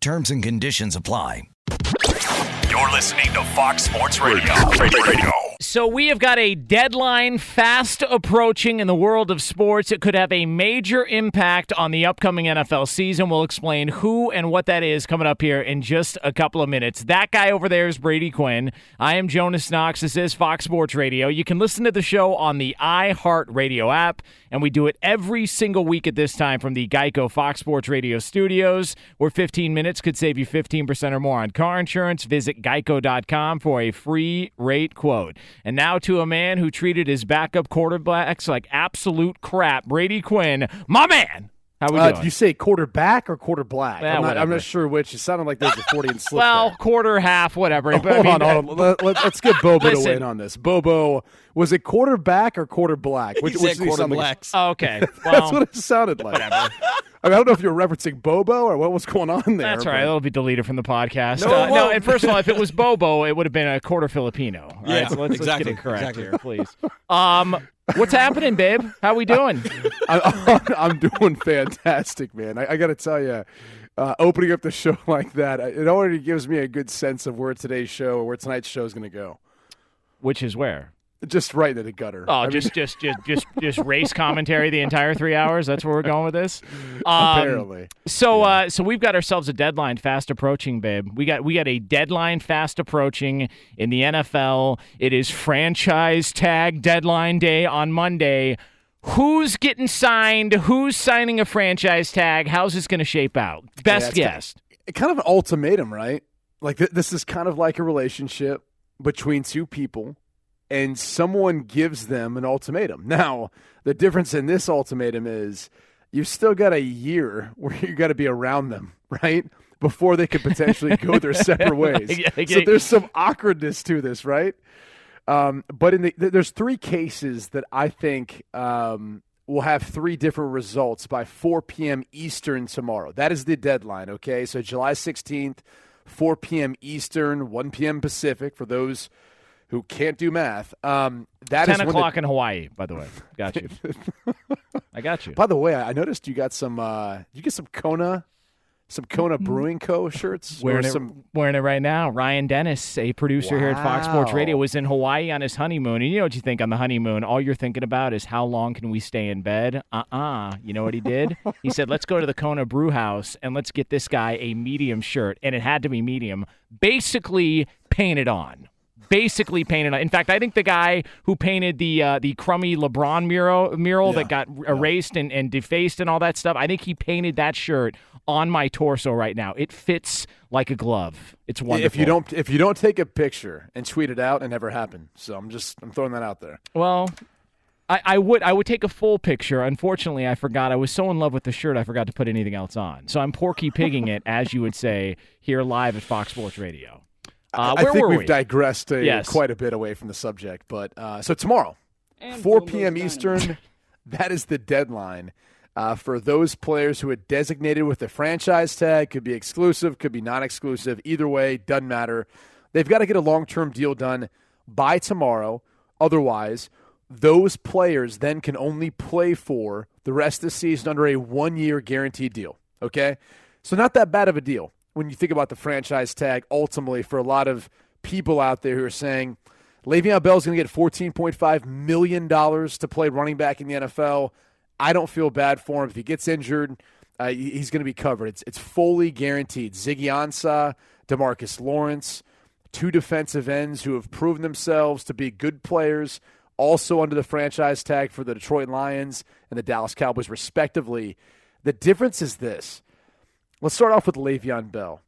Terms and conditions apply. You're listening to Fox Sports Radio. Radio. So we have got a deadline fast approaching in the world of sports. It could have a major impact on the upcoming NFL season. We'll explain who and what that is coming up here in just a couple of minutes. That guy over there is Brady Quinn. I am Jonas Knox. This is Fox Sports Radio. You can listen to the show on the iHeartRadio app, and we do it every single week at this time from the Geico Fox Sports Radio studios, where 15 minutes could save you 15% or more on car insurance. Visit geico.com for a free rate quote. And now to a man who treated his backup quarterbacks like absolute crap, Brady Quinn, my man. How we Uh, doing? did you say quarterback or quarter black? I'm, not, I'm not sure which. It sounded like there was a Freudian slip. well, there. quarter, half, whatever. But I hold mean, on, hold on. Let, us get Bobo to Listen. weigh in on this. Bobo, was it quarterback or quarter black? Which, He which said quarter sound blacks. Oh, okay. That's what it sounded like. I, mean, I don't know if you're referencing Bobo or what was going on there. That's all right. but- That'll be deleted from the podcast. No, uh, no, and first of all, if it was Bobo, it would have been a quarter Filipino. All right, Yeah, so let's, exactly, let's get it correct exactly. here, please. Um, what's happening, babe? How we doing? I, I'm doing fantastic, man. I, I got to tell you, uh, opening up the show like that, it already gives me a good sense of where today's show or where tonight's show is going to go. Which is where? Just right into the gutter. Oh, I mean, just, just, just, just, just race commentary the entire three hours. That's where we're going with this. Um, apparently. So, uh, so we've got ourselves a deadline fast approaching, babe. We got we got a deadline fast approaching in the NFL. It is franchise tag deadline day on Monday. Who's getting signed? Who's signing a franchise tag? How's this going to shape out? Best it's guess. kind of an ultimatum, right? Like th- this is kind of like a relationship between two people, and someone gives them an ultimatum. Now, the difference in this ultimatum is you've still got a year where you got to be around them, right? Before they could potentially go their separate ways. So there's some awkwardness to this, right? Um, but in the, there's three cases that I think um, will have three different results by 4 p.m. Eastern tomorrow. That is the deadline. Okay, so July 16th, 4 p.m. Eastern, 1 p.m. Pacific for those who can't do math. Um, that 10 is o'clock in Hawaii, by the way. Got you. I got you. By the way, I noticed you got some. Uh, you get some Kona some Kona Brewing Co. shirts. Wearing it, some... wearing it right now. Ryan Dennis, a producer wow. here at Fox Sports Radio, was in Hawaii on his honeymoon. And you know what you think on the honeymoon? All you're thinking about is how long can we stay in bed? Uh uh-uh. uh You know what he did? he said, let's go to the Kona Brew House and let's get this guy a medium shirt. And it had to be medium, basically painted on basically painted. In fact, I think the guy who painted the uh, the crummy LeBron mural mural yeah. that got erased and, and defaced and all that stuff, I think he painted that shirt on my torso right now. It fits like a glove. It's wonderful. If you don't if you don't take a picture and tweet it out, it never happened. So I'm just I'm throwing that out there. Well, I, I, would I would take a full picture. Unfortunately, I forgot. I was so in love with the shirt, I forgot to put anything else on. So I'm porky pigging it, as you would say, here live at Fox Sports Radio. Uh, I think we've we? digressed a, yes. quite a bit away from the subject, but uh, so tomorrow, and 4 p.m. Eastern, that is the deadline uh, for those players who are designated with the franchise tag. Could be exclusive, could be non-exclusive. Either way, doesn't matter. They've got to get a long-term deal done by tomorrow. Otherwise, those players then can only play for the rest of the season under a one-year guaranteed deal. Okay, so not that bad of a deal when you think about the franchise tag ultimately for a lot of people out there who are saying Le'Veon Bell is going to get $14.5 million to play running back in the NFL. I don't feel bad for him. If he gets injured, uh, he's going to be covered. It's, it's fully guaranteed. Ziggy Ansah, Demarcus Lawrence, two defensive ends who have proven themselves to be good players, also under the franchise tag for the Detroit Lions and the Dallas Cowboys, respectively. The difference is this Let's start off with Le'Veon Bell.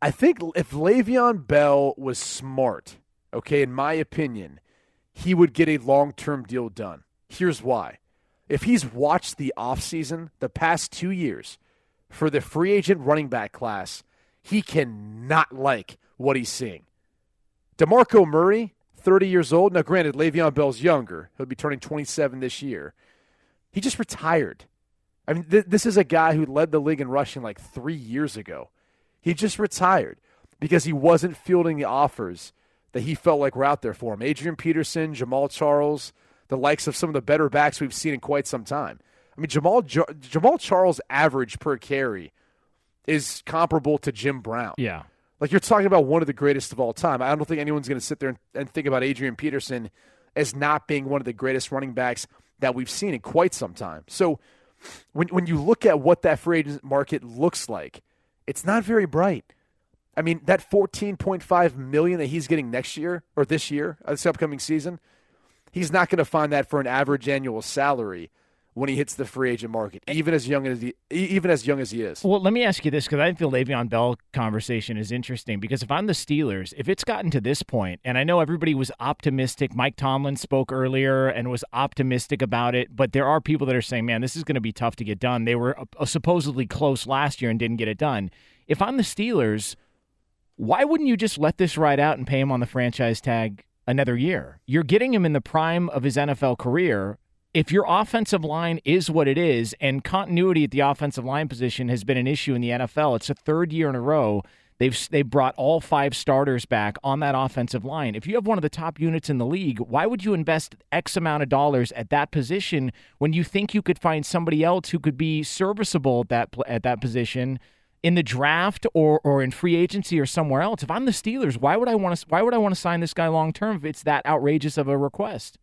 I think if Le'Veon Bell was smart, okay, in my opinion, he would get a long term deal done. Here's why. If he's watched the offseason the past two years for the free agent running back class, he cannot like what he's seeing. DeMarco Murray, 30 years old. Now, granted, Le'Veon Bell's younger. He'll be turning 27 this year. He just retired. I mean, th- this is a guy who led the league in rushing like three years ago. He just retired because he wasn't fielding the offers that he felt like were out there for him. Adrian Peterson, Jamaal Charles, the likes of some of the better backs we've seen in quite some time. I mean, Jamaal Jamaal Charles' average per carry is comparable to Jim Brown. Yeah. Like you're talking about one of the greatest of all time. I don't think anyone's going to sit there and, and think about Adrian Peterson as not being one of the greatest running backs that we've seen in quite some time. So when when you look at what that free agent market looks like, it's not very bright. I mean, that 14.5 million that he's getting next year or this year, uh, this upcoming season, he's not going to find that for an average annual salary when he hits the free agent market, even as young as he, even as young as he is. Well, let me ask you this because I think the Le'Veon Bell conversation is interesting because if I'm the Steelers, if it's gotten to this point, and I know everybody was optimistic, Mike Tomlin spoke earlier and was optimistic about it, but there are people that are saying, "Man, this is going to be tough to get done." They were uh, supposedly close last year and didn't get it done. If I'm the Steelers, why wouldn't you just let this ride out and pay him on the franchise tag another year? You're getting him in the prime of his NFL career if your offensive line is what it is, and continuity at the offensive line position has been an issue in the NFL, it's a third year in a row. They've they brought all five starters back on that offensive line. If you have one of the top units in the league, why would you invest X amount of dollars at that position when you think you could find somebody else who could be serviceable at that at that position in the draft or or in free agency or somewhere else? If I'm the Steelers, why would I want to why would I want to sign this guy long term if it's that outrageous of a request?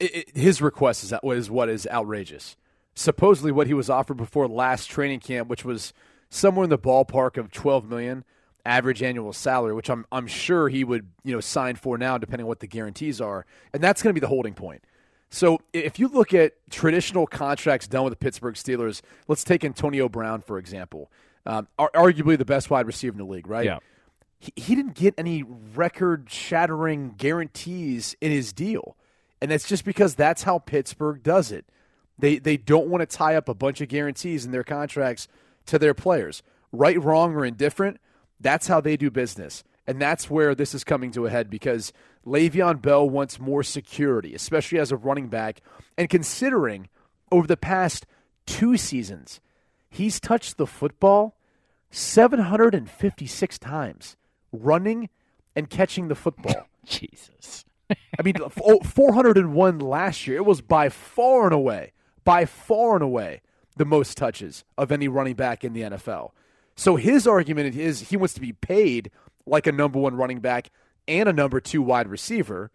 It, it, his request is, is what is outrageous. Supposedly, what he was offered before last training camp, which was somewhere in the ballpark of twelve million average annual salary, which I'm I'm sure he would you know sign for now, depending on what the guarantees are, and that's going to be the holding point. So if you look at traditional contracts done with the Pittsburgh Steelers, let's take Antonio Brown for example, um, arguably the best wide receiver in the league, right? Yeah. He, he didn't get any record-shattering guarantees in his deal. And that's just because that's how Pittsburgh does it. They they don't want to tie up a bunch of guarantees in their contracts to their players. Right, wrong, or indifferent, that's how they do business. And that's where this is coming to a head because Le'Veon Bell wants more security, especially as a running back. And considering over the past two seasons, he's touched the football 756 times, running and catching the football. Jesus. I mean, oh, 401 last year. It was by far and away, by far and away, the most touches of any running back in the NFL. So his argument is he wants to be paid like a number one running back and a number two wide receiver.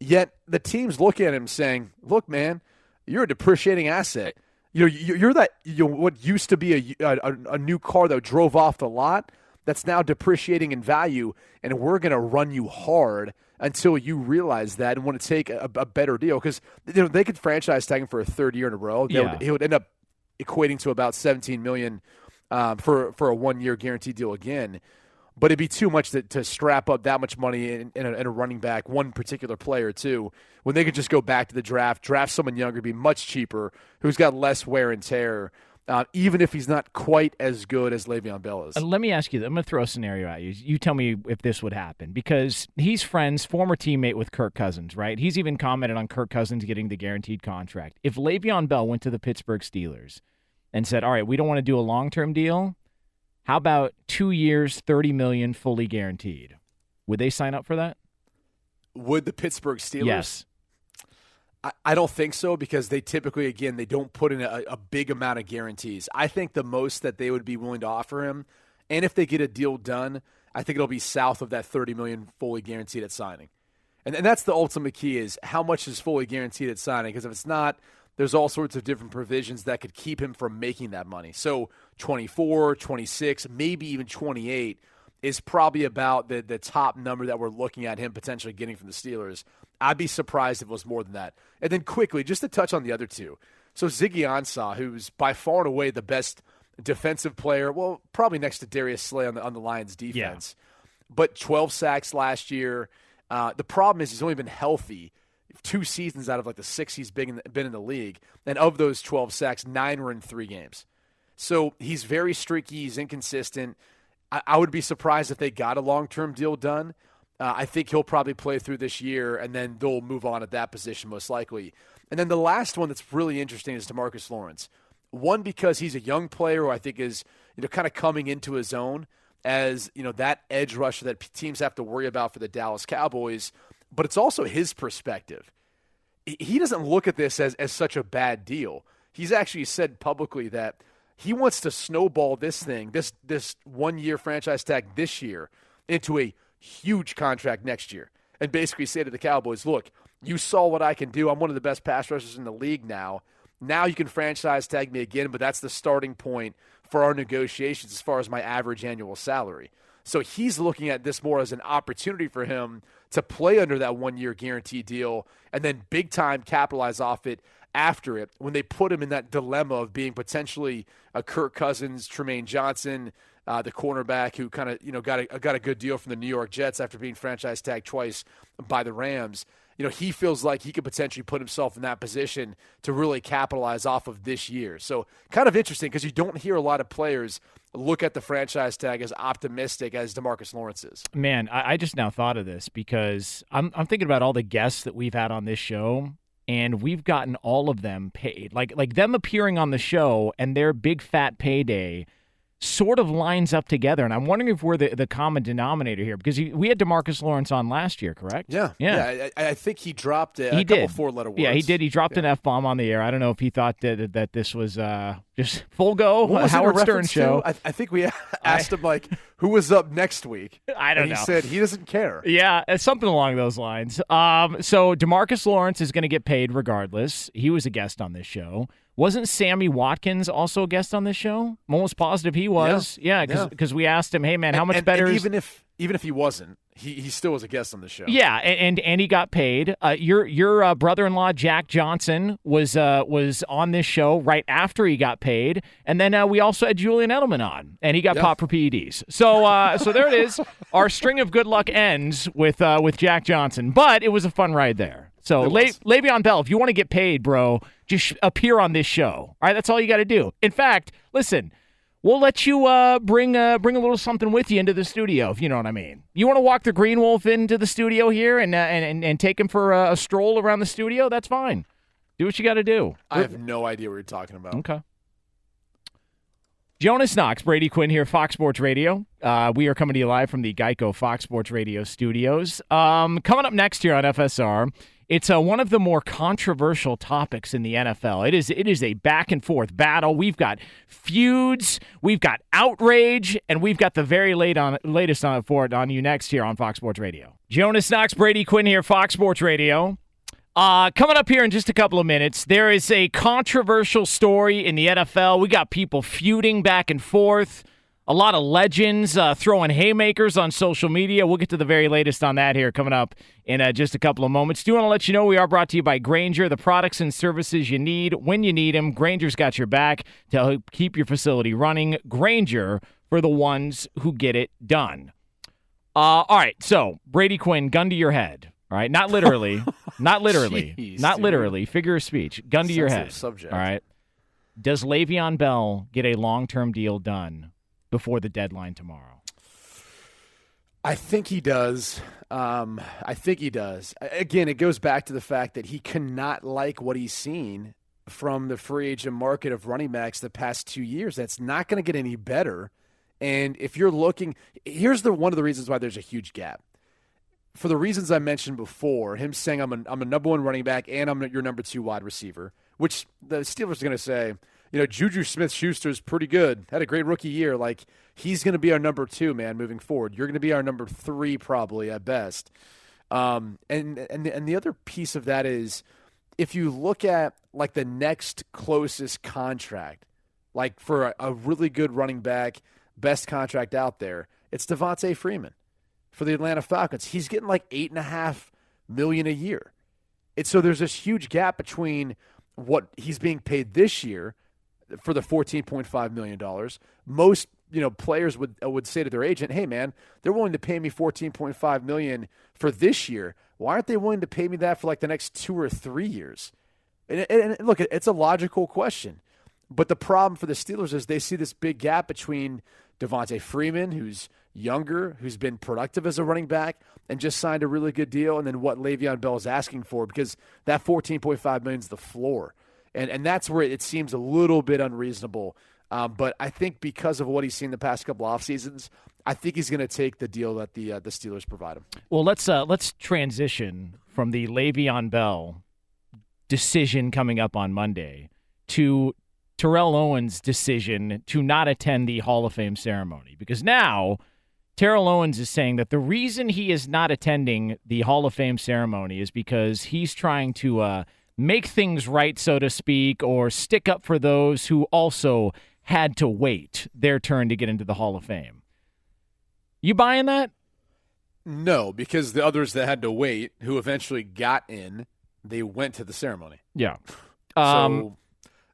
Yet the teams look at him saying, "Look, man, you're a depreciating asset. You know, you're that you what used to be a, a, a new car that drove off the lot that's now depreciating in value, and we're going to run you hard." Until you realize that and want to take a, a better deal because you know they could franchise tag him for a third year in a row. Yeah. Would, he would end up equating to about 17 million um, for for a one year guarantee deal again. But it'd be too much to, to strap up that much money in, in, a, in, a, running back, one particular player too, when they could just go back to the draft, draft someone younger, be much cheaper, who's got less wear and tear, uh, even if he's not quite as good as Le'Veon Bell is. Uh, let me ask you. I'm going to throw a scenario at you. You tell me if this would happen because he's friends, former teammate with Kirk Cousins, right? He's even commented on Kirk Cousins getting the guaranteed contract. If Le'Veon Bell went to the Pittsburgh Steelers and said, "All right, we don't want to do a long-term deal. How about two years, thirty million, fully guaranteed?" Would they sign up for that? Would the Pittsburgh Steelers? Yes. I, don't think so because they typically, again, they don't put in a, a big amount of guarantees. I think the most that they would be willing to offer him, and if they get a deal done, I think it'll be south of that thirty million fully guaranteed at signing. And, and that's the ultimate key is how much is fully guaranteed at signing. Because if it's not, there's all sorts of different provisions that could keep him from making that money. So 24, 26, maybe even 28 is probably about the, the top number that we're looking at him potentially getting from the Steelers. I'd be surprised if it was more than that. And then quickly, just to touch on the other two. So Ziggy Ansah, who's by far and away the best defensive player, well, probably next to Darius Slay on the, on the Lions defense, yeah. but 12 sacks last year. Uh, the problem is he's only been healthy two seasons out of like the six he's been in the, been in the league. And of those 12 sacks, nine were in three games. So he's very streaky. He's inconsistent. I, I would be surprised if they got a long term deal done. Uh, I think he'll probably play through this year, and then they'll move on at that position most likely. And then the last one that's really interesting is Demarcus Lawrence. One because he's a young player who I think is you know kind of coming into his own as you know that edge rusher that teams have to worry about for the Dallas Cowboys. But it's also his perspective. He doesn't look at this as, as such a bad deal. He's actually said publicly that he wants to snowball this thing, this this one year franchise tag this year, into a huge contract next year and basically say to the Cowboys, look, you saw what I can do. I'm one of the best pass rushers in the league now. Now you can franchise tag me again, but that's the starting point for our negotiations as far as my average annual salary. So he's looking at this more as an opportunity for him to play under that one year guarantee deal and then big time capitalize off it after it when they put him in that dilemma of being potentially a Kirk Cousins, Trumaine Johnson, uh, the cornerback who kind of you know got a got a good deal from the New York Jets after being franchise tagged twice by the Rams. You know, he feels like he could potentially put himself in that position to really capitalize off of this year. So, kind of interesting because you don't hear a lot of players look at the franchise tag as optimistic as Demarcus Lawrence is. Man, I, I just now thought of this because I'm, I'm thinking about all the guests that we've had on this show and we've gotten all of them paid. Like like them appearing on the show and their big fat payday sort of lines up together. And I'm wondering if we're the, the common denominator here because he, we had Demarcus Lawrence on last year, correct? Yeah. Yeah. yeah I, I, think he dropped a, he did. four letter words. Yeah, he did. He dropped yeah. an F bomb on the air. I don't know if he thought that, that this was uh, just full go. What Howard Stern show. I, I, think we asked him, like, who was up next week? I don't and know. He said he doesn't care. Yeah, something along those lines. Um, so Demarcus Lawrence is going to get paid regardless. He was a guest on this show. Wasn't Sammy Watkins also a guest on this show? I'm almost positive he was. Yeah, because yeah, we asked him, "Hey man, how and, much and, better?" And is... even if even if he wasn't, he, he still was a guest on the show. Yeah, and and, and he got paid. Uh, your your uh, brother-in-law Jack Johnson was uh, was on this show right after he got paid, and then uh, we also had Julian Edelman on, and he got popped for PEDs. So uh, so there it is. Our string of good luck ends with uh, with Jack Johnson, but it was a fun ride there. So Le- Le'Veon Bell, if you want to get paid, bro, just appear on this show. All right, that's all you got to do. In fact, listen, we'll let you uh, bring uh, bring a little something with you into the studio, if you know what I mean. You want to walk the Green Wolf into the studio here and uh, and, and take him for a, a stroll around the studio? That's fine. Do what you got to do. I have no idea what you're talking about. Okay. Jonas Knox, Brady Quinn here, Fox Sports Radio. Uh, we are coming to you live from the Geico Fox Sports Radio studios. Um, coming up next here on FSR, it's uh, one of the more controversial topics in the NFL. It is it is a back and forth battle. We've got feuds, we've got outrage, and we've got the very late on latest on for it on you next here on Fox Sports Radio. Jonas Knox, Brady Quinn here, Fox Sports Radio. Uh, coming up here in just a couple of minutes, there is a controversial story in the NFL. We got people feuding back and forth. A lot of legends uh, throwing haymakers on social media. We'll get to the very latest on that here coming up in uh, just a couple of moments. Do want to let you know we are brought to you by Grainger, the products and services you need when you need them. Grainger's got your back to help keep your facility running. Grainger for the ones who get it done. Uh, all right, so Brady Quinn, gun to your head. All right, not literally, not literally, Jeez, not dude. literally. Figure of speech, gun to your head. subject. All right. Does Le'Veon Bell get a long-term deal done before the deadline tomorrow? I think he does. Um, I think he does. Again, it goes back to the fact that he cannot like what he's seen from the free agent market of running backs the past two years. That's not going to get any better. And if you're looking, here's the one of the reasons why there's a huge gap. For the reasons I mentioned before, him saying I'm a, I'm a number one running back and I'm your number two wide receiver, which the Steelers are going to say, you know, Juju Smith Schuster is pretty good, had a great rookie year. Like, he's going to be our number two, man, moving forward. You're going to be our number three, probably at best. Um, and, and, and the other piece of that is if you look at like the next closest contract, like for a, a really good running back, best contract out there, it's Devonta Freeman for the Atlanta Falcons. He's getting like eight and a half million a year. And so there's this huge gap between what he's being paid this year for the $14.5 million. Most you know players would uh, would say to their agent, "Hey man, they're willing to pay me 14.5 million for this year. Why aren't they willing to pay me that for like the next 2 or 3 years?" And, and, and look, it's a logical question. But the problem for the Steelers is they see this big gap between Devonta Freeman, who's younger, who's been productive as a running back, and just signed a really good deal, and then what Le'Veon Bell is asking for, because that 14.5 million is the floor, and and that's where it seems a little bit unreasonable. Um, but I think because of what he's seen the past couple off seasons, I think he's going to take the deal that the uh, the Steelers provide him. Well, let's uh, let's transition from the Le'Veon Bell decision coming up on Monday to Terrell Owens' decision to not attend the Hall of Fame ceremony because now Terrell Owens is saying that the reason he is not attending the Hall of Fame ceremony is because he's trying to uh, make things right, so to speak, or stick up for those who also had to wait their turn to get into the Hall of Fame. You buying that? No, because the others that had to wait, who eventually got in, they went to the ceremony. Yeah. So Um,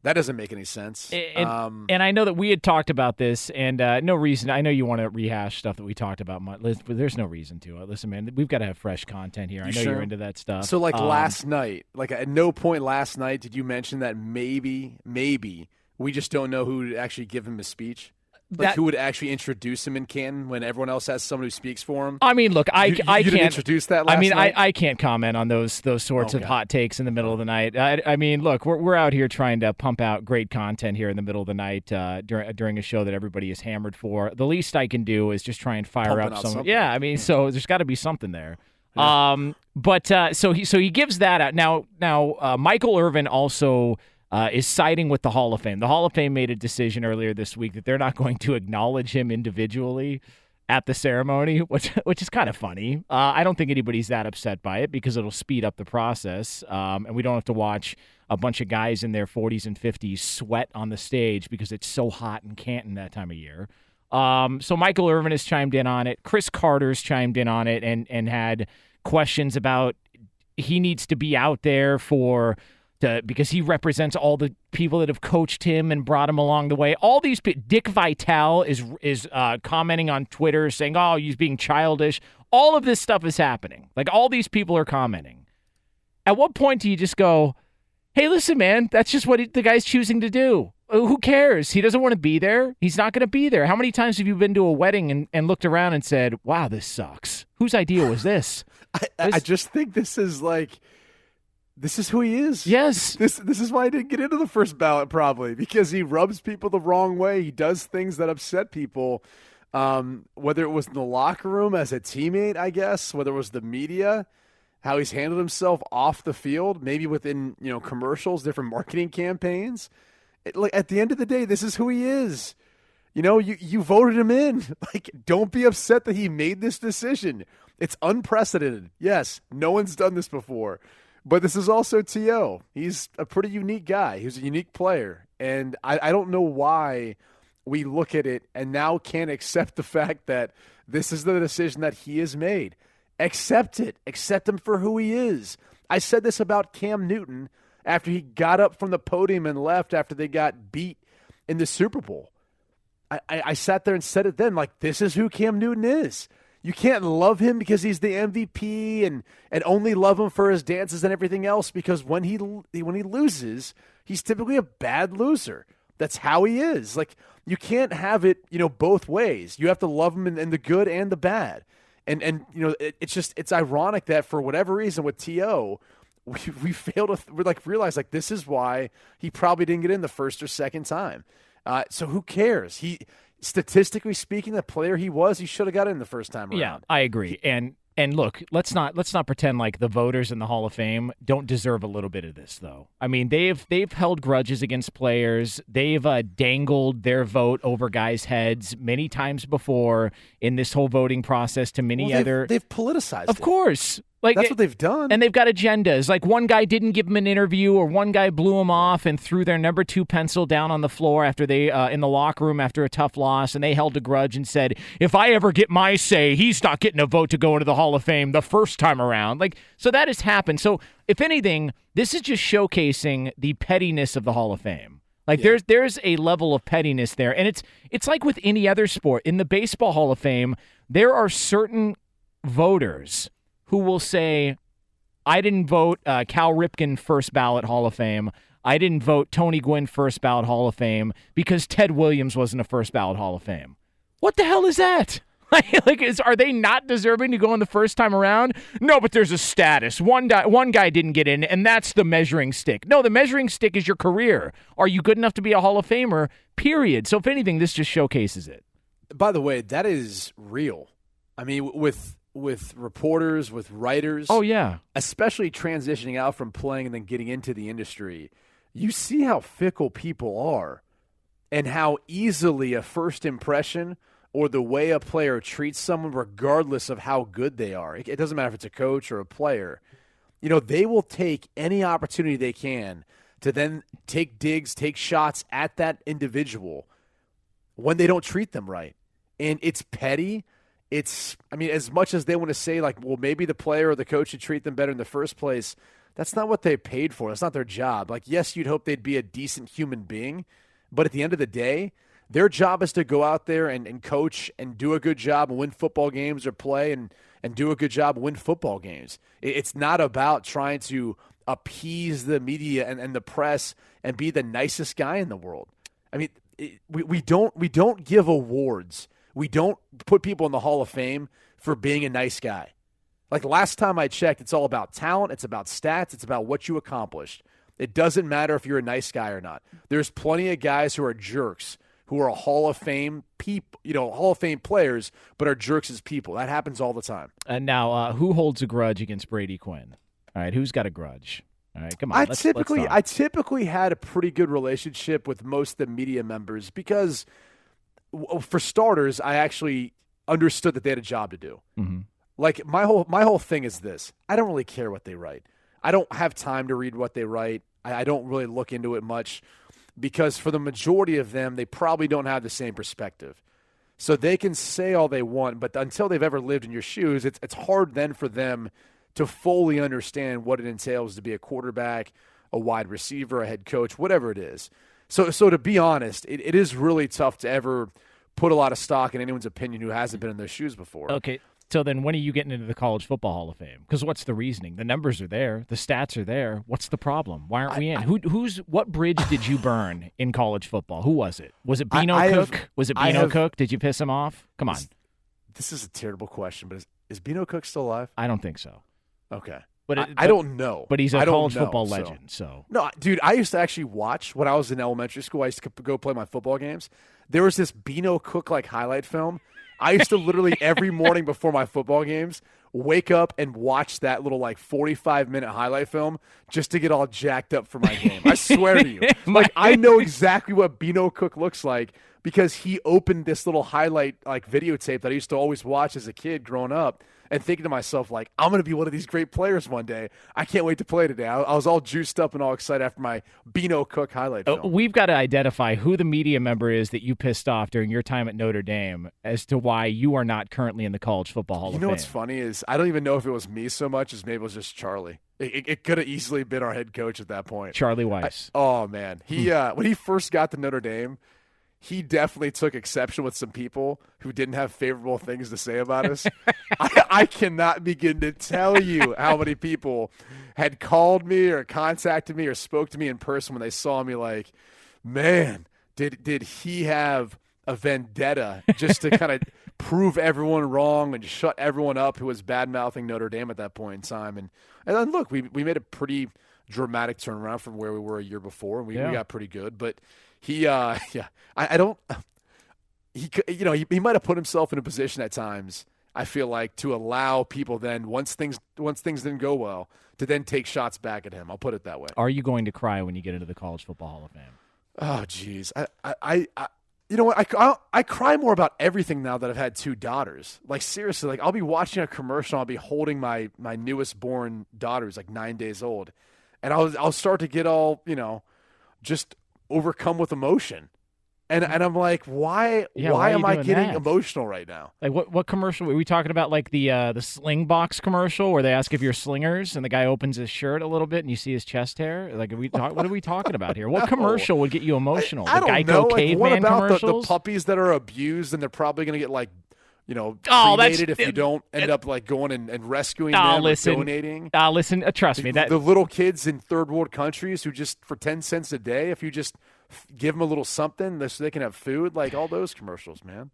that doesn't make any sense. And, um, and I know that we had talked about this, and uh, no reason. I know you want to rehash stuff that we talked about, but there's no reason to. Uh, listen, man, we've got to have fresh content here. I know sure? you're into that stuff. so, like Um, last night, like at no point last night did you mention that maybe, maybe we just don't know who would actually give him a speech. Like That- who would actually introduce him in Canton when everyone else has someone who speaks for him? I mean, look, I, You- I you can't introduce that I mean, night? I, I can't comment on those those sorts of hot takes in the middle of the night. I, I mean, look, we're we're out here trying to pump out great content here in the middle of the night uh, during during a show that everybody is hammered for. The least I can do is just try and fire Pumping up some. something. Yeah, I mean, so there's got to be something there. Um, but uh, so he so he gives that out now. Now uh, Michael Irvin also. Uh, is siding with the Hall of Fame. The Hall of Fame made a decision earlier this week that they're not going to acknowledge him individually at the ceremony, which which is kind of funny. Uh, I don't think anybody's that upset by it because it'll speed up the process, um, and we don't have to watch a bunch of guys in their 40s and 50s sweat on the stage because it's so hot in Canton that time of year. Um, so Michael Irvin has chimed in on it. Cris Carter's chimed in on it and and had questions about he needs to be out there for to, because he represents all the people that have coached him and brought him along the way. All these pe- Dick Vitale is is uh, commenting on Twitter saying, "Oh, he's being childish." All of this stuff is happening. Like all these people are commenting. At what point do you just go, "Hey, listen, man, that's just what he, the guy's choosing to do. uh, who cares? He doesn't want to be there. He's not going to be there. How many times have you been to a wedding and, and looked around and said, wow, this sucks? Whose idea was this? I, I just think this is like this is who he is. Yes. This this is why he didn't get into the first ballot probably because he rubs people the wrong way. He does things that upset people. Um, whether it was in the locker room as a teammate, I guess, whether it was the media, how he's handled himself off the field, maybe within you know commercials, different marketing campaigns. It, like at the end of the day, this is who he is. You know, you you voted him in. Like, don't be upset that he made this decision. It's unprecedented. Yes, no one's done this before. But this is also T.O. He's a pretty unique guy. He's a unique player. And I, I don't know why we look at it and now can't accept the fact that this is the decision that he has made. Accept it. Accept him for who he is. I said this about Cam Newton after he got up from the podium and left after they got beat in the Super Bowl. I, I, I sat there and said it then, like, this is who Cam Newton is. You can't love him because he's the MVP and and only love him for his dances and everything else because when he when he loses, he's typically a bad loser. That's how he is. Like you can't have it, you know, both ways. You have to love him in, in the good and the bad. And and you know, it, it's just it's ironic that for whatever reason with To, we we fail to we like realize like this is why he probably didn't get in the first or second time. Uh, so who cares? He statistically speaking, the player he was, he should have got in the first time around. Yeah, I agree. And and look, let's not let's not pretend like the voters in the Hall of Fame don't deserve a little bit of this, though. I mean, they've they've held grudges against players. They've uh, dangled their vote over guys' heads many times before in this whole voting process. To many well, other, they've politicized. Of it. course, like that's what they've done, and they've got agendas. Like one guy didn't give him an interview, or one guy blew him off and threw their number two pencil down on the floor after they uh, in the locker room after a tough loss, and they held a grudge and said, "If I ever get my say, he's not getting a vote to go into the Hall of Fame the first time around." Like so, that has happened. So, if anything, this is just showcasing the pettiness of the Hall of Fame. Like yeah. there's there's a level of pettiness there, and it's it's like with any other sport. In the baseball Hall of Fame, there are certain voters who will say, I didn't vote uh, Cal Ripken first ballot Hall of Fame. I didn't vote Tony Gwynn first ballot Hall of Fame because Ted Williams wasn't a first ballot Hall of Fame. What the hell is that? like, is are they not deserving to go in the first time around? No, but there's a status. One guy, one guy didn't get in, and that's the measuring stick. No, the measuring stick is your career. Are you good enough to be a Hall of Famer? Period. So, if anything, this just showcases it. By the way, that is real. I mean, with with reporters, with writers. Oh yeah, especially transitioning out from playing and then getting into the industry. You see how fickle people are, and how easily a first impression or the way a player treats someone, regardless of how good they are, it doesn't matter if it's a coach or a player. You know, they will take any opportunity they can to then take digs, take shots at that individual when they don't treat them right. And it's petty it's I mean, as much as they want to say like, well, maybe the player or the coach should treat them better in the first place, that's not what they paid for. That's not their job. Like, yes, you'd hope they'd be a decent human being, but at the end of the day, their job is to go out there and, and coach and do a good job and win football games or play and, and do a good job and win football games. It's not about trying to appease the media and, and the press and be the nicest guy in the world. I mean, it, we, we don't we don't give awards we don't put people in the Hall of Fame for being a nice guy. Like last time I checked, it's all about talent, it's about stats, it's about what you accomplished. It doesn't matter if you're a nice guy or not. There's plenty of guys who are jerks who are Hall of Fame people, you know, Hall of Fame players, but are jerks as people. That happens all the time. And now, uh, who holds a grudge against Brady Quinn? All right, who's got a grudge? All right, come on. I let's, typically, let's I typically had a pretty good relationship with most of the media members because for starters, I actually understood that they had a job to do. Mm-hmm. Like my whole my whole thing is this: I don't really care what they write. I don't have time to read what they write. I, I don't really look into it much because for the majority of them, they probably don't have the same perspective. So they can say all they want, but until they've ever lived in your shoes, it's it's hard then for them to fully understand what it entails to be a quarterback, a wide receiver, a head coach, whatever it is. So, so to be honest, it, it is really tough to ever put a lot of stock in anyone's opinion who hasn't been in those shoes before. Okay. So then, when are you getting into the College Football Hall of Fame? Because what's the reasoning? The numbers are there, the stats are there. What's the problem? Why aren't we in? Who, who's what bridge did you burn in college football? Who was it? Was it I- Beano I have- Cook? was it I Beano have- Cook? Did you piss him off? Come on, This is a terrible question, but is, is Beano Cook still alive? I don't think so. Okay. But I, it- I but- don't know. But he's a college know, football legend. So No, dude, I used to actually watch when I was in elementary school. I used to go play my football games. There was this Beano Cook like highlight film. I used to literally every morning before my football games wake up and watch that little like 45 minute highlight film just to get all jacked up for my game. I swear to you. Like I know exactly what Beano Cook looks like because he opened this little highlight like videotape that I used to always watch as a kid growing up and thinking to myself like I'm going to be one of these great players one day. I can't wait to play today. I, I was all juiced up and all excited after my Beano Cook highlight Uh, film. we've got to identify who the media member is that you pissed off during your time at Notre Dame as to why you are not currently in the College Football Hall You of know Fame. what's funny is I don't even know if it was me so much as maybe it was just Charlie. It, it, could have easily been our head coach at that point. Charlie I- oh man, he uh, when he first got to Notre Dame, he definitely took exception with some people who didn't have favorable things to say about us. I, I cannot begin to tell you how many people had called me or contacted me or spoke to me in person when they saw me. Like, man, did did he have a vendetta just to kind of prove everyone wrong and shut everyone up who was bad mouthing Notre Dame at that point in time? And and then look, we we made a pretty dramatic turnaround from where we were a year before, and we, Yeah. we got pretty good. But he, uh, yeah, I, I don't. He, you know, he, he might have put himself in a position at times. I feel like to allow people then once things once things didn't go well to then take shots back at him. I'll put it that way. Are you going to cry when you get into the College Football Hall of Fame? Oh, jeez. I, I, I, you know what? I, I, I cry more about everything now that I've had two daughters. Like seriously, like I'll be watching a commercial. I'll be holding my my newest born daughter, who's like nine days old, and I'll I'll start to get all you know, just overcome with emotion. And and I'm like, why Yeah, why, why am I getting that? emotional right now? Like what? What commercial were we talking about? Like the uh, the sling box commercial where they ask if you're slingers, and the guy opens his shirt a little bit, and you see his chest hair. Like, are we talk, what are we talking about here? What No. commercial would get you emotional? I the don't Geico know. Like, what caveman about the, the puppies that are abused and they're probably going to get like, you know, Oh, that's- if you don't end up like going and, and rescuing Ah, them listen. or donating? Ah, listen. Uh, trust me. the, That the little kids in third world countries who just for 10 cents a day if you just give them a little something so they can have food like all those commercials man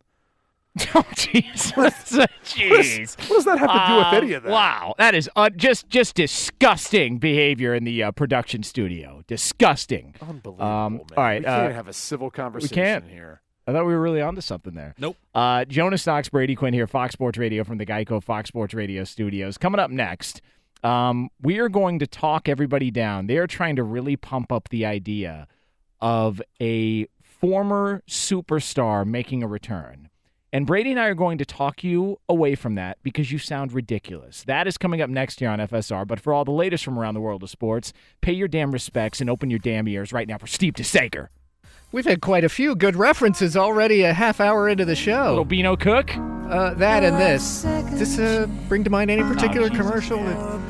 Oh, jeez. Jeez. what does that have to do with Uh, any of that Wow, that is uh, just just disgusting behavior in the uh, production studio. Disgusting. unbelievable Um, man all right, we can't uh, have a civil conversation can't. here I thought we were really onto something there. Nope. Uh, Jonas Knox, Brady Quinn here, Fox Sports Radio from the Geico Fox Sports Radio studios. Coming up next, um, we are going to talk everybody down. They are trying to really pump up the idea of a former superstar making a return. And Brady and I are going to talk you away from that because you sound ridiculous. That is coming up next year on FSR. But for all the latest from around the world of sports, pay your damn respects and open your damn ears right now for Steve DeSager. We've had quite a few good references already a half hour into the show. Little Beano Cook. Uh, that and this. Does this uh, bring to mind any particular commercial? that-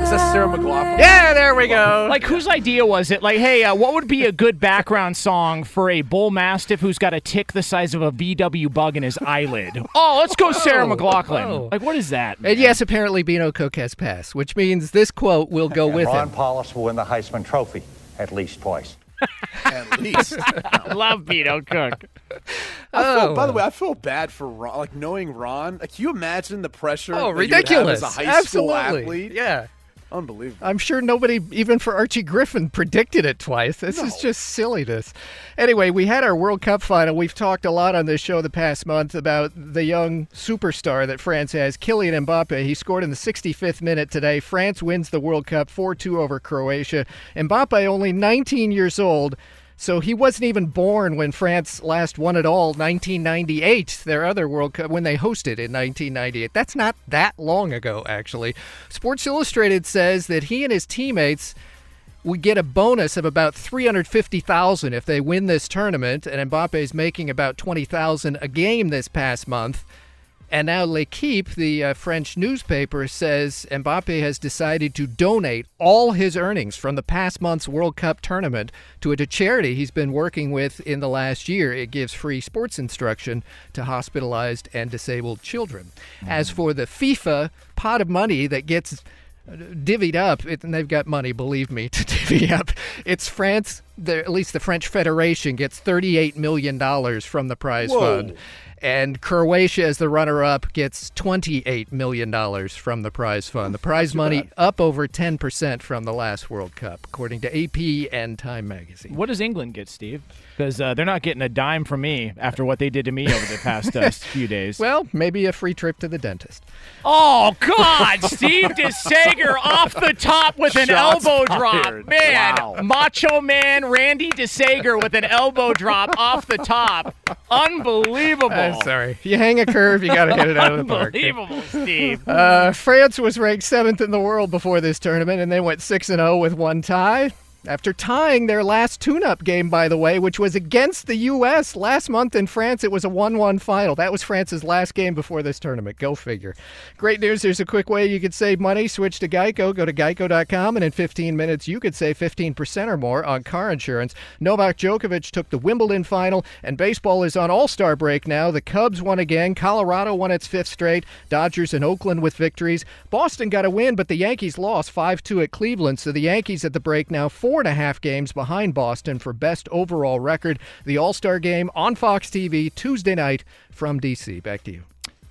is that sarah mclachlan Yeah, there we go. Like, whose idea was it? Like, hey, uh, what would be a good background song for a bull mastiff who's got a tick the size of a VW bug in his eyelid? Oh, let's go, Sarah Whoa, McLachlan. whoa. Like, what is that? And yes, apparently Beano Cook has passed, which means this quote will go with Ron him. Powlus will win the Heisman Trophy at least twice. at least love Beano Cook. I feel, Oh. by the oh. way, I feel bad for Ron. Like knowing Ron, like can you imagine the pressure? Oh, that you would have ridiculous. as a high school Absolutely. athlete. Yeah. Unbelievable. I'm sure nobody, even for Archie Griffin, predicted it twice. This is just silliness. Anyway, we had our World Cup final. We've talked a lot on this show the past month about the young superstar that France has, Kylian Mbappe. He scored in the 65th minute today. France wins the World Cup 4 2 over Croatia. Mbappe, only 19 years old. So he wasn't even born when France last won it all, 1998, their other World Cup, when they hosted in 1998. That's not that long ago, actually. Sports Illustrated says that he and his teammates would get a bonus of about 350,000 if they win this tournament, and Mbappe's making about 20,000 a game this past month. And now L'Equipe, the uh, French newspaper, says Mbappe has decided to donate all his earnings from the past month's World Cup tournament to a charity he's been working with in the last year. It gives free sports instruction to hospitalized and disabled children. As for the FIFA pot of money that gets divvied up, it, and they've got money, believe me, to divvy up. It's France, the, at least the French Federation gets $38 million from the prize Whoa. fund. And Croatia, as the runner up, gets $28 million from the prize fund. The prize money up over 10% from the last World Cup, according to AP and Time magazine. What does England get, Steve? Because uh, they're not getting a dime from me after what they did to me over the past uh, few days. Well, maybe a free trip to the dentist. Oh God, Steve DeSager off the top with an Shots elbow fired. drop. Man, Wow. Macho Man Randy DeSager with an elbow drop off the top. Unbelievable. I'm sorry. If you hang a curve, you got to hit it out of the park. Unbelievable, Steve. Uh, France was ranked seventh in the world before this tournament, and they went six and zero with one tie. After tying their last tune-up game, by the way, which was against the U.S. last month in France, it was a 1-1 final. That was France's last game before this tournament. Go figure. Great news. There's a quick way you could save money. Switch to Geico. Go to geico.com, and in 15 minutes, you could save 15% or more on car insurance. Novak Djokovic took the Wimbledon final, and baseball is on All-Star break now. The Cubs won again. Colorado won its fifth straight. Dodgers and Oakland with victories. Boston got a win, but the Yankees lost 5-2 at Cleveland. So the Yankees at the break now four and a half games behind Boston for best overall record. The All-Star game on Fox TV Tuesday night from DC. Back to you.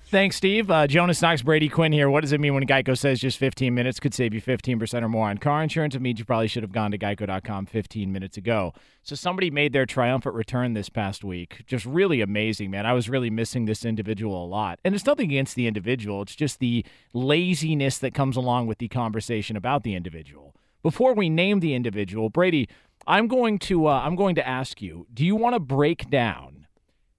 Thanks, Steve. Uh, Jonas Knox, Brady Quinn here. What does it mean when Geico says just 15 minutes could save you 15% or more on car insurance? It means you probably should have gone to geico.com 15 minutes ago. So somebody made their triumphant return this past week. Just really amazing, man. I was really missing this individual a lot. And it's nothing against the individual, it's just the laziness that comes along with the conversation about the individual. Before we name the individual, Brady, I'm going to uh, I'm going to ask you, do you want to break down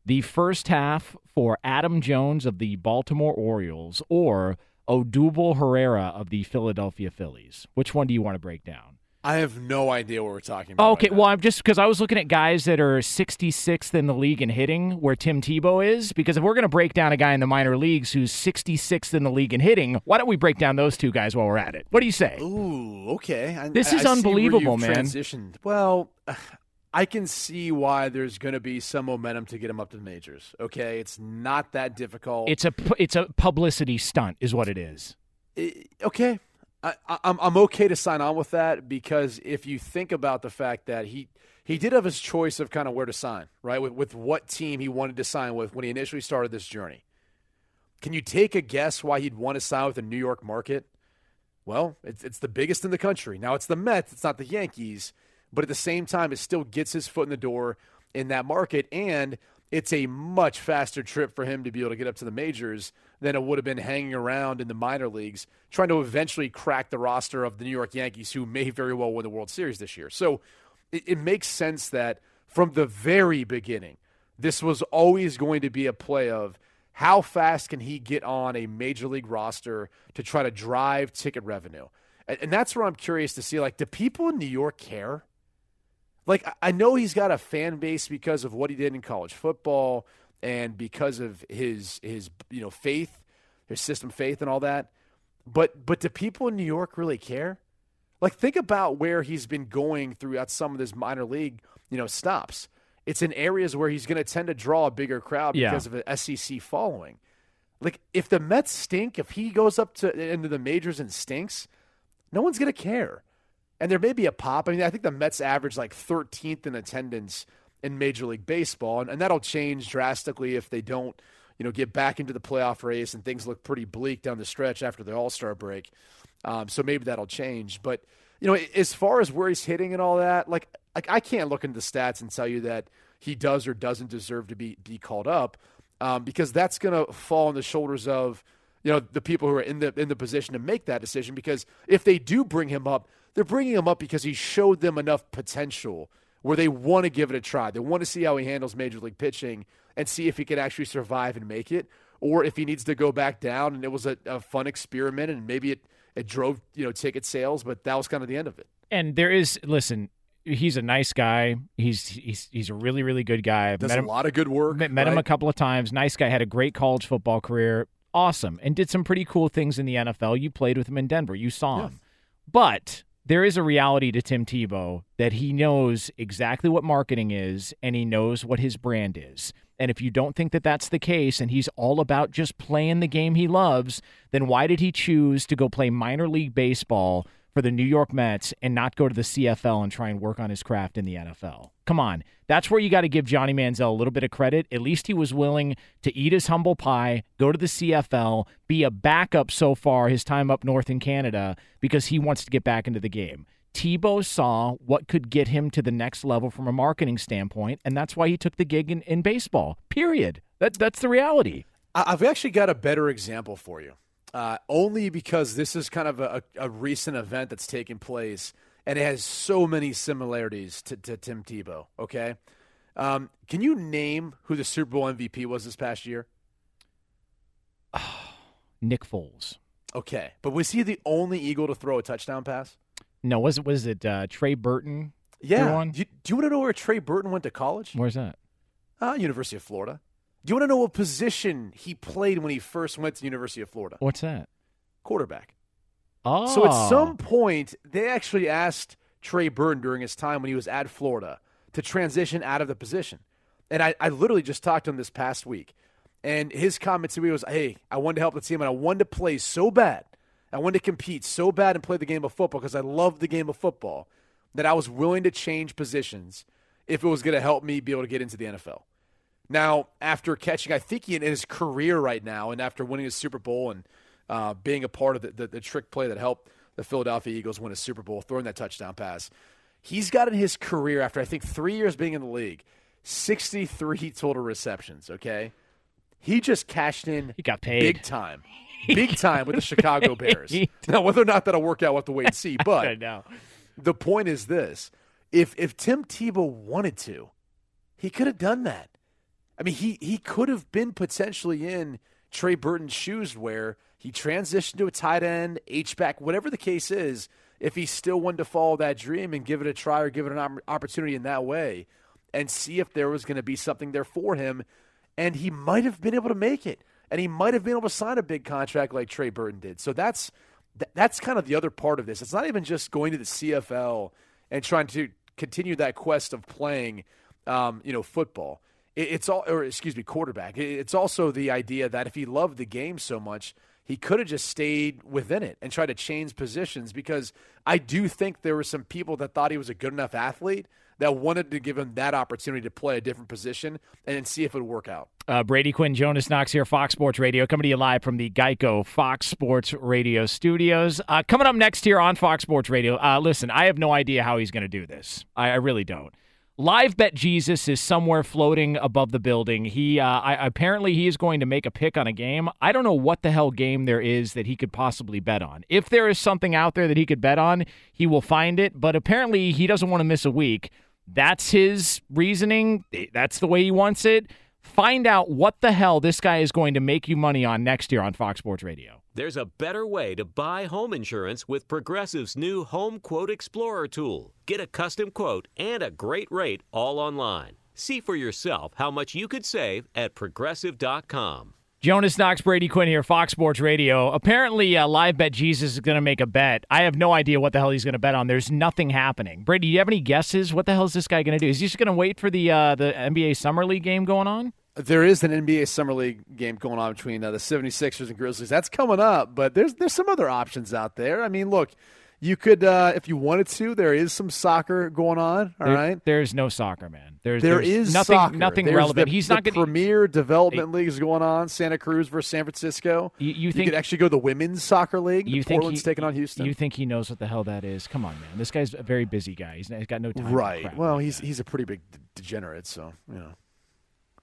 the first half for Adam Jones of the Baltimore Orioles or Odubel Herrera of the Philadelphia Phillies? Which one do you want to break down? I have no idea what we're talking about. Okay, well, I'm just because I was looking at guys that are 66th in the league in hitting, where Tim Tebow is. Because if we're going to break down a guy in the minor leagues who's 66th in the league in hitting, why don't we break down those two guys while we're at it? What do you say? Ooh, okay. I, This is I unbelievable, man. Transitioned. Well, I can see why there's going to be some momentum to get him up to the majors. Okay, it's not that difficult. It's a it's a publicity stunt, is what it is. I- okay. I, I- I'm I'm okay to sign on with that because if you think about the fact that he he did have his choice of kind of where to sign, right? With with what team he wanted to sign with when he initially started this journey. Can you take a guess why he'd want to sign with the New York market? Well, it's it's the biggest in the country. Now it's the Mets, it's not the Yankees, but at the same time, it still gets his foot in the door in that market, and it's a much faster trip for him to be able to get up to the majors than it would have been hanging around in the minor leagues, trying to eventually crack the roster of the New York Yankees, who may very well win the World Series this year. So it, it makes sense that from the very beginning, this was always going to be a play of how fast can he get on a major league roster to try to drive ticket revenue. And, and that's where I'm curious to see like, do people in New York care? Like, I- I know he's got a fan base because of what he did in college football and because of his his you know faith, his system faith and all that. But but do people in New York really care? Like think about where he's been going throughout some of his minor league, you know, stops. It's in areas where he's going to tend to draw a bigger crowd Yeah. because of an SEC following. Like if the Mets stink, if he goes up to into the majors and stinks, no one's going to care. And there may be a pop. I mean, I think the Mets average like 13th in attendance in Major League Baseball, and, and that'll change drastically if they don't, you know, get back into the playoff race and things look pretty bleak down the stretch after the All Star break. Um, so maybe that'll change. But you know, as far as where he's hitting and all that, like, like I can't look into the stats and tell you that he does or doesn't deserve to be be called up, um, because that's going to fall on the shoulders of you know the people who are in the in the position to make that decision. Because if they do bring him up, they're bringing him up because he showed them enough potential where they want to give it a try. They want to see how he handles major league pitching and see if he can actually survive and make it, or if he needs to go back down. And it was a, a fun experiment, and maybe it it drove you know ticket sales, but that was kind of the end of it. And there is listen, he's a nice guy. He's he's he's a really really good guy. I've Does met a him, lot of good work. met, met him a couple of times. Nice guy. Had a great college football career. awesome, and did some pretty cool things in the NFL. You played with him in Denver. You saw him. But there is a reality to Tim Tebow that he knows exactly what marketing is and he knows what his brand is. And if you don't think that that's the case and he's all about just playing the game he loves, then why did he choose to go play minor league baseball for the New York Mets and not go to the CFL and try and work on his craft in the NFL? Come on. That's where you got to give Johnny Manziel a little bit of credit. At least he was willing to eat his humble pie, go to the CFL, be a backup so far his time up north in Canada because he wants to get back into the game. Tebow saw what could get him to the next level from a marketing standpoint, and that's why he took the gig in, in baseball. Period. That, that's the reality. I've actually got a better example for you, uh, only because this is kind of a, a recent event that's taken place, and it has so many similarities to, to Tim Tebow. Okay, um, can you name who the Super Bowl MVP was this past year? Nick Foles. Okay, but was he the only Eagle to throw a touchdown pass? No, was it was it uh, Trey Burton? Yeah. Do you, do you want to know where Trey Burton went to college? Where's that? Uh, University of Florida. Do you want to know what position he played when he first went to University of Florida? What's that? Quarterback. Oh, So at ah. some point, they actually asked Trey Burton during his time when he was at Florida to transition out of the position. And I, I literally just talked to him this past week. And his comment to me was, hey, I wanted to help the team and I wanted to play so bad. I wanted to compete so bad and play the game of football because I love the game of football that I was willing to change positions if it was going to help me be able to get into the NFL. Now, after catching, I think he in his career right now, and after winning a Super Bowl and uh, being a part of the, the, the trick play that helped the Philadelphia Eagles win a Super Bowl, throwing that touchdown pass, he's got in his career, after I think three years being in the league, 63 total receptions, okay? He just cashed in He got paid. big time. Big time with the Chicago Bears. Now, whether or not that'll work out, we'll have to wait and see. But know. the point is this if if Tim Tebow wanted to, he could have done that. I mean, he he could have been potentially in Trey Burton's shoes where he transitioned to a tight end, H back, whatever the case is. If he still wanted to follow that dream and give it a try or give it an opportunity in that way, and see if there was going to be something there for him, and he might have been able to make it, and he might have been able to sign a big contract like Trey Burton did. So that's that's kind of the other part of this. It's not even just going to the CFL and trying to continue that quest of playing, um, you know, football. It, it's all, or excuse me, quarterback. It, it's also the idea that if he loved the game so much, he could have just stayed within it and tried to change positions. Because I do think there were some people that thought he was a good enough athlete that wanted to give him that opportunity to play a different position and see if it would work out. Uh, Brady Quinn, Jonas Knox here, Fox Sports Radio, coming to you live from the Geico Fox Sports Radio studios. Uh, coming up next here on Fox Sports Radio, uh, listen, I have no idea how he's going to do this. I, I really don't. Live Bet Jesus is somewhere floating above the building. He uh, I, apparently he is going to make a pick on a game. I don't know what the hell game there is that he could possibly bet on. If there is something out there that he could bet on, he will find it. But apparently he doesn't want to miss a week. That's his reasoning. That's the way he wants it. Find out what the hell this guy is going to make you money on next year on Fox Sports Radio. There's a better way to buy home insurance with Progressive's new Home Quote Explorer tool. Get a custom quote and a great rate all online. See for yourself how much you could save at progressive.com. Jonas Knox, Brady Quinn here, Fox Sports Radio. Apparently, uh, Live Bet Jesus is going to make a bet. I have no idea what the hell he's going to bet on. There's nothing happening. Brady, do you have any guesses? What the hell is this guy going to do? Is he just going to wait for the uh, the NBA Summer League game going on? There is an NBA Summer League game going on between uh, the 76ers and Grizzlies. That's coming up, but there's there's some other options out there. I mean, look, you could uh, if you wanted to. There is some soccer going on. All There- right, There's no soccer, man. There's There there's is nothing soccer. nothing There's relevant. the- He's the not going premier development leagues going on. Santa Cruz versus San Francisco. You, you You could actually go to the women's soccer league. you think Portland's he, taking on Houston. You think he knows what the hell that is? Come on, man. This guy's a very busy guy. He's, he's got no time. right. Well, like he's that. he's a pretty big d- degenerate. So you know.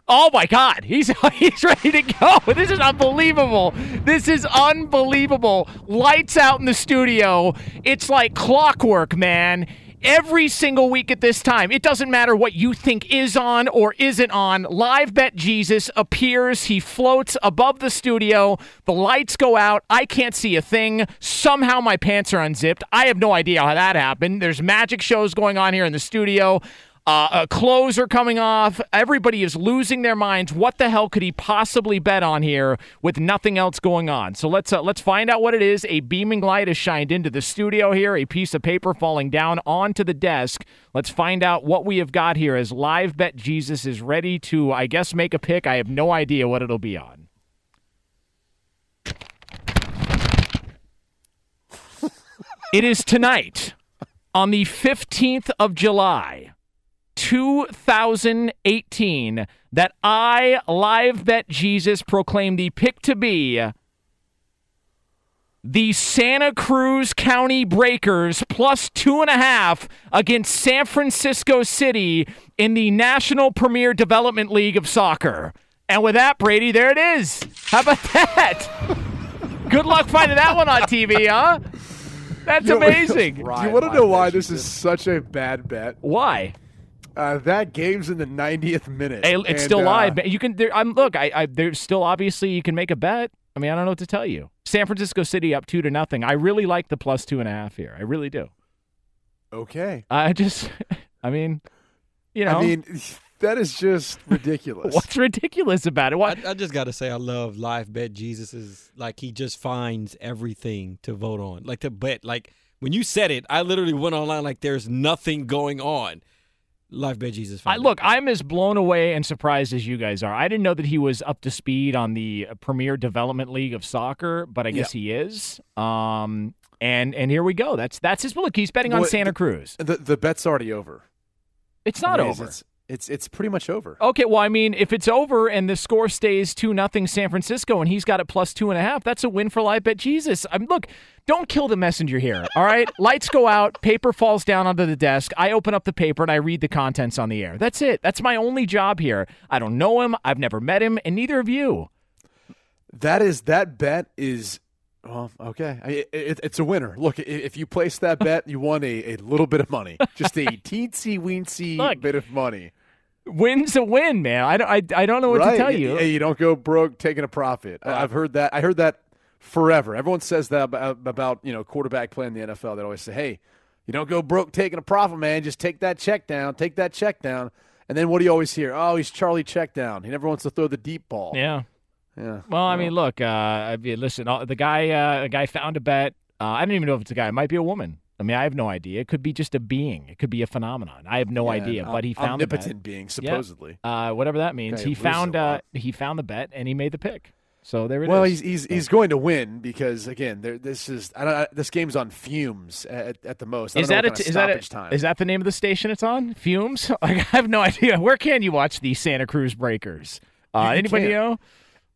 Oh my God, he's he's ready to go. This is unbelievable. This is unbelievable. Lights out in the studio. It's like clockwork, man. Every single week at this time, it doesn't matter what you think is on or isn't on. Live Bet Jesus appears. He floats above the studio. The lights go out. I can't see a thing. Somehow my pants are unzipped. I have no idea how that happened. There's magic shows going on here in the studio. Uh, uh, clothes are coming off. Everybody is losing their minds. What the hell could he possibly bet on here with nothing else going on? So let's uh, let's find out what it is. A beaming light is shined into the studio here. A piece of paper falling down onto the desk. Let's find out what we have got here as live bet Jesus is ready to, I guess, make a pick. I have no idea what it'll be on. it is tonight on the 15th of July. 2018 that I, Live Bet Jesus, proclaim the pick to be the Santa Cruz County Breakers plus two and a half against San Francisco City in the National Premier Development League of Soccer. And with that, Brady, there it is. How about that? Good luck finding that one on TV, huh? That's You amazing. Do you want to know why this is such a bad bet? Why? Uh, that game's in the 90th minute. Hey, it's and, still uh, live. man. You can. There, I'm look. I, I. There's still obviously you can make a bet. I mean, I don't know what to tell you. San Francisco City up two to nothing. I really like the plus two and a half here. I really do. Okay. I just. I mean, you know. I mean, that is just ridiculous. what's ridiculous about it? What? I, I just got to say, I love live bet. Jesus is like he just finds everything to vote on, like to bet. Like when you said it, I literally went online like there's nothing going on. Live bet Jesus. I, look, I'm as blown away and surprised as you guys are. I didn't know that he was up to speed on the Premier Development League of Soccer, but I guess he is. Um, and and here we go. That's that's his look. He's betting on Santa Cruz. The the bet's already over. It's not I mean, over. It's, it's it's pretty much over. Okay, well, I mean, if it's over and the score stays two nothing San Francisco, and he's got it plus two and a half, that's a win for live bet Jesus. I'm look, don't kill the messenger here. All right, lights go out, paper falls down onto the desk. I open up the paper and I read the contents on the air. That's it. That's my only job here. I don't know him. I've never met him, and neither of you. That is that bet is well, okay. I, it, it's a winner. Look, if you place that bet, you won a, a little bit of money, just a teensy weensy Look, bit of money. Win's a win, man. I don't, I, I don't know what right? to tell you. Hey, you don't go broke taking a profit. I, I've heard that. I heard that forever. Everyone says that about, about you know quarterback play in the NFL. They always say, "Hey, you don't go broke taking a profit, man. Just take that check down. Take that check down." And then what do you always hear? Oh, he's Charlie check down. He never wants to throw the deep ball. Yeah. Yeah. Well, I mean, look. Uh, I mean, listen. The guy, uh, the guy found a bet. Uh, I don't even know if it's a guy. It might be a woman. I mean, I have no idea. It could be just a being. It could be a phenomenon. I have no Yeah, idea. But he found the bet. omnipotent being, Yeah. supposedly. Uh, whatever that means. Guy He found. Uh, he found the bet and he made the pick. So there it is. well, he's he's he's going to win because again, there, this is I don't, I- this game's on fumes at, at the most. I Is don't that a t- is that a, time? is that the name of the station it's on? Fumes. Like, I have no idea. Where can you watch the Santa Cruz Breakers? Uh, anybody can't. know?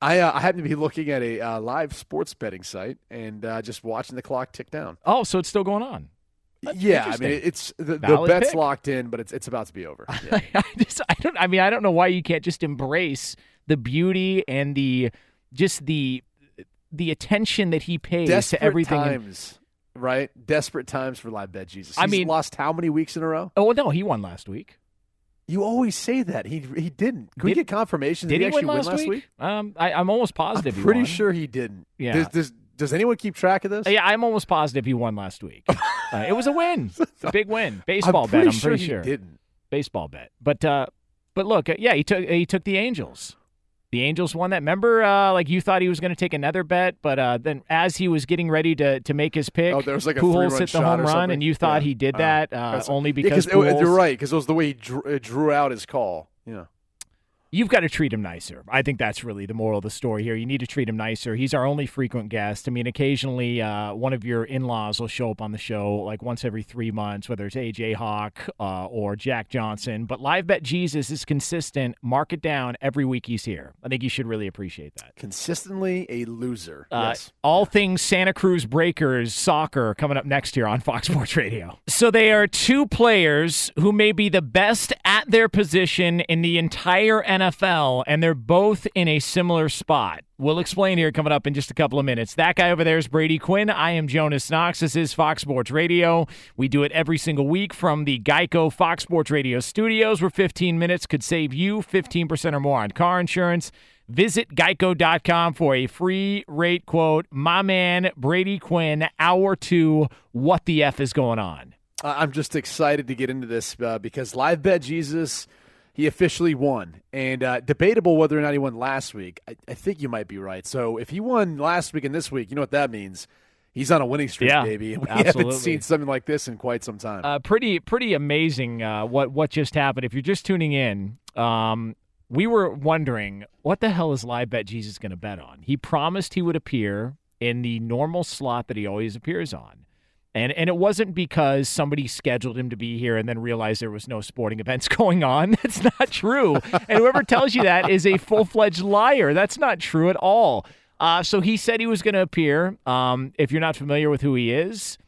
I uh, I happen to be looking at a uh, live sports betting site and uh, just watching the clock tick down. Oh, so it's still going on. yeah, I mean it's the, the bet's pick. locked in, but it's it's about to be over. Yeah. I just I don't I mean I don't know why you can't just embrace the beauty and the just the the attention that he pays Desperate to everything. in- times, right? Desperate times for live bet Jesus. I mean- lost how many weeks in a row? oh no, he won last week. You always say that he he didn't. Can we get confirmation? Did that he, actually win last, week? Um, I, I'm almost positive. I'm he pretty won. sure he didn't. Yeah. Does, does does anyone keep track of this? Yeah, I'm almost positive he won last week. uh, it was a win, a big win. Baseball bet, I'm pretty bet. I'm sure pretty he sure. didn't. Baseball bet. But uh, but look, uh, yeah, he took he took the Angels. The Angels won that. Remember, uh, like you thought he was going to take another bet, but uh, then as he was getting ready to, to make his pick, Oh, there was like a Pujols hit the home run, and you thought Yeah. he did Oh, that uh, only Yeah, because 'cause it- you're right because it was the way he drew, drew out his call. Yeah. You've got to treat him nicer. I think that's really the moral of the story here. You need to treat him nicer. He's our only frequent guest. I mean, occasionally uh, one of your in laws will show up on the show like once every three months, whether it's AJ Hawk uh, or Jack Johnson. But Live Bet Jesus is consistent. Mark it down every week he's here. I think you should really appreciate that. Consistently a loser. Uh, yes. All things Santa Cruz Breakers soccer coming up next here on Fox Sports Radio. So they are two players who may be the best at their position in the entire NFL, and they're both in a similar spot. We'll explain here coming up in just a couple of minutes. That guy over there is Brady Quinn. I am Jonas Knox. This is Fox Sports Radio. We do it every single week from the Geico Fox Sports Radio studios, where 15 minutes could save you 15% or more on car insurance. Visit geico.com for a free rate quote. My man, Brady Quinn, hour two. What the F is going on? I'm just excited to get into this uh, because live bet Jesus, he officially won, and uh, debatable whether or not he won last week. I, I think you might be right. So if he won last week and this week, you know what that means? He's on a winning streak, Yeah, baby. We absolutely. haven't seen something like this in quite some time. Uh, pretty pretty amazing uh, what what just happened. If you're just tuning in, um, we were wondering what the hell is live bet Jesus going to bet on. He promised he would appear in the normal slot that he always appears on. And and it wasn't because somebody scheduled him to be here and then realized there was no sporting events going on. That's not true. and whoever tells you that is a full fledged liar. That's not true at all. Uh, so he said he was going to appear. Um, if you're not familiar with who he is,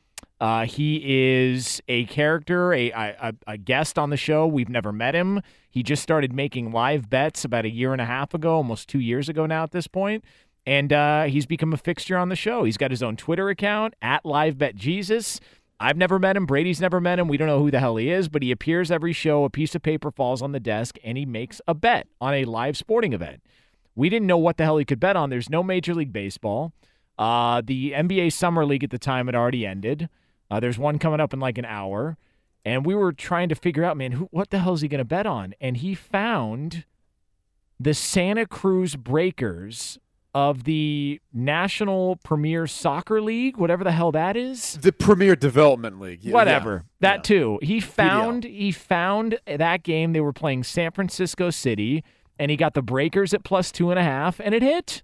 uh, he is a character, a, a a guest on the show. We've never met him. He just started making live bets about a year and a half ago, almost two years ago now at this point, and uh, he's become a fixture on the show. He's got his own Twitter account at LiveBetJesus. I've never met him. Brady's never met him. We don't know who the hell he is, but he appears every show. A piece of paper falls on the desk, and he makes a bet on a live sporting event. We didn't know what the hell he could bet on. There's no Major League Baseball. Uh, the NBA Summer League at the time had already ended. Uh, there's one coming up in like an hour. And we were trying to figure out, man, who, what the hell is he going to bet on? And he found the Santa Cruz Breakers of the National Premier Soccer League, whatever the hell that is. the Premier Development League. Yeah, Whatever. yeah. That too. He found he found that game. They were playing San Francisco City, and he got the Breakers at plus two and a half, and it hit.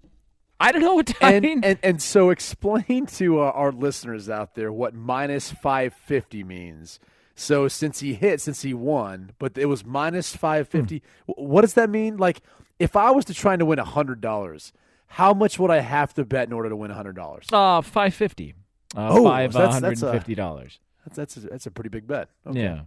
I don't know what to, I and, mean. and and so explain to uh, our listeners out there what minus 550 means. So since he hit, since he won, but it was minus 550. Hmm. wh- What does that mean? Like if I was to try to win $100, how much would I have to bet in order to win $100? Uh, five fifty. Uh, Oh, five so that's- that's a- fifty dollars. That's that's a, that's a pretty big bet. Okay. Yeah.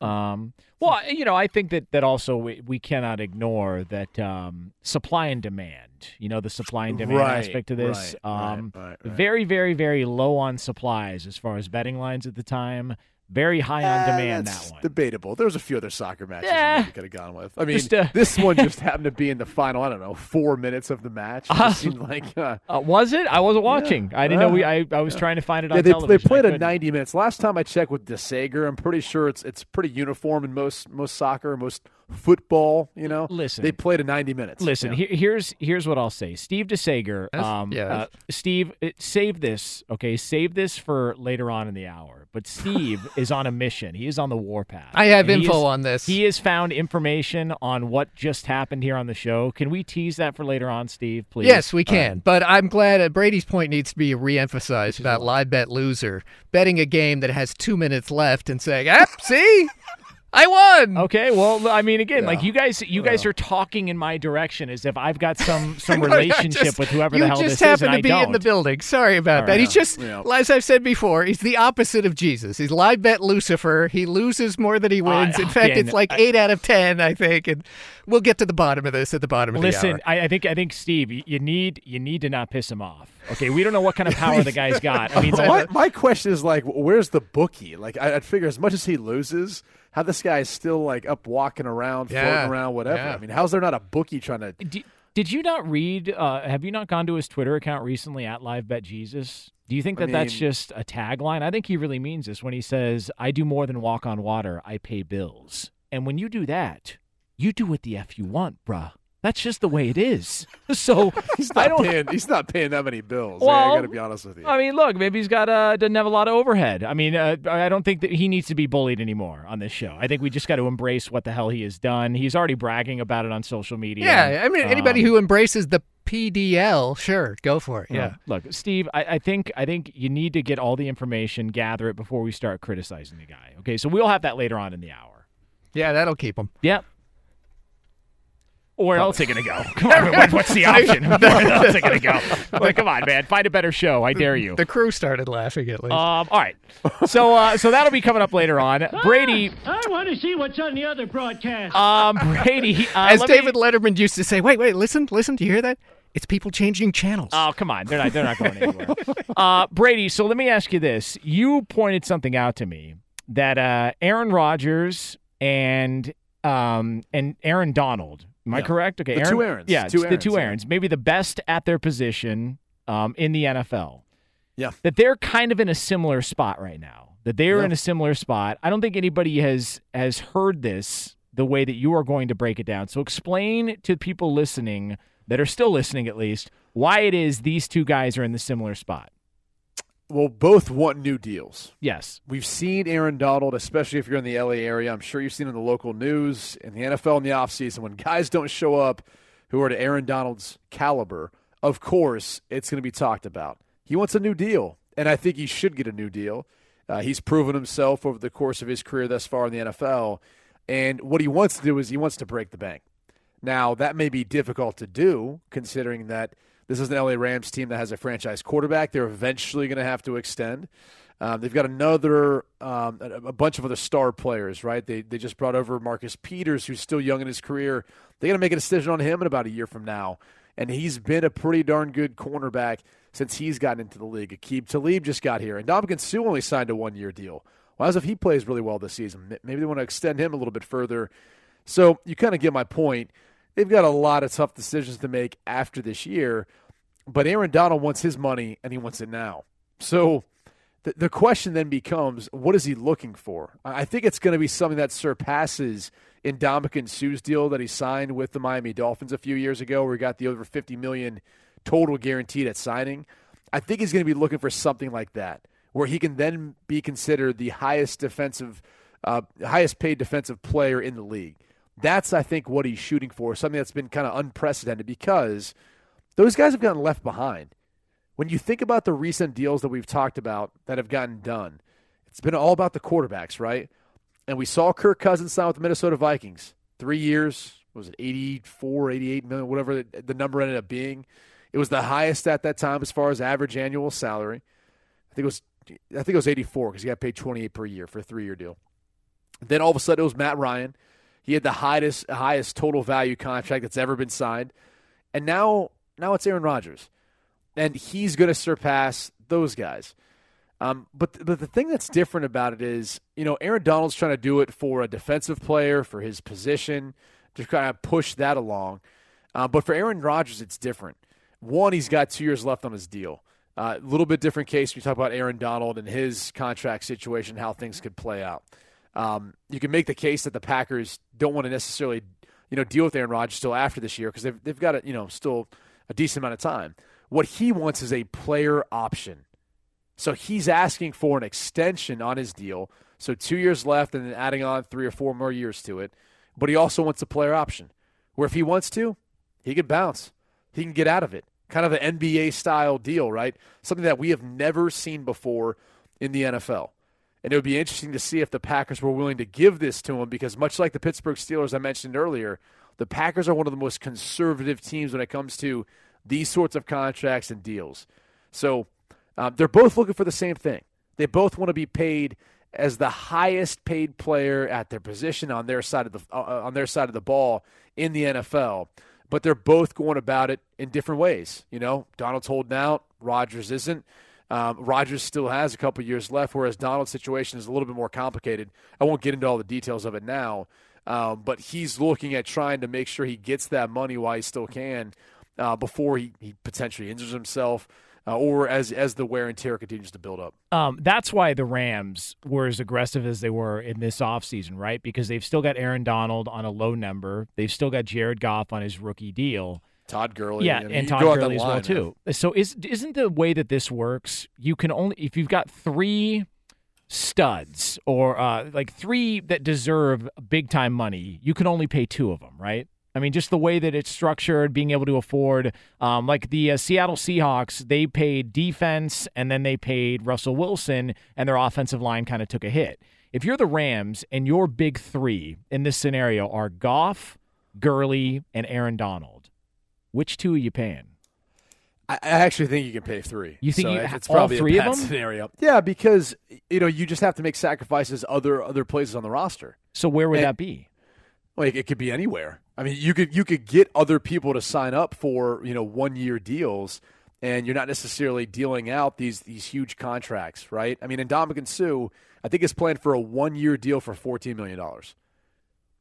Um, well, you know, I think that that also we, we cannot ignore that um, supply and demand. You know, the supply and demand Right, aspect of this. right, um, right. Very, very, very low on supplies as far as betting lines at the time. Very high on Eh, demand. that's That one. debatable. There was a few other soccer matches Yeah. we could have gone with. I mean, Just, uh, this one just happened to be in the final. I don't know, four minutes of the match. It just seemed like uh, Uh, was it? I wasn't watching. I didn't know we. I, I was trying to find it on yeah, they, television. they played a 90 minutes. Last time I checked with DeSager, I'm pretty sure it's it's pretty uniform in most most soccer, most football. You know, Listen. they played a 90 minutes. Listen, Yeah. he- here's here's what I'll say. Steve DeSager, um, yeah. uh, Steve, it, save this, okay? Save this for later on in the hour. But Steve is on a mission. He is on the warpath. I have info is- on this. He has found information on what just happened here on the show. Can we tease that for later on, Steve? Please. Yes, we All right. can. But I'm glad uh, Brady's point needs to be reemphasized about live bet loser betting a game that has two minutes left and saying, "Ah, see, I won." Okay, well, I mean, again, like you guys, you guys are talking in my direction as if I've got some some relationship just- with whoever the hell just this happen is, and to I be don't. in the building. Sorry about All that. right. He's just, Yeah. as I've said before, he's the opposite of Jesus. He's live bet Lucifer. He loses more than he wins. in fact, again, it's like eight out of ten, I think. And we'll get to the bottom of this at the bottom of the Listen, hour. I, I think I think Steve, you need you need to not piss him off. Okay, we don't know what kind of power the guy's got. I mean, my, my question is like, where's the bookie? Like, I, I'd figure as much as he loses, how this guy is still like up walking around, Yeah, floating around, whatever. yeah. I mean, how's there not a bookie trying to? D- did you not read? Uh, have you not gone to his Twitter account recently at LiveBetJesus? Do you think I that that's just a tagline? I think he really means this when he says, "I do more than walk on water. I pay bills." And when you do that, you do what the f you want, bruh. That's just the way it is. So He's I not don't. paying. He's not paying that many bills. Well, I got to be honest with you. I mean, look, maybe he's got uh, doesn't have a lot of overhead. I mean, uh, I don't think that he needs to be bullied anymore on this show. I think we just got to embrace what the hell he has done. He's already bragging about it on social media. yeah, I mean, anybody Um, who embraces the PDL, sure, go for it. Yeah. Look, Steve, I, I think I think you need to get all the information, gather it before we start criticizing the guy. Okay, so we'll have that later on in the hour. Yeah, that'll keep him. Yep. Where else are you gonna go? Come on, what- what's the option? Where else are you gonna go? Like, come on, man, find a better show. I dare you. The crew started laughing at least. Um, all right. So, uh, so that'll be coming up later on. Brady, I want to see what's on the other broadcast. um, Brady. Uh, As let me- David Letterman used to say, wait, wait, listen, listen, do you hear that? It's people changing channels. Oh, come on. They're not they're not going anywhere. uh, Brady, so let me ask you this. You pointed something out to me that uh, Aaron Rodgers and um, and Aaron Donald, am I Yeah. correct? Okay, The Aaron, two Aarons. Yeah, Two it's the Aarons, two yeah. Maybe the best at their position um, in the NFL. Yeah. That they're kind of in a similar spot right now. that they're Yeah. in a similar spot. I don't think anybody has has heard this the way that you are going to break it down. So explain to people listening that are still listening at least why it is these two guys are in the similar spot. Well, both want new deals. Yes. We've seen Aaron Donald, especially if you're in the LA area. I'm sure you've seen in the local news, in the NFL in the offseason, when guys don't show up who are to Aaron Donald's caliber, of course, it's going to be talked about. He wants a new deal, and I think he should get a new deal. Uh, he's proven himself over the course of his career thus far in the NFL. And what he wants to do is he wants to break the bank. Now, that may be difficult to do considering that this is an LA Rams team that has a franchise quarterback. They're eventually going to have to extend. Um, they've got another, um, a, bunch of other star players, right? They, they just brought over Marcus Peters, who's still young in his career. They got to make a decision on him in about a year from now. And he's been a pretty darn good cornerback since he's gotten into the league. Aqib Talib just got here, and Ndamukong Suh only signed a one year deal. Well, as if he plays really well this season, maybe they want to extend him a little bit further. So you kind of get my point. They've got a lot of tough decisions to make after this year, but Aaron Donald wants his money and he wants it now. So the, the question then becomes what is he looking for? I think it's going to be something that surpasses Ndamukong Suh's deal that he signed with the Miami Dolphins a few years ago, where he got the over 50 million total guaranteed at signing. I think he's going to be looking for something like that, where he can then be considered the highest defensive, uh, highest paid defensive player in the league. That's, I think, what he's shooting for, something that's been kind of unprecedented because those guys have gotten left behind. When you think about the recent deals that we've talked about that have gotten done, it's been all about the quarterbacks, right? And we saw Kirk Cousins sign with the Minnesota Vikings. Three years, was it 84, 88 million, whatever the, the number ended up being. It was the highest at that time as far as average annual salary. I think it was I think it was 84 because he got paid 28 per year for a three year deal. Then all of a sudden it was Matt Ryan. He had the highest highest total value contract that's ever been signed. And now now it's Aaron Rodgers. And he's going to surpass those guys. Um, but but the thing that's different about it is, you know, Aaron Donald's trying to do it for a defensive player for his position to kind of push that along. Uh, but for Aaron Rodgers, it's different. One, he's got two years left on his deal. A uh, little bit different case. We talk about Aaron Donald and his contract situation, how things could play out. Um, you can make the case that the Packers don't want to necessarily, you know, deal with Aaron Rodgers still after this year because they've they've got a, you know still a decent amount of time. What he wants is a player option. So he's asking for an extension on his deal. So two years left and then adding on three or four more years to it. But he also wants a player option where if he wants to, he can bounce. He can get out of it. Kind of an NBA style deal, right? Something that we have never seen before in the NFL. And it would be interesting to see if the Packers were willing to give this to him because, much like the Pittsburgh Steelers I mentioned earlier, the Packers are one of the most conservative teams when it comes to these sorts of contracts and deals. So um, they're both looking for the same thing. They both want to be paid as the highest paid player at their position on their side of the uh, on their side of the ball in the NFL. But they're both going about it in different ways. You know, Donald's holding out, Rodgers isn't. Um, Rodgers still has a couple years left, whereas Donald's situation is a little bit more complicated. I won't get into all the details of it now, um, but he's looking at trying to make sure he gets that money while he still can uh, before he, he potentially injures himself uh, or as as the wear and tear continues to build up. Um, that's why the Rams were as aggressive as they were in this offseason, right? Because they've still got Aaron Donald on a low number. They've still got Jared Goff on his rookie deal. Todd Gurley, yeah, mean, and Todd Gurley as well too. So is isn't the way that this works? You can only if you've got three studs or uh, like three that deserve big time money, you can only pay two of them, right? I mean, just the way that it's structured, being able to afford, um, like the uh, Seattle Seahawks, they paid defense and then they paid Russell Wilson, and their offensive line kind of took a hit. If you're the Rams and your big three in this scenario are Goff, Gurley, and Aaron Donald, which two are you paying? I I actually think you can pay three. You think So you- it's all probably three a of bad them? scenario? Yeah, because you know you just have to make sacrifices other other places on the roster. So where would And- that be? Like it, it could be anywhere. I mean, you could you could get other people to sign up for you know one year deals, and you're not necessarily dealing out these these huge contracts, right? I mean, Ndamukong Suh, I think is planned for a one year deal for fourteen million dollars.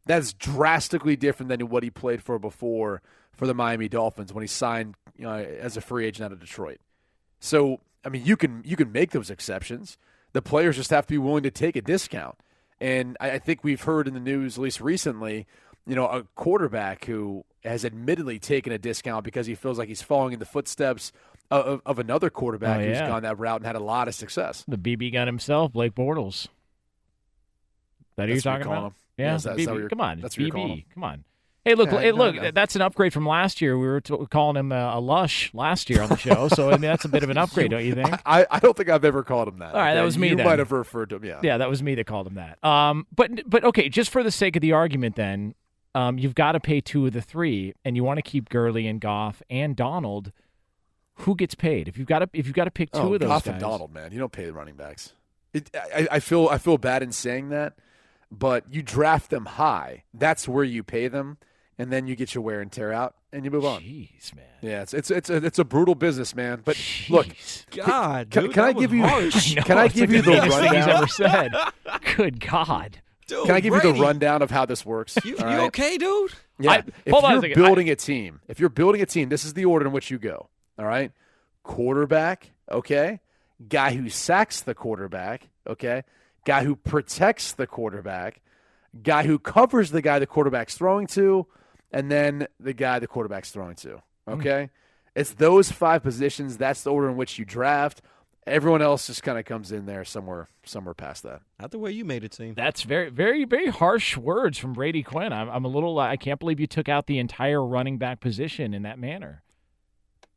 That's drastically different than what he played for before for the Miami Dolphins when he signed you know, as a free agent out of Detroit. So, I mean, you can you can make those exceptions, The players just have to be willing to take a discount. And I, I think we've heard in the news, at least recently, you know, a quarterback who has admittedly taken a discount because he feels like he's following in the footsteps of, of, another quarterback Oh, who's yeah. gone that route and had a lot of success. The BB gun himself, Blake Bortles. That who you're That's talking about? him? Yeah, Yeah, is that- is that BB. Come on, that's BB. Come on. Hey, look, Yeah, hey, look. no. That's an upgrade from last year. We were t- calling him a, a lush last year on the show, so I mean that's a bit of an upgrade, don't you think? I, I don't think I've ever called him that. All right, that was me You then. might have referred to him, yeah. Yeah, that was me that called him that. Um, but but okay, just for the sake of the argument, then, um, you've got to pay two of the three, and you want to keep Gurley and Goff and Donald. Who gets paid? If you've got to if you've got to pick two oh, of those Goff guys, and Donald, man, you don't pay the running backs. It, I, I feel I feel bad in saying that, but you draft them high. That's where you pay them, and then you get your wear and tear out, and you move on. Jeez, man. Yeah, it's it's it's a, it's a brutal business, man. But look, God, can, dude, can I that give was you harsh. I know, can I give you the the meanest thing he's rundown? ever said. Good God. Dude, Can I give you the rundown of how this works? You, All you right? okay, dude? Yeah. I- if on you're second. Building a team, if you're building a team, this is the order in which you go. All right. Quarterback, okay. Guy who sacks the quarterback, okay. Guy who protects the quarterback, guy who covers the guy the quarterback's throwing to, and then the guy the quarterback's throwing to. Hmm. Okay. It's those five positions. That's the order in which you draft. Everyone else just kind of comes in there somewhere, somewhere past that. Not the way you made it seem. That's very, very, very harsh words from Brady Quinn. I'm, I'm a little. I can't believe you took out the entire running back position in that manner.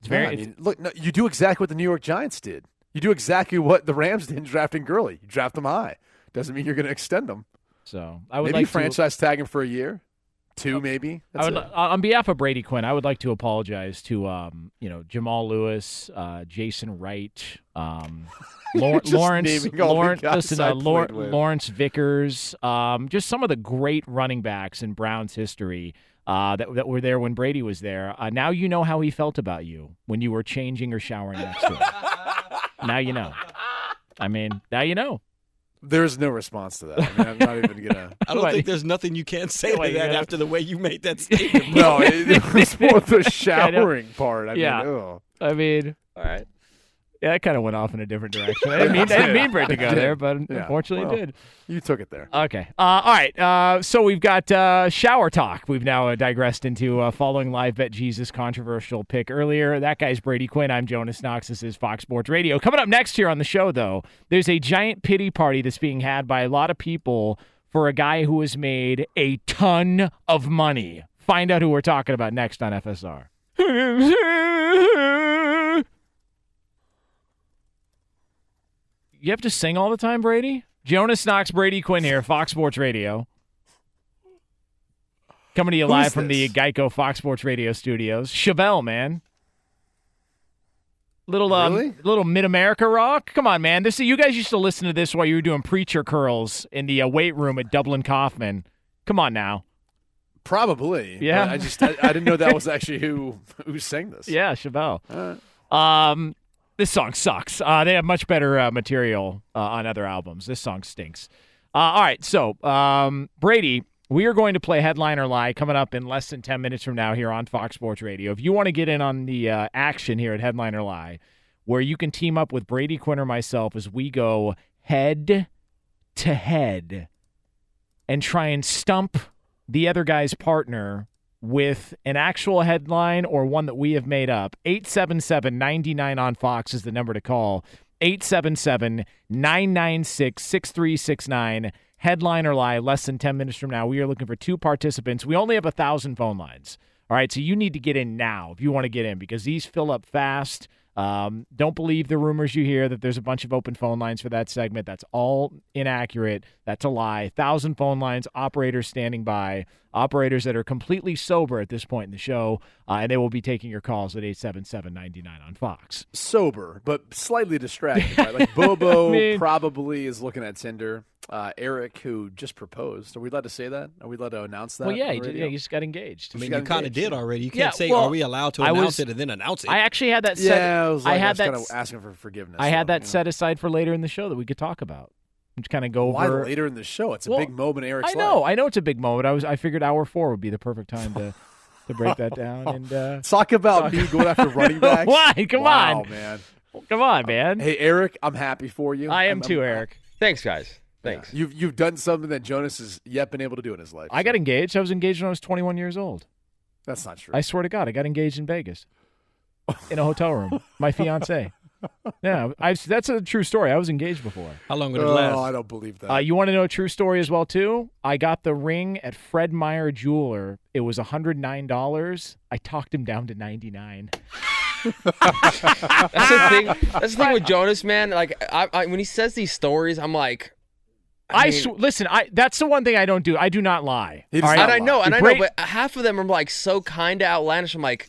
It's very. Yeah, I it's- mean, look, no, you do exactly what the New York Giants did. You do exactly what the Rams did in drafting Gurley. You draft them high. Doesn't mean you're going to extend them. so I would maybe like to- franchise tag him for a year, two maybe. I would, it. on behalf of Brady Quinn, I would like to apologize to um, you know Jamal Lewis, uh, Jason Wright, um, Lawrence, Lawrence, naming all the Lawrence, listen, uh, with. Lawrence Vickers, um, just some of the great running backs in Browns history. Uh, that, that were there when Brady was there. Uh, now you know how he felt about you when you were changing or showering next to him. now you know. I mean, now you know. There's no response to that. I mean, I'm not even gonna. I don't think there's nothing you can say What, to that after the way you made that statement. No, it, it was more the I know. showering part. I Yeah. mean, ugh. I mean, all right. Yeah, that kind of went off in a different direction. I didn't mean, I didn't mean for it to go It there, but Yeah. unfortunately Well, it did. You took it there. Okay. Uh, all right. Uh, so we've got uh, shower talk. We've now uh, digressed into uh, following live bet Jesus controversial pick earlier. That guy's Brady Quinn. I'm Jonas Knox. This is Fox Sports Radio. Coming up next here on the show, though, there's a giant pity party that's being had by a lot of people for a guy who has made a ton of money. Find out who we're talking about next on FSR. You have to sing all the time, Brady? Jonas Knox, Brady Quinn here, Fox Sports Radio. Coming to you Who's live from the? Geico Fox Sports Radio studios. Chevelle, man. Little um, Really? little mid America rock. Come on, man. This you guys used to listen to this while you were doing preacher curls in the uh, weight room at Dublin Coffman. Come on now. Probably. Yeah. I just I, I didn't know that was actually who who sang this. Yeah, Chevelle. Right. Um, this song sucks. Uh, they have much better uh, material uh, on other albums. This song stinks. Uh, all right, so um, Brady, we are going to play Headline or Lie coming up in less than 10 minutes from now here on Fox Sports Radio. If you want to get in on the uh, action here at Headline or Lie, where you can team up with Brady Quinn or myself as we go head to head and try and stump the other guy's partner with an actual headline or one that we have made up. 877 99 on Fox is the number to call. 877 996 6369. Headline or lie, less than 10 minutes from now. We are looking for two participants. We only have a thousand phone lines. All right, so you need to get in now if you want to get in because these fill up fast. Um, don't believe the rumors you hear that there's a bunch of open phone lines for that segment. That's all inaccurate. That's a lie. Thousand phone lines, operators standing by, operators that are completely sober at this point in the show, uh, and they will be taking your calls at 877-99 on Fox. Sober, but slightly distracted. Right? Like Bobo I mean- probably is looking at Tinder. Uh, Eric, who just proposed. Are we allowed to say that? Are we allowed to announce that? well, yeah, on he, the ju- radio? yeah, he just got engaged. I mean, you kind of did already. You can't Yeah, say, well, "Are we allowed to I announce was- it?" and then announce it. I actually had that set. Yeah, I was like, I had was that. kind of asking for forgiveness. I had though, that you know? set aside for later in the show that we could talk about. Just kind of go Why over. later in the show? It's a Well, big moment Eric. Eric's I know, life. I know it's a big moment. I was, I figured hour four would be the perfect time to, to break that down. And uh, Talk about me going after running backs. Why? Come Wow, on. man. Come on, man. Hey, Eric, I'm happy for you. I am I'm- too, I'm- Eric. Thanks, guys. Thanks. You've you've done something that Jonas has yet been able to do in his life. I got engaged. I was engaged when I was 21 years old. That's not true. I swear to God, I got engaged in Vegas in a hotel room. My fiance. Yeah, I, that's a true story. I was engaged before. How long would it oh, last? I don't believe that. Uh, you want to know a true story as well too? I got the ring at Fred Meyer Jeweler. It was $109. I talked him down to 99. That's the thing. That's the thing with Jonas, man. Like, I, I, when he says these stories, I'm like, I, mean- sw- listen. I that's the one thing I don't do. I do not lie. He does All not and I know, and I know, but half of them are like so kind of outlandish. I'm like,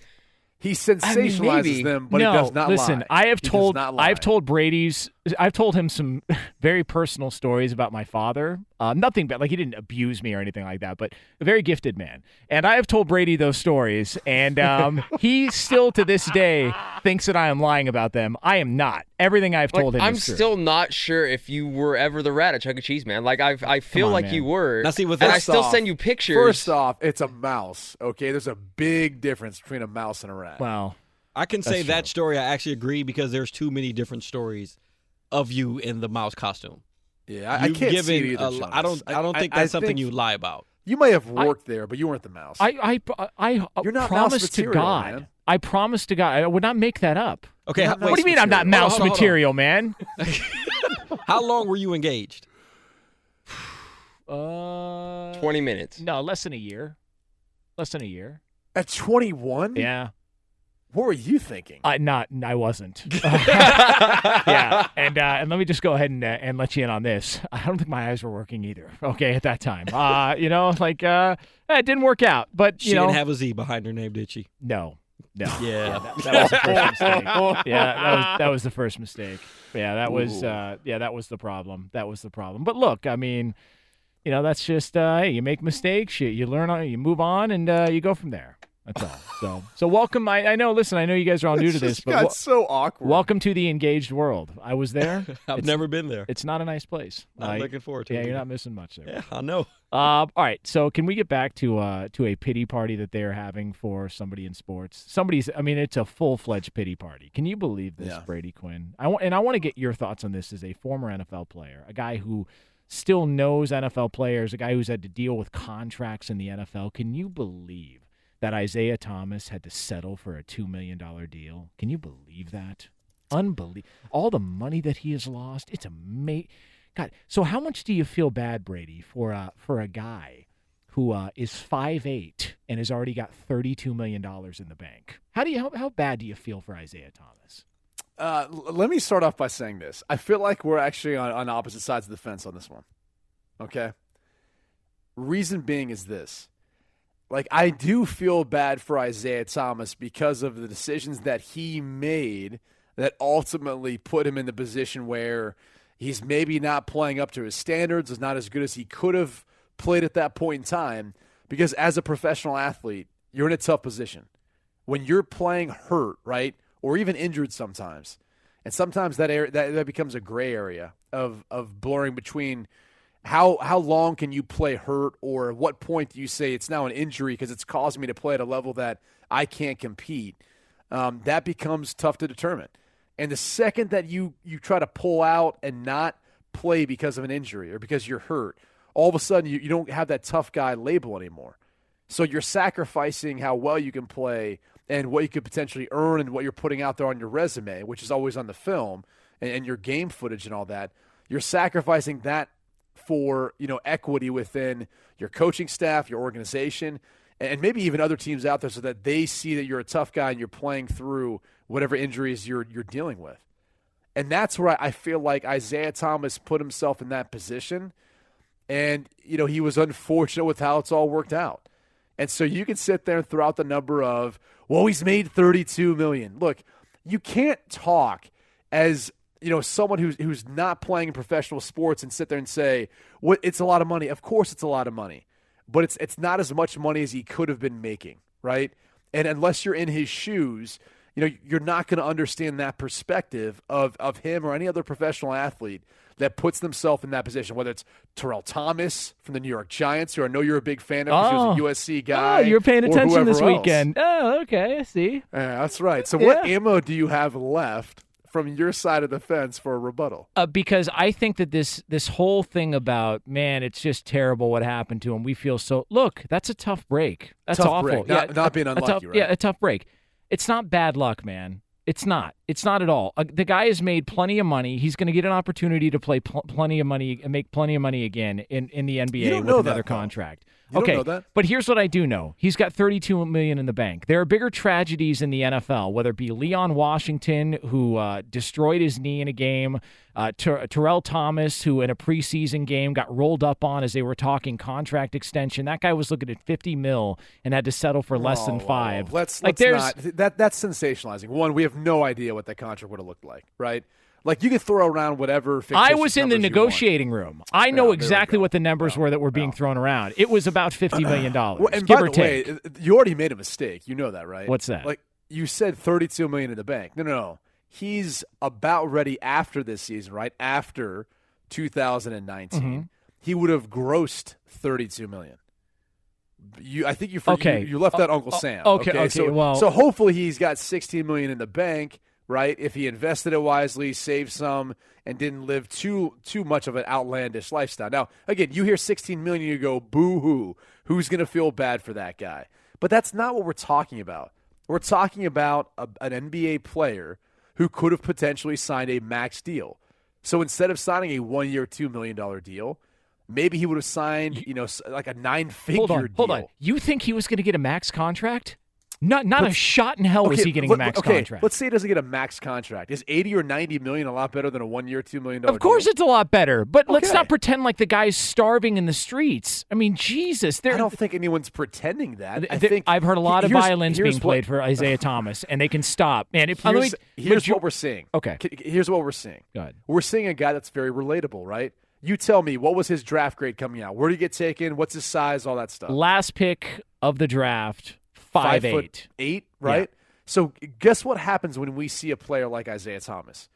He I sensationalizes mean, them, but no, he does not listen. lie. I have He told. I've told Brady's I've told him some very personal stories about my father. Uh, nothing bad, like he didn't abuse me or anything like that, but a very gifted man. And I have told Brady those stories, and um, he still to this day thinks that I am lying about them. I am not. Everything I've like, told him I'm is true. still not sure if you were ever the rat at Chuck E. Cheese, man. Like, I, I feel on, like man. you were. Now, see, with and I First still off- send you pictures. First off, it's a mouse. Okay, there's a big difference between a mouse and a rat. Wow. I can say That's that story. I actually agree because there's too many different stories of you in the mouse costume. yeah, I, I can't given see it either. a lo- I don't. I don't think I that's something think you lie about. You may have I- worked there, but you weren't the mouse. I I I You're not mouse promise to God. man. I promise to God. I would not make that up. Okay, how, what do you mean I'm not mouse Hold on, hold on. material, man? how long were you engaged? Uh, 20 minutes. No, less than a year. Less than a year. At 21, Yeah. What were you thinking? I not. I wasn't. yeah. And uh, and let me just go ahead and uh, and let you in on this. I don't think my eyes were working either. Okay, at that time. Uh, you know, like uh, it didn't work out. But you She know, didn't have a Z behind her name, did she? no, no. Yeah. that, that was the first mistake. Yeah, that was that was the first mistake. Yeah, that was uh, yeah, that was the problem. That was the problem. But look, I mean, you know, that's just uh, hey, you make mistakes, you you learn on, you move on, and uh, you go from there. That's all. So so welcome. I, I know. Listen, I know you guys are all new to This but it's so awkward. welcome to the engaged world. I was there. I've It's- never been there. It's not a nice place. I'm looking forward to yeah, it. you're not missing much there. Yeah, I know. Uh, all right. So can we get back to uh, to a pity party that they're having for somebody in sports? Somebody's. I mean, it's a full fledged pity party. Can you believe this, Yeah. Brady Quinn? I want and I want to get your thoughts on this as a former NFL player, a guy who still knows NFL players, a guy who's had to deal with contracts in the NFL. Can you believe that Isaiah Thomas had to settle for a two million dollar deal? Can you believe that? Unbelievable. All the money that he has lost. It's amazing. God, so how much do you feel bad, Brady, for uh, for a guy who uh, is five eight and has already got thirty two million dollars in the bank? How do you how, how bad do you feel for Isaiah Thomas? Uh, l- let me start off by saying this. I feel like we're actually on, on opposite sides of the fence on this one. Okay. Reason being is this. Like, I do feel bad for Isaiah Thomas because of the decisions that he made that ultimately put him in the position where he's maybe not playing up to his standards, is not as good as he could have played at that point in time. Because as a professional athlete, you're in a tough position when you're playing hurt, right, or even injured sometimes, and sometimes that area that, that becomes a gray area of of blurring between how how long can you play hurt, or at what point do you say it's now an injury because it's causing me to play at a level that I can't compete. Um, that becomes tough to determine. And the second that you you try to pull out and not play because of an injury or because you're hurt, all of a sudden you, you don't have that tough guy label anymore. So you're sacrificing how well you can play and what you could potentially earn and what you're putting out there on your resume, which is always on the film and, and your game footage and all that. You're sacrificing that for you know equity within your coaching staff, your organization, and maybe even other teams out there, so that they see that you're a tough guy and you're playing through whatever injuries you're you're dealing with. And that's where I feel like Isaiah Thomas put himself in that position. And, you know, he was unfortunate with how it's all worked out. And so you can sit there and throw out the number of, well, he's made 32 million. Look, you can't talk as, you know, someone who's who's not playing in professional sports and sit there and say, "What it's a lot of money." Of course it's a lot of money. But it's it's not as much money as he could have been making, right? And unless you're in his shoes, you know, you're not going to understand that perspective of of him or any other professional athlete that puts themselves in that position, whether it's Terrell Thomas from the New York Giants, who I know you're a big fan of because Oh. he was a oh. USC oh, guy. Oh, you're paying attention this else. weekend. Oh, okay, I see. Yeah, that's right. So, what ammo do you have left from your side of the fence for a rebuttal. Uh, because I think that this this whole thing about man, it's just terrible what happened to him. We feel so. Look, that's a tough break. That's Tough awful. break. Yeah, Not- not a- being unlucky, tough- right? Yeah, a tough break. It's not bad luck, man. It's not. It's not at all. Uh, the guy has made plenty of money. He's going to get an opportunity to play pl- plenty of money and make plenty of money again in, in the NBA with know that, another though. You don't okay, know that. but here's what I do know: he's got 32 million in the bank. There are bigger tragedies in the NFL, whether it be Leon Washington, who uh, destroyed his knee in a game, uh, Ter- Terrell Thomas, who in a preseason game got rolled up on as they were talking contract extension. That guy was looking at 50 mil and had to settle for less than Oh, five. Let's like let's there's not that that's sensationalizing. One, we have no idea what that contract would have looked like, right? Like you could throw around whatever. I was in the numbers you want. negotiating room. I know we exactly what the numbers were that were being thrown around. It was about fifty million dollars, Well, and give by or the way, take. you already made a mistake. You know that, right? What's that? Like you said, thirty-two million in the bank. No, no, no. He's about ready after this season, right? After 2019, Mhm. he would have grossed thirty-two million. You, I think you, for, Okay. you, you left out Oh, Uncle oh, Sam. okay, okay, so, well- so hopefully he's got sixteen million in the bank, right? If he invested it wisely, saved some, and didn't live too too much of an outlandish lifestyle. Now, again, you hear sixteen million, you go boo hoo. Who's going to feel bad for that guy? But that's not what we're talking about. We're talking about a, an NBA player who could have potentially signed a max deal. So instead of signing a one year, two million dollar deal, maybe he would have signed, you know, like a nine figure Hold on, deal. hold on. You think he was going to get a max contract? Not, not a shot in hell was Okay, he getting let- a max okay, contract. Let's say he doesn't get a max contract. Is eighty or ninety million a lot better than a one year, two million dollar? Of course, it's a lot better. But let's not pretend like the guy's starving in the streets. I mean, Jesus, I don't think anyone's pretending that. I think I've heard a lot of violins being what- played for Isaiah Thomas, and they can stop. Man, if, let Here's, me- here's what we're seeing. Okay. Here's what we're seeing. Go ahead. We're seeing a guy that's very relatable, right? You tell me, what was his draft grade coming out? Where did he get taken? What's his size? All that stuff. last pick of the draft, five, foot eight. eight, right? So guess what happens when we see a player like Isaiah Thomas?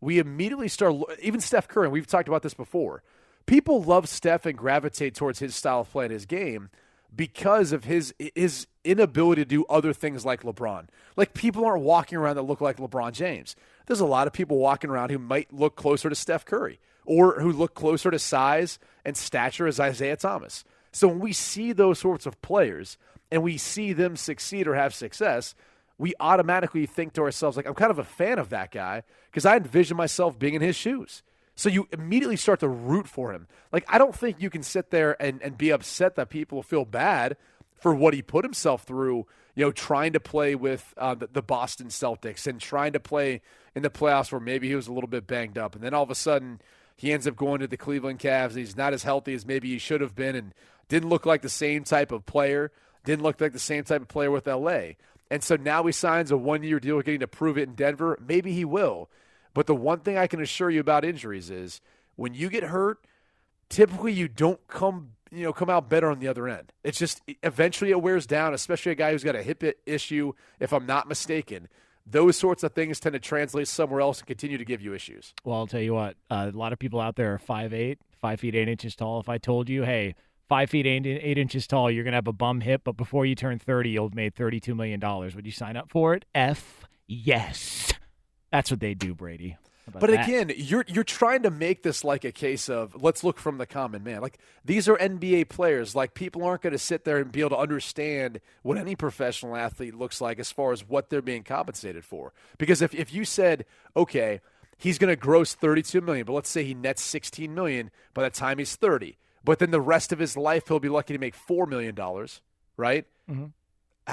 We immediately start. Even Steph Curry. We've talked about this before. People love Steph and gravitate towards his style of play and his game because of his his inability to do other things like LeBron. Like people aren't walking around that look like LeBron James. There's a lot of people walking around who might look closer to Steph Curry or who look closer to size and stature as Isaiah Thomas. So when we see those sorts of players and we see them succeed or have success, we automatically think to ourselves like I'm kind of a fan of that guy because I envision myself being in his shoes. So you immediately start to root for him. Like I don't think you can sit there and, and be upset that people feel bad for what he put himself through, you know, trying to play with uh, the, the Boston Celtics and trying to play in the playoffs where maybe he was a little bit banged up. And then all of a sudden he ends up going to the Cleveland Cavs. He's not as healthy as maybe he should have been and didn't look like the same type of player, didn't look like the same type of player with LA. And so now he signs a one year deal getting to prove it in Denver. Maybe he will. But the one thing I can assure you about injuries is when you get hurt, typically you don't come you know come out better on the other end. It's just eventually it wears down, especially a guy who's got a hip issue. If I'm not mistaken, those sorts of things tend to translate somewhere else and continue to give you issues. Well, I'll tell you what. Uh, a lot of people out there are five eight, five feet eight inches tall. If I told you, hey, five feet eight, eight inches tall, you're gonna have a bum hip, but before you turn thirty, you'll have made thirty two million dollars. Would you sign up for it? F yes. That's what they do, Brady. But that? again, you're you're trying to make this like a case of let's look from the common man. Like these are NBA players. Like people aren't going to sit there and be able to understand what any professional athlete looks like as far as what they're being compensated for. Because if if you said, okay, he's going to gross 32 million, but let's say he nets 16 million by the time he's 30, but then the rest of his life he'll be lucky to make 4 million dollars, right? Mhm.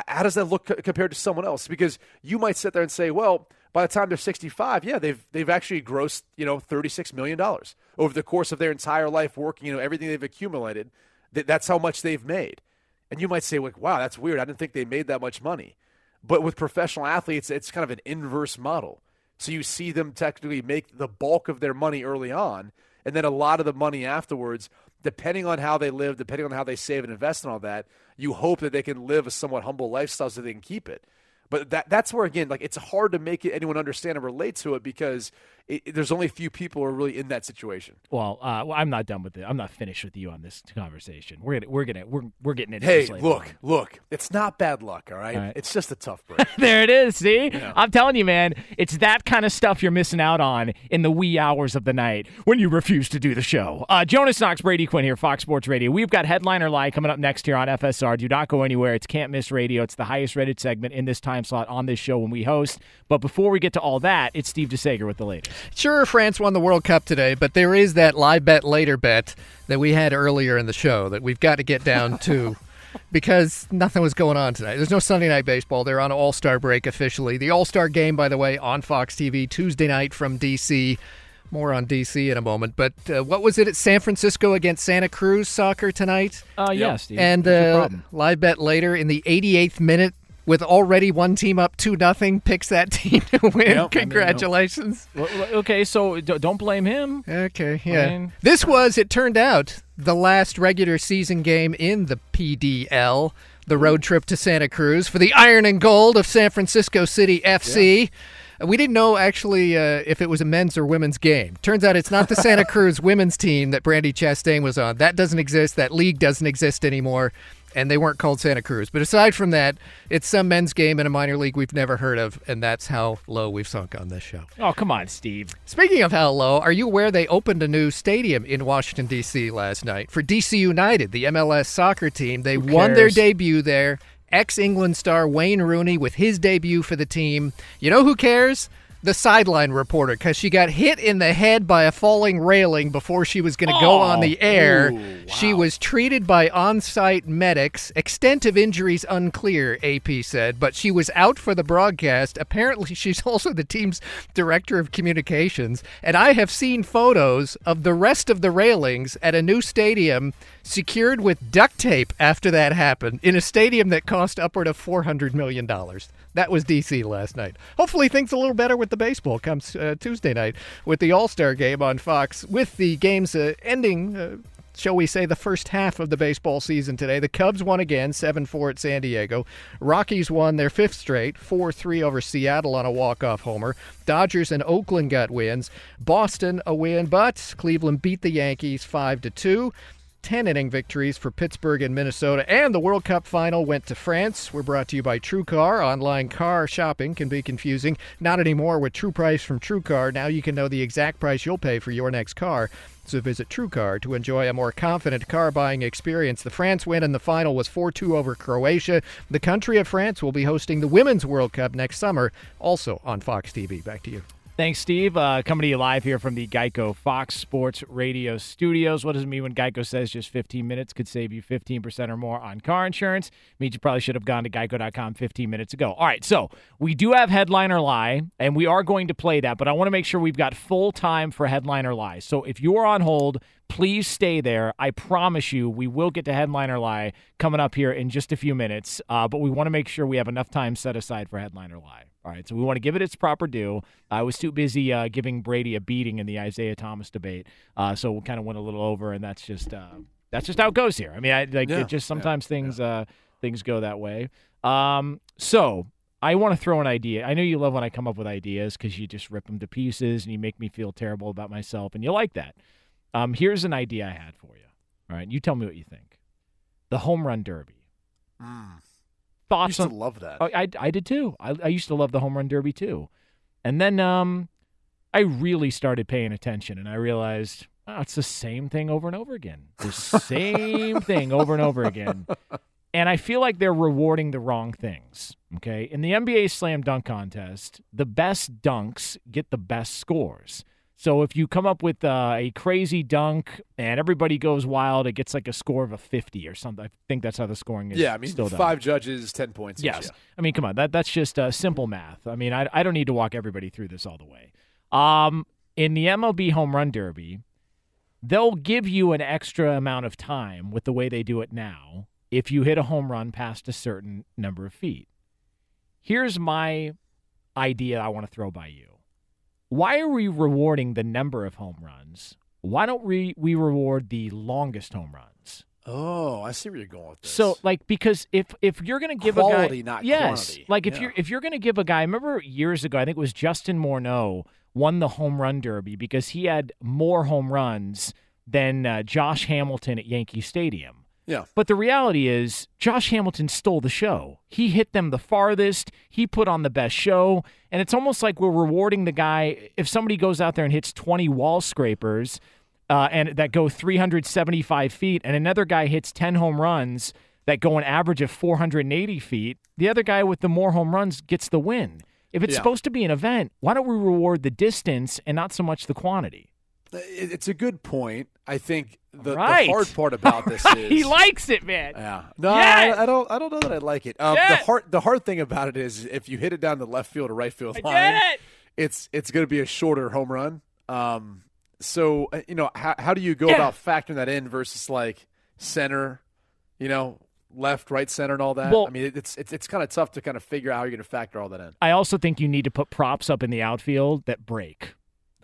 How does that look co- compared to someone else? Because you might sit there and say, well, by the time they're 65, yeah, they've they've actually grossed, you know, 36 million dollars over the course of their entire life working, you know, everything they've accumulated. That that's how much they've made. And you might say, like, wow, that's weird. I didn't think they made that much money. But with professional athletes, it's kind of an inverse model. So you see them technically make the bulk of their money early on, and then a lot of the money afterwards, depending on how they live, depending on how they save and invest and all that, you hope that they can live a somewhat humble lifestyle so they can keep it. But that that's where again, like it's hard to make it, anyone understand and relate to it because it, it- there's only a few people who are really in that situation. Well, uh, well, I'm not done with it. I'm not finished with you on this conversation. We're gonna, we're gonna, we're, we're getting into Hey, look, on. look, it's not bad luck, all right? All right. It's just a tough break. there it is. See, I'm telling you, man, it's that kind of stuff you're missing out on in the wee hours of the night when you refuse to do the show. Uh, Jonas Knox, Brady Quinn here, Fox Sports Radio. We've got headliner lie coming up next here on FSR. Do not go anywhere. It's can't miss radio. It's the highest rated segment in this time slot on this show when we host. But before we get to all that, it's Steve DeSager with the latest. Sure, France won the World Cup today, but there is that live bet later bet that we had earlier in the show that we've got to get down to because nothing was going on tonight. There's no Sunday night baseball. They're on All Star break officially. The All Star game, by the way, on Fox TV Tuesday night from DC. More on DC in a moment. But uh, what was it at San Francisco against Santa Cruz soccer tonight? Uh, yeah, Steve. And What's uh, live bet later in the 88th minute with already one team up 2 nothing picks that team to win. Yep. I mean, Congratulations. Well, well, Okay, so don't blame him. Okay, I yeah. mean- this was, it turned out, the last regular season game in the PDL, the road trip to Santa Cruz for the Iron and Gold of San Francisco City FC. We didn't know actually uh, if it was a men's or women's game. Turns out it's not the Santa Cruz women's team that Brandi Chastain was on. That doesn't exist. That league doesn't exist anymore. And they weren't called Santa Cruz. But aside from that, it's some men's game in a minor league we've never heard of. And that's how low we've sunk on this show. Oh, come on, Steve. Speaking of how low, are you aware they opened a new stadium in Washington, D.C. last night for DC United, the MLS soccer team? They won their debut there. Ex England star Wayne Rooney with his debut for the team. You know who cares? The sideline reporter, because she got hit in the head by a falling railing before she was going to go on the oh, air. She was treated by on site medics. Extent of injuries unclear, AP said, but she was out for the broadcast. Apparently, she's also the team's director of communications. And I have seen photos of the rest of the railings at a new stadium secured with duct tape after that happened in a stadium that cost upward of $400 million. That was DC last night. Hopefully, things a little better with the baseball comes uh, Tuesday night with the All Star game on Fox, with the games uh, ending. Uh, Shall we say the first half of the baseball season today? The Cubs won again, 7 4 at San Diego. Rockies won their fifth straight, 4 3 over Seattle on a walk off homer. Dodgers and Oakland got wins. Boston a win, but Cleveland beat the Yankees 5 2. 10 inning victories for Pittsburgh and Minnesota. And the World Cup final went to France. We're brought to you by TrueCar. Online car shopping can be confusing. Not anymore with True Price from TrueCar. Now you can know the exact price you'll pay for your next car. So visit TrueCar to enjoy a more confident car buying experience. The France win in the final was 4 2 over Croatia. The country of France will be hosting the Women's World Cup next summer, also on Fox TV. Back to you. Thanks, Steve. Uh, coming to you live here from the Geico Fox Sports Radio studios. What does it mean when Geico says just 15 minutes could save you 15% or more on car insurance? means you probably should have gone to geico.com 15 minutes ago. All right, so we do have Headliner Lie, and we are going to play that, but I want to make sure we've got full time for Headliner Lie. So if you are on hold, please stay there. I promise you, we will get to Headliner Lie coming up here in just a few minutes, uh, but we want to make sure we have enough time set aside for Headliner Lie. All right, so we want to give it its proper due. I was too busy uh, giving Brady a beating in the Isaiah Thomas debate, uh, so we kind of went a little over, and that's just uh, that's just how it goes here. I mean, I like Yeah, it just sometimes things uh, things go that way. Um, so I want to throw an idea. I know you love when I come up with ideas because you just rip them to pieces and you make me feel terrible about myself, and you like that. Um, here's an idea I had for you. All right, you tell me what you think. The home run derby. Thoughts I used to on love that. Oh, I, I did too. I, I used to love the home run derby too. And then um, I really started paying attention and I realized oh, it's the same thing over and over again. The same thing over and over again. And I feel like they're rewarding the wrong things. Okay. In the NBA slam dunk contest, the best dunks get the best scores. So if you come up with uh, a crazy dunk and everybody goes wild, it gets like a score of a 50 or something. I think that's how the scoring is Yeah, I mean, still done. five judges, 10 points. each, Yes. yeah. I mean, come on. That that's just uh, simple math. I mean, I, I don't need to walk everybody through this all the way. Um, in the MLB home run derby, they'll give you an extra amount of time with the way they do it now if you hit a home run past a certain number of feet. Here's my idea I want to throw by you. Why are we rewarding the number of home runs? Why don't we, we reward the longest home runs? Oh, I see where you're going with this. So, like, because if if you're going to give Quality, a guy, not yes, quantity. like if Yeah. you're if you're going to give a guy, I remember years ago, I think it was Justin Morneau won the home run derby because he had more home runs than uh, Josh Hamilton at Yankee Stadium. Yeah. But the reality is, Josh Hamilton stole the show. He hit them the farthest. He put on the best show. And it's almost like we're rewarding the guy. If somebody goes out there and hits 20 wall scrapers uh, and that go 375 feet, and another guy hits 10 home runs that go an average of 480 feet, the other guy with the more home runs gets the win. If it's Yeah. supposed to be an event, why don't we reward the distance and not so much the quantity? It- It's a good point. I think the, Right. the hard part about this is he likes it, man. Yeah. No, Yes! I, I don't. I don't know that I like it. Um, Yes! The hard. The hard thing about it is if you hit it down the left field or right field I line, it. it's it's going to be a shorter home run. Um, so uh, you know how how do you go Yeah. about factoring that in versus like center, you know, left, right, center, and all that? Well- I mean, it's it's it's kind of tough to kind of figure out how you're going to factor all that in. I also think you need to put props up in the outfield that break.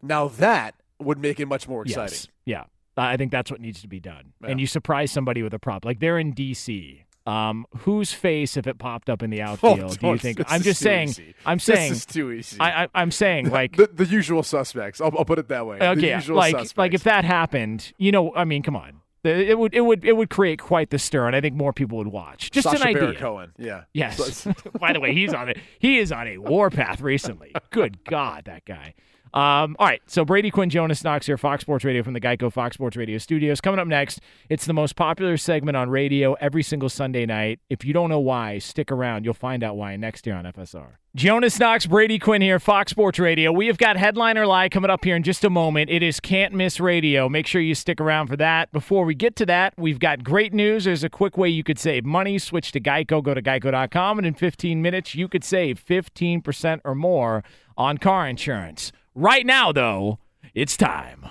Now that would make it much more exciting. Yes. Yeah. I think that's what needs to be done. Yeah. And you surprise somebody with a prop. Like they're in D.C. Um, whose face, if it popped up in the outfield, do you think? I'm just saying. easy. I'm This saying. is too easy. I, I, I'm saying like. the, the usual suspects. I'll, I'll put it that way. the okay, usual like suspects. like if that happened, you know, I mean, come on. It would it would it would create quite the stir, and I think more people would watch. Just an idea. Baron Cohen, yeah. Yes. By the way, he's on it. He is on a warpath recently. Good God, that guy. Um, all right, so Brady Quinn, Jonas Knox here, Fox Sports Radio from the Geico Fox Sports Radio studios. Coming up next, it's the most popular segment on radio every single Sunday night. If you don't know why, stick around. You'll find out why next year on FSR. Jonas Knox, Brady Quinn here, Fox Sports Radio. We have got Headliner Live coming up here in just a moment. It is Can't Miss Radio. Make sure you stick around for that. Before we get to that, we've got great news. There's a quick way you could save money. Switch to Geico. Go to geico.com, and in 15 minutes, you could save 15% or more on car insurance. Right now, though, it's time.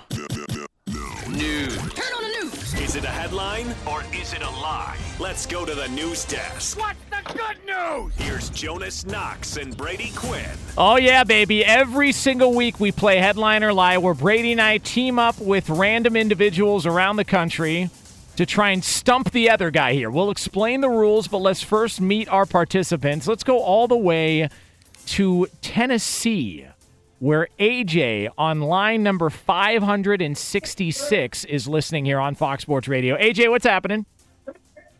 News. Turn on the news. Is it a headline or is it a lie? Let's go to the news desk. What's the good news? Here's Jonas Knox and Brady Quinn. Oh, yeah, baby. Every single week we play Headliner Lie, where Brady and I team up with random individuals around the country to try and stump the other guy here. We'll explain the rules, but let's first meet our participants. Let's go all the way to Tennessee, where AJ on line number 566 is listening here on Fox Sports Radio. AJ, what's happening?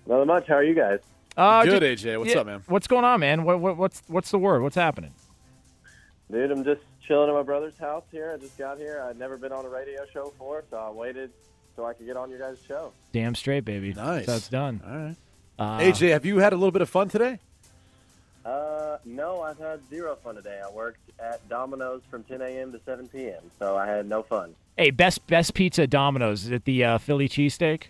Not much. How are you guys? Uh, Good, just- AJ. What's yeah, up, man? What's going on, man? What, what, what's what's the word? What's happening? Dude, I'm just chilling at my brother's house here. I just got here. I'd never been on a radio show before, so I waited so I could get on your guys' show. Damn straight, baby. Nice. That's done. All right. Uh, AJ, have you had a little bit of fun today? Uh, no, I've had zero fun today. I worked at Domino's from 10 a.m. to 7 p.m., so I had no fun. Hey, best best pizza at Domino's. Is it the uh, Philly cheesesteak?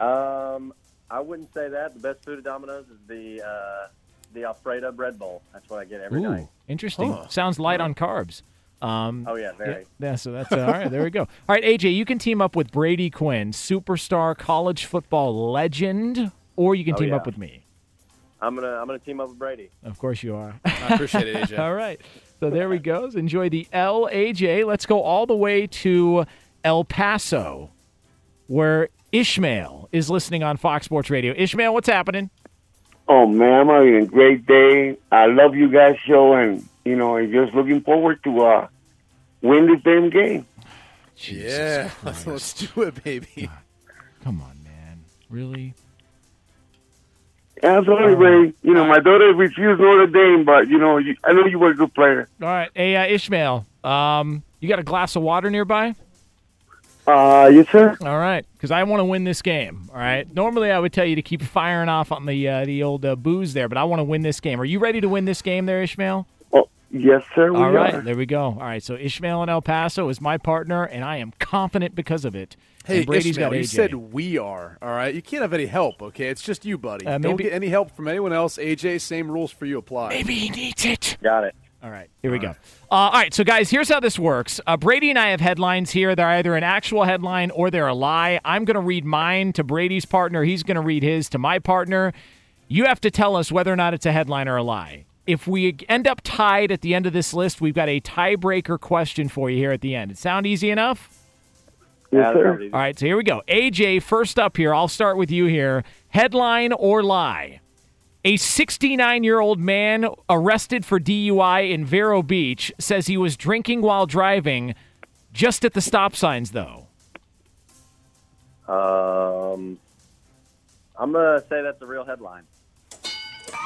Um, I wouldn't say that. The best food at Domino's is the uh, the Alfredo bread bowl. That's what I get every night. interesting. Huh. Sounds light on carbs. Um, Oh, yeah, very. Yeah, so that's uh, all right. There we go. All right, AJ, you can team up with Brady Quinn, superstar college football legend, or you can Oh, team yeah. up with me. I'm gonna I'm gonna team up with Brady. Of course you are. I appreciate it, AJ. all right. So there we go. Enjoy the L AJ. Let's go all the way to El Paso, where Ishmael is listening on Fox Sports Radio. Ishmael, what's happening? Oh man, I'm having a great day. I love you guys' show, and you know, I'm just looking forward to uh, win this damn game. yeah, let's, let's do it, baby. Come on, man. Really? Sorry, Ray. You know, my daughter refused Notre Dame, but you know, you, I know you were a good player. All right. Hey, uh, Ishmael, um, you got a glass of water nearby? Uh, yes, sir. All right, because I want to win this game. All right. Normally, I would tell you to keep firing off on the uh, the old uh, booze there, but I want to win this game. Are you ready to win this game, there, Ishmael? Yes, sir. We All right, are. there we go. All right, so Ishmael in El Paso is my partner, and I am confident because of it. Hey, and Brady's Ishmael, got you said we are. All right, you can't have any help. Okay, it's just you, buddy. Uh, Don't get any help from anyone else. AJ, same rules for you apply. Maybe he needs it. Got it. All right, here we go. Uh, all right, so guys, here's how this works. Uh, Brady and I have headlines here. They're either an actual headline or they're a lie. I'm going to read mine to Brady's partner. He's going to read his to my partner. You have to tell us whether or not it's a headline or a lie. If we end up tied at the end of this list, we've got a tiebreaker question for you here at the end. It sound easy enough? Yeah, that sounds easy. All right, so here we go. AJ, first up here. I'll start with you here. Headline or lie? A 69 year old man arrested for DUI in Vero Beach says he was drinking while driving, just at the stop signs, though. Um, I'm gonna say that's a real headline.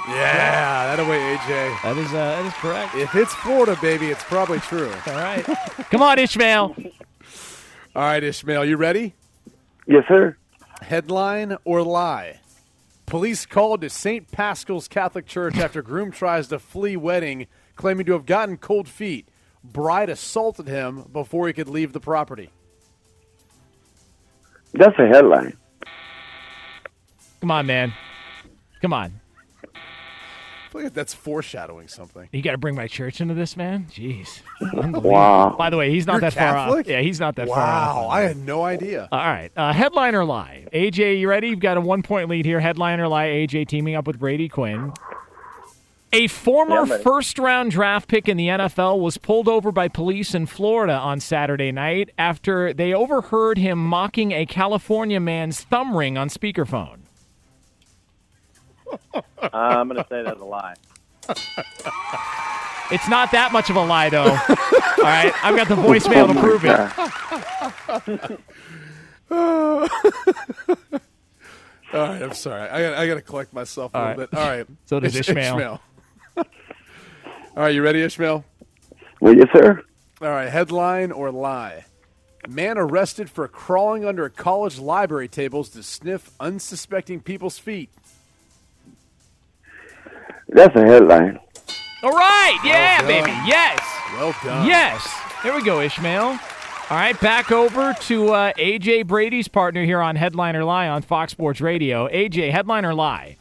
Yeah, that away, AJ. That is uh, that is correct. If it's Florida, baby, it's probably true. All right. Come on, Ishmael. All right, Ishmael, you ready? Yes, sir. Headline or lie? Police called to St. Pascal's Catholic Church after groom tries to flee wedding, claiming to have gotten cold feet. Bride assaulted him before he could leave the property. That's a headline. Come on, man. Come on. I feel like that's foreshadowing something. You got to bring my church into this, man. Jeez. Wow. By the way, he's not You're that far Catholic? off. Yeah, he's not that far off. Wow, I had no idea. All right. Uh, headline or lie? AJ, you ready? You've got a one point lead here. Headliner or lie? AJ teaming up with Brady Quinn. A former I'm first round draft pick in the NFL was pulled over by police in Florida on Saturday night after they overheard him mocking a California man's thumb ring on speakerphone. Uh, I'm gonna say that's a lie. It's not that much of a lie, though. All right. I've got the voicemail to prove it. All right, I'm sorry. I got I got to collect myself a All little right. bit. All right. So does Ish- Ishmael. All right, you ready, Ishmael? Well, yes, sir. All right, headline or lie? Man arrested for crawling under college library tables to sniff unsuspecting people's feet. That's a headline. All right. Yeah, Well baby. Yes. Well done. Yes. Here we go, Ishmael. All right, back over to uh, AJ Brady's partner here on Headliner or Lie on Fox Sports Radio. AJ, Headliner or Lie.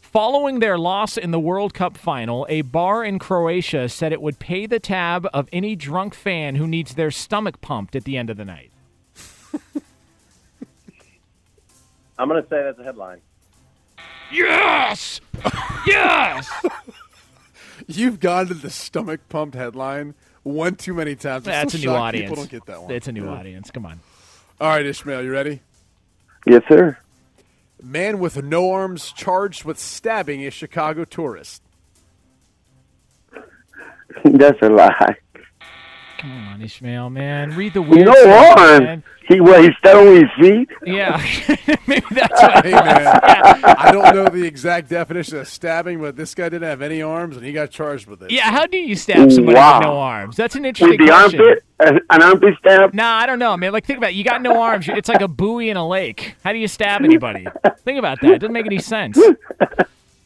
Following their loss in the World Cup final, a bar in Croatia said it would pay the tab of any drunk fan who needs their stomach pumped at the end of the night. I'm gonna say that's a headline. Yes! Yes! You've gone to the stomach pumped headline one too many times. I'm That's so a new audience. People don't get that one. It's a new Yeah. audience. Come on. All right, Ishmael, you ready? Yes, sir. Man with no arms charged with stabbing a Chicago tourist. That's a lie. Come on, Ishmael, man. Read the weird No stuff, arm. man. He well, he stepped on his feet. Yeah, maybe that's what. hey man, I don't know the exact definition of stabbing, but this guy didn't have any arms, and he got charged with it. Yeah, how do you stab somebody Wow. with no arms? That's an interesting With the question. armpit, an armpit stab. Nah, I don't know, man. Like, think about it. You got no arms. It's like a buoy in a lake. How do you stab anybody? think about that. It doesn't make any sense. All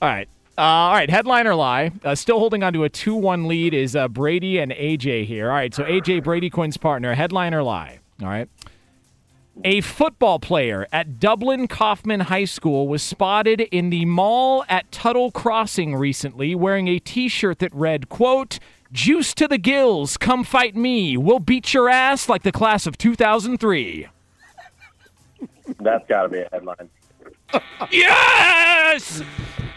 right. Uh, all right, headliner lie. Uh, still holding on to a 2 1 lead is uh, Brady and AJ here. All right, so AJ, Brady Quinn's partner. headliner lie. All right. A football player at Dublin Coffman High School was spotted in the mall at Tuttle Crossing recently wearing a t shirt that read, quote, Juice to the gills, come fight me. We'll beat your ass like the class of 2003. That's got to be a headline. Yes!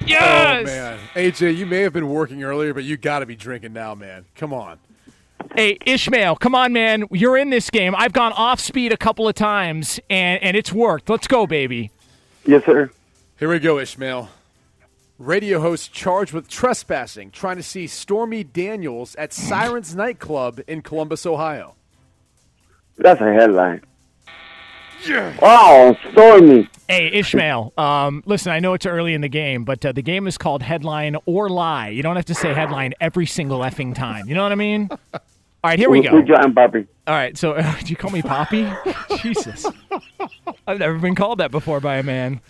Yes! Oh man, AJ, you may have been working earlier, but you got to be drinking now, man. Come on. Hey, Ishmael, come on, man. You're in this game. I've gone off speed a couple of times, and, and it's worked. Let's go, baby. Yes, sir. Here we go, Ishmael. Radio host charged with trespassing, trying to see Stormy Daniels at Sirens nightclub in Columbus, Ohio. That's a headline. Wow, Stormy. Hey, Ishmael. Um, listen, I know it's early in the game, but uh, the game is called Headline or Lie. You don't have to say headline every single effing time. You know what I mean? All right, here we Good go. job, Bobby. All right, so uh, do you call me Poppy? Jesus, I've never been called that before by a man.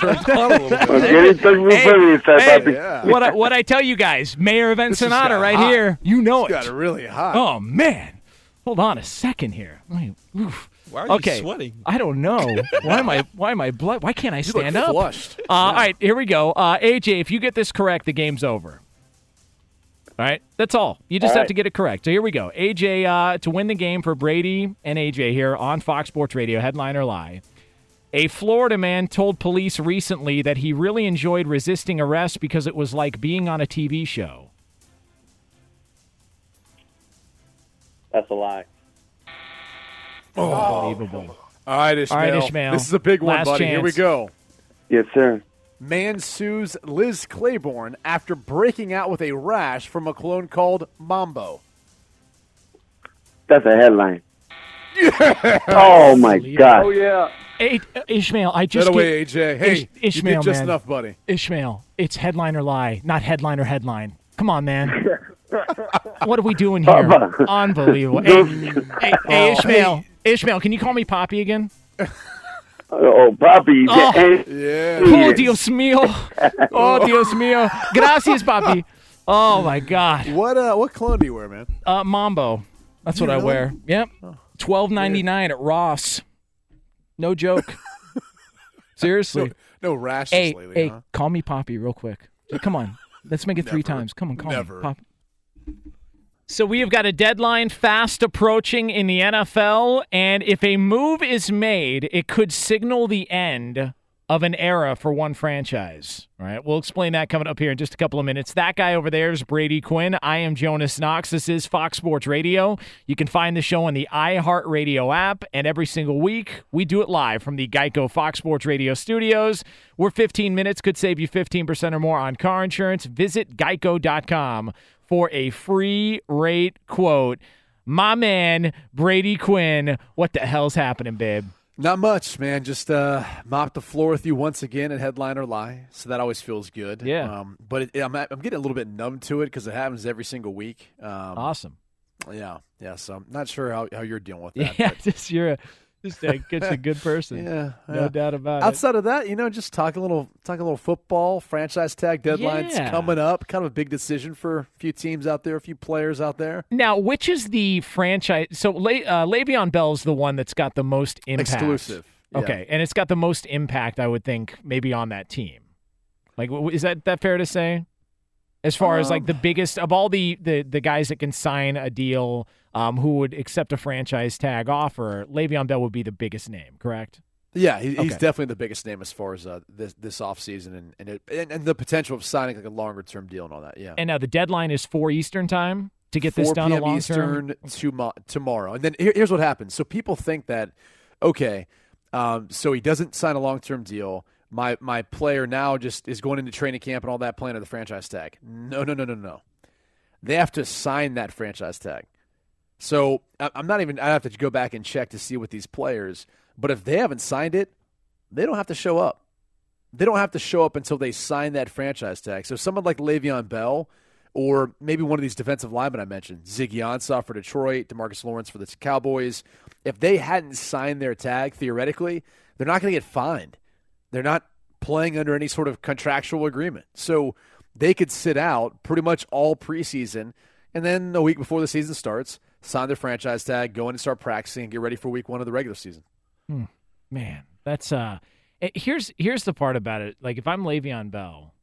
Turned on a little bit. Well, get in touch with Hey, hey, What I, what I tell you guys, Mayor of This Ensenada, right hot. here. You know It's it. got a really hot. Oh man, hold on a second here. Let me- oof. Why are you okay. sweating? I don't know. Why am I? Why am I blood? Why can't I You look stand up? flushed. Uh, All right, here we go. Uh, AJ, if you get this correct, the game's over. All right, that's all. You just All have right. to get it correct. So here we go. AJ uh, to win the game for Brady and AJ here on Fox Sports Radio. Headline or lie? A Florida man told police recently that he really enjoyed resisting arrest because it was like being on a TV show. That's a lie. Oh. Unbelievable. All right, Ishmael. All right, Ishmael. This is a big one, Last buddy. Here we go. Yes, sir. Man sues Liz Claiborne after breaking out with a rash from a cologne called Mambo. That's a headline. Oh my God. Oh yeah. Hey, Ishmael, I just Get away, get- AJ. Hey, Ish- you Ishmael, did just man. enough, buddy. Ishmael, it's headline or lie, not headline or headline. Come on, man. what are we doing here? Unbelievable. Hey, hey, hey, Ishmael, Ishmael, can you call me Poppy again? Oh, Poppy. Oh. Yeah. Oh, Dios mío. Oh, Dios mío. Gracias, Papi. Oh my God. What uh, what cologne do you wear, man? Uh, Mambo. That's You what I really? wear. Yep. Twelve ninety nine at Ross. No joke. Seriously. No, no rashes Hey, lately, hey, huh? call me Poppy real quick. Come on. Let's make it three times. Come on, call Never. me Poppy. So we have got a deadline fast approaching in the NFL, and if a move is made, it could signal the end of an era for one franchise. All right, we'll explain that coming up here in just a couple of minutes. That guy over there is Brady Quinn. I am Jonas Knox. This is Fox Sports Radio. You can find the show on the iHeartRadio app, and every single week we do it live from the Geico Fox Sports Radio studios. Where 15 minutes could save you 15% or more on car insurance. Visit geico.com for a free rate quote. My man, Brady Quinn, what the hell's happening, babe? Not much, man. Just uh, mop the floor with you once again at Headline or Lie, so that always feels good. Yeah. Um, but it, I'm, I'm getting a little bit numb to it because it happens every single week. Um, Awesome. Yeah, yeah. So I'm not sure how, how you're dealing with that. Yeah, just you're a, just a, just a good person. Yeah, no yeah. doubt about it. Outside of that, you know, just talk a little, talk a little football. Franchise tag deadlines Yeah. coming up. Kind of a big decision for a few teams out there, a few players out there. Now, which is the franchise? So, Le, uh, Le'Veon Bell's the one that's got the most impact. Exclusive, yeah. Okay, and it's got the most impact, I would think, maybe on that team. Like, is that that fair to say? As far as like Um, the biggest of all the the the guys that can sign a deal, um, who would accept a franchise tag offer, Le'Veon Bell would be the biggest name, correct? Yeah, he, he's definitely the biggest name as far as uh, this this offseason and and, it, and and the potential of signing like a longer term deal and all that. Yeah. And now the deadline is four Eastern time to get 4 this done. Long. Eastern tomo- tomorrow. And then here, here's what happens. So people think that, okay, um, so he doesn't sign a long term deal. My my player now just is going into training camp and all that playing of the franchise tag. No, no, no, no, no. They have to sign that franchise tag. So I'm not even. I have to go back and check to see what these players. But if they haven't signed it, they don't have to show up. They don't have to show up until they sign that franchise tag. So someone like Le'Veon Bell, or maybe one of these defensive linemen I mentioned, Ziggy Ansah for Detroit, Demarcus Lawrence for the Cowboys, if they hadn't signed their tag, theoretically, they're not going to get fined. They're not playing under any sort of contractual agreement. So they could sit out pretty much all preseason, and then a week before the season starts, sign their franchise tag, go in and start practicing, and get ready for week one of the regular season. Hmm. Man, that's uh. eh, Here's here's the part about it. Like if I'm Le'Veon Bell,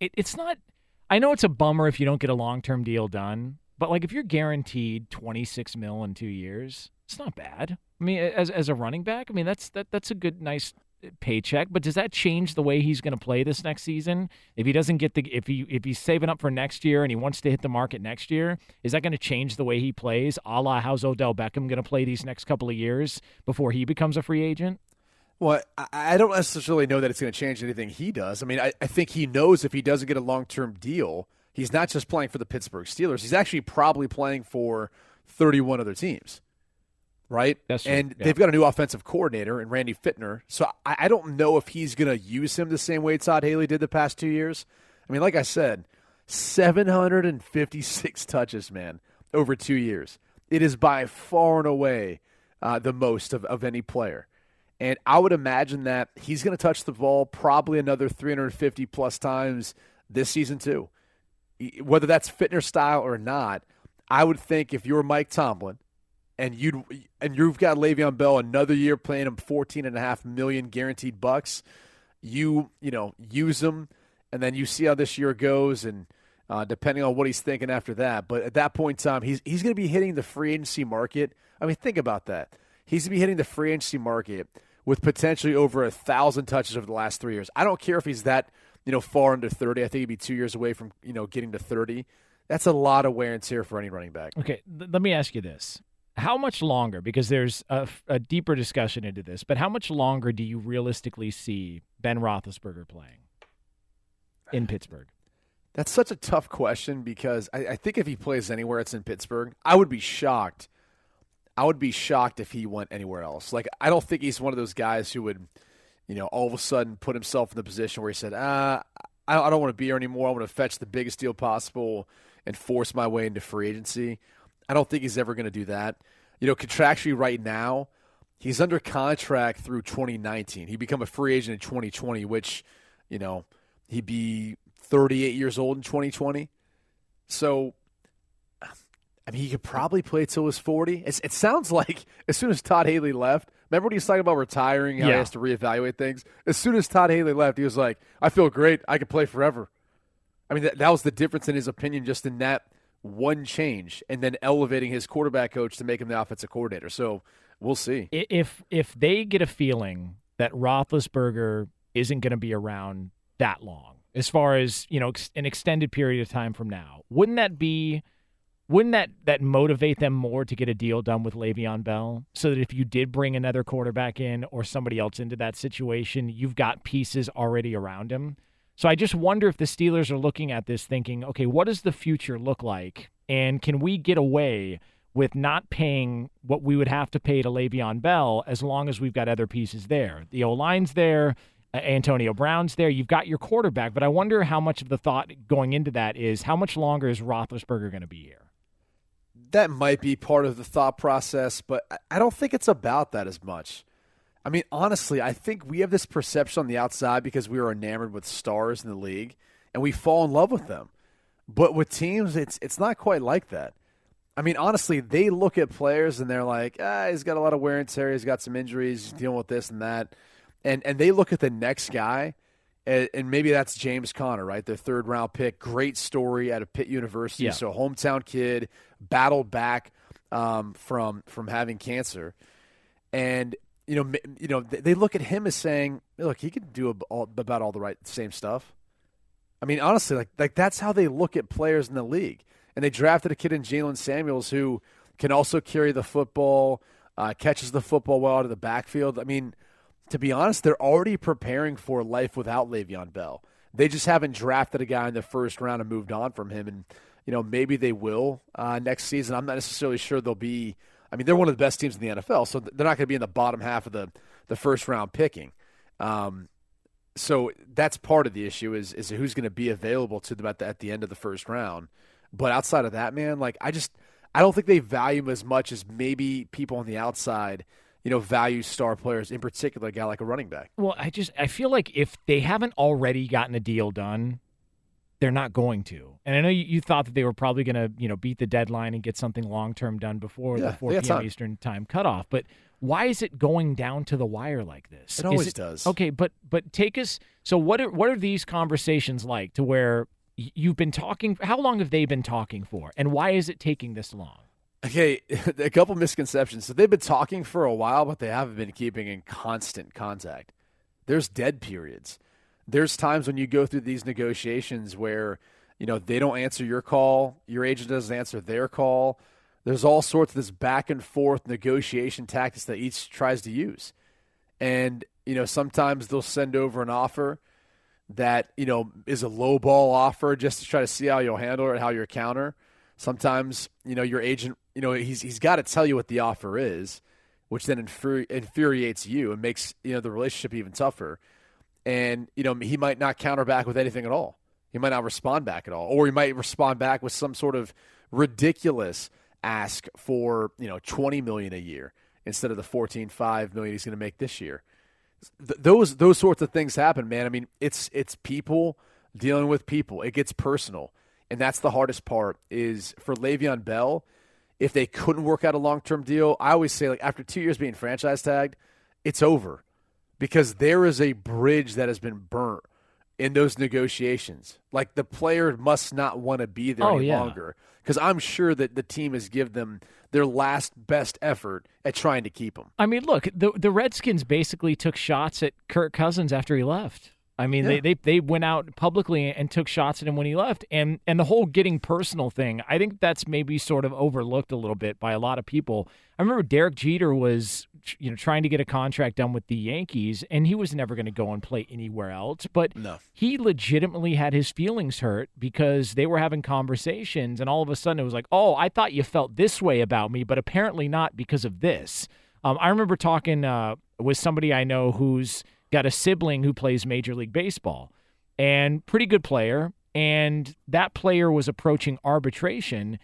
it, it's not. I know it's a bummer if you don't get a long term deal done, but like if you're guaranteed 26 mil in two years, it's not bad. I mean, as as a running back, I mean that's that that's a good nice paycheck. But does that change the way he's going to play this next season? If he doesn't get the if he if he's saving up for next year and he wants to hit the market next year, is that going to change the way he plays? A la how's Odell Beckham going to play these next couple of years before he becomes a free agent? Well, I, don't necessarily know that it's going to change anything he does. I mean, I, I think he knows if he doesn't get a long term deal, he's not just playing for the Pittsburgh Steelers. He's actually probably playing for 31 other teams, right? That's true, and yeah. they've got a new offensive coordinator in Randy Fichtner. So I, I don't know if he's going to use him the same way Todd Haley did the past two years. I mean, like I said, 756 touches, man, over two years. It is by far and away uh, the most of, of any player. And I would imagine that he's going to touch the ball probably another 350 plus times this season, too. Whether that's Fichtner's style or not, I would think if you're Mike Tomlin and you'd and you've got Le'Veon Bell another year playing him 14 and a half million guaranteed bucks, you you know use him and then you see how this year goes and uh, depending on what he's thinking after that. But at that point in time, he's he's going to be hitting the free agency market. I mean, think about that. He's going to be hitting the free agency market with potentially over a thousand touches over the last three years. I don't care if he's that you know far under 30. I think he'd be two years away from you know getting to 30. That's a lot of wear and tear for any running back. Okay, th- let me ask you this. How much longer? Because there's a, a deeper discussion into this, but how much longer do you realistically see Ben Roethlisberger playing in Pittsburgh? That's such a tough question because I, I think if he plays anywhere, it's in Pittsburgh. I would be shocked. I would be shocked if he went anywhere else. Like I don't think he's one of those guys who would, you know, all of a sudden put himself in the position where he said, "Ah, I, I don't want to be here anymore. I want to fetch the biggest deal possible and force my way into free agency." I don't think he's ever going to do that. You know, contractually right now, he's under contract through 2019. He become a free agent in 2020, which, you know, he'd be 38 years old in 2020. So, I mean, he could probably play till he's 40. It's, it sounds like as soon as Todd Haley left, remember when he was talking about retiring, how he has to reevaluate things? As soon as Todd Haley left, he was like, I feel great. I could play forever. I mean, that, that was the difference in his opinion just in that one change and then elevating his quarterback coach to make him the offensive coordinator. So we'll see. If if they get a feeling that Roethlisberger isn't going to be around that long, as far as you know, an extended period of time from now, wouldn't that be? Wouldn't that, that motivate them more to get a deal done with Le'Veon Bell? So that if you did bring another quarterback in or somebody else into that situation, you've got pieces already around him. So I just wonder if the Steelers are looking at this thinking, okay, what does the future look like? And can we get away with not paying what we would have to pay to Le'Veon Bell as long as we've got other pieces there? The O line's there, uh, Antonio Brown's there, you've got your quarterback, but I wonder how much of the thought going into that is how much longer is Roethlisberger going to be here? that might be part of the thought process, but I- I don't think it's about that as much. I mean, honestly, I think we have this perception on the outside because we are enamored with stars in the league and we fall in love with them. But with teams, it's it's not quite like that. I mean, honestly, they look at players and they're like, ah, he's got a lot of wear and tear, he's got some injuries, he's dealing with this and that, and and they look at the next guy, and, and maybe that's James Conner, right? Their third round pick, great story out of Pitt University, Yeah. so hometown kid, battled back um, from from having cancer, and you know, you know, they look at him as saying, look, he could do about all the right same stuff. I mean, honestly, like like that's how they look at players in the league. And they drafted a kid in Jaylen Samuels who can also carry the football, uh, catches the football well out of the backfield. I mean, to be honest, they're already preparing for life without Le'Veon Bell. They just haven't drafted a guy in the first round and moved on from him. And you know, maybe they will uh, next season. I'm not necessarily sure they'll be. I mean, they're one of the best teams in the NFL, so they're not going to be in the bottom half of the the first round picking. Um, so that's part of the issue is is who's going to be available to them at the, at the end of the first round. But outside of that, man, like I just I don't think they value him as much as maybe people on the outside, you know, value star players, in particular a guy like a running back. Well, I just I feel like if they haven't already gotten a deal done, they're not going to. And I know you, you thought that they were probably going to, you know, beat the deadline and get something long term done before Yeah, the 4 p.m. time. Eastern time cutoff. But why is it going down to the wire like this? It Is always does. Okay, but but take us. So what are what are these conversations like to where you've been talking? How long have they been talking for, and why is it taking this long? Okay, a couple misconceptions. So they've been talking for a while, but they haven't been keeping in constant contact. There's dead periods. There's times when you go through these negotiations where, you know, they don't answer your call, your agent doesn't answer their call. There's all sorts of this back and forth negotiation tactics that each tries to use. And, you know, sometimes they'll send over an offer that, you know, is a low ball offer just to try to see how you'll handle it, how you'll counter. Sometimes, you know, your agent, you know, he's he's got to tell you what the offer is, which then infuri- infuriates you and makes, you know, the relationship even tougher. And, you know, he might not counter back with anything at all. He might not respond back at all. Or he might respond back with some sort of ridiculous ask for, you know, 20 million a year instead of the 14.5 million he's going to make this year th- those those sorts of things happen, man. I mean, it's it's people dealing with people. It gets personal, and that's the hardest part. Is for Le'Veon Bell, if they couldn't work out a long term deal, I always say like after two years being franchise tagged, it's over because there is a bridge that has been burnt in those negotiations. Like the player must not want to be there Oh, any yeah. longer because I'm sure that the team has given them their last best effort at trying to keep him. I mean, look, the the Redskins basically took shots at Kirk Cousins after he left. I mean, Yeah. they, they they went out publicly and took shots at him when he left, and and the whole getting personal thing. I think that's maybe sort of overlooked a little bit by a lot of people. I remember Derek Jeter was, you know, trying to get a contract done with the Yankees, and he was never going to go and play anywhere else. But No. he legitimately had his feelings hurt because they were having conversations, and all of a sudden it was like, "Oh, I thought you felt this way about me, but apparently not because of this." Um, I remember talking uh, with somebody I know who's got a sibling who plays Major League Baseball and pretty good player. And that player was approaching arbitration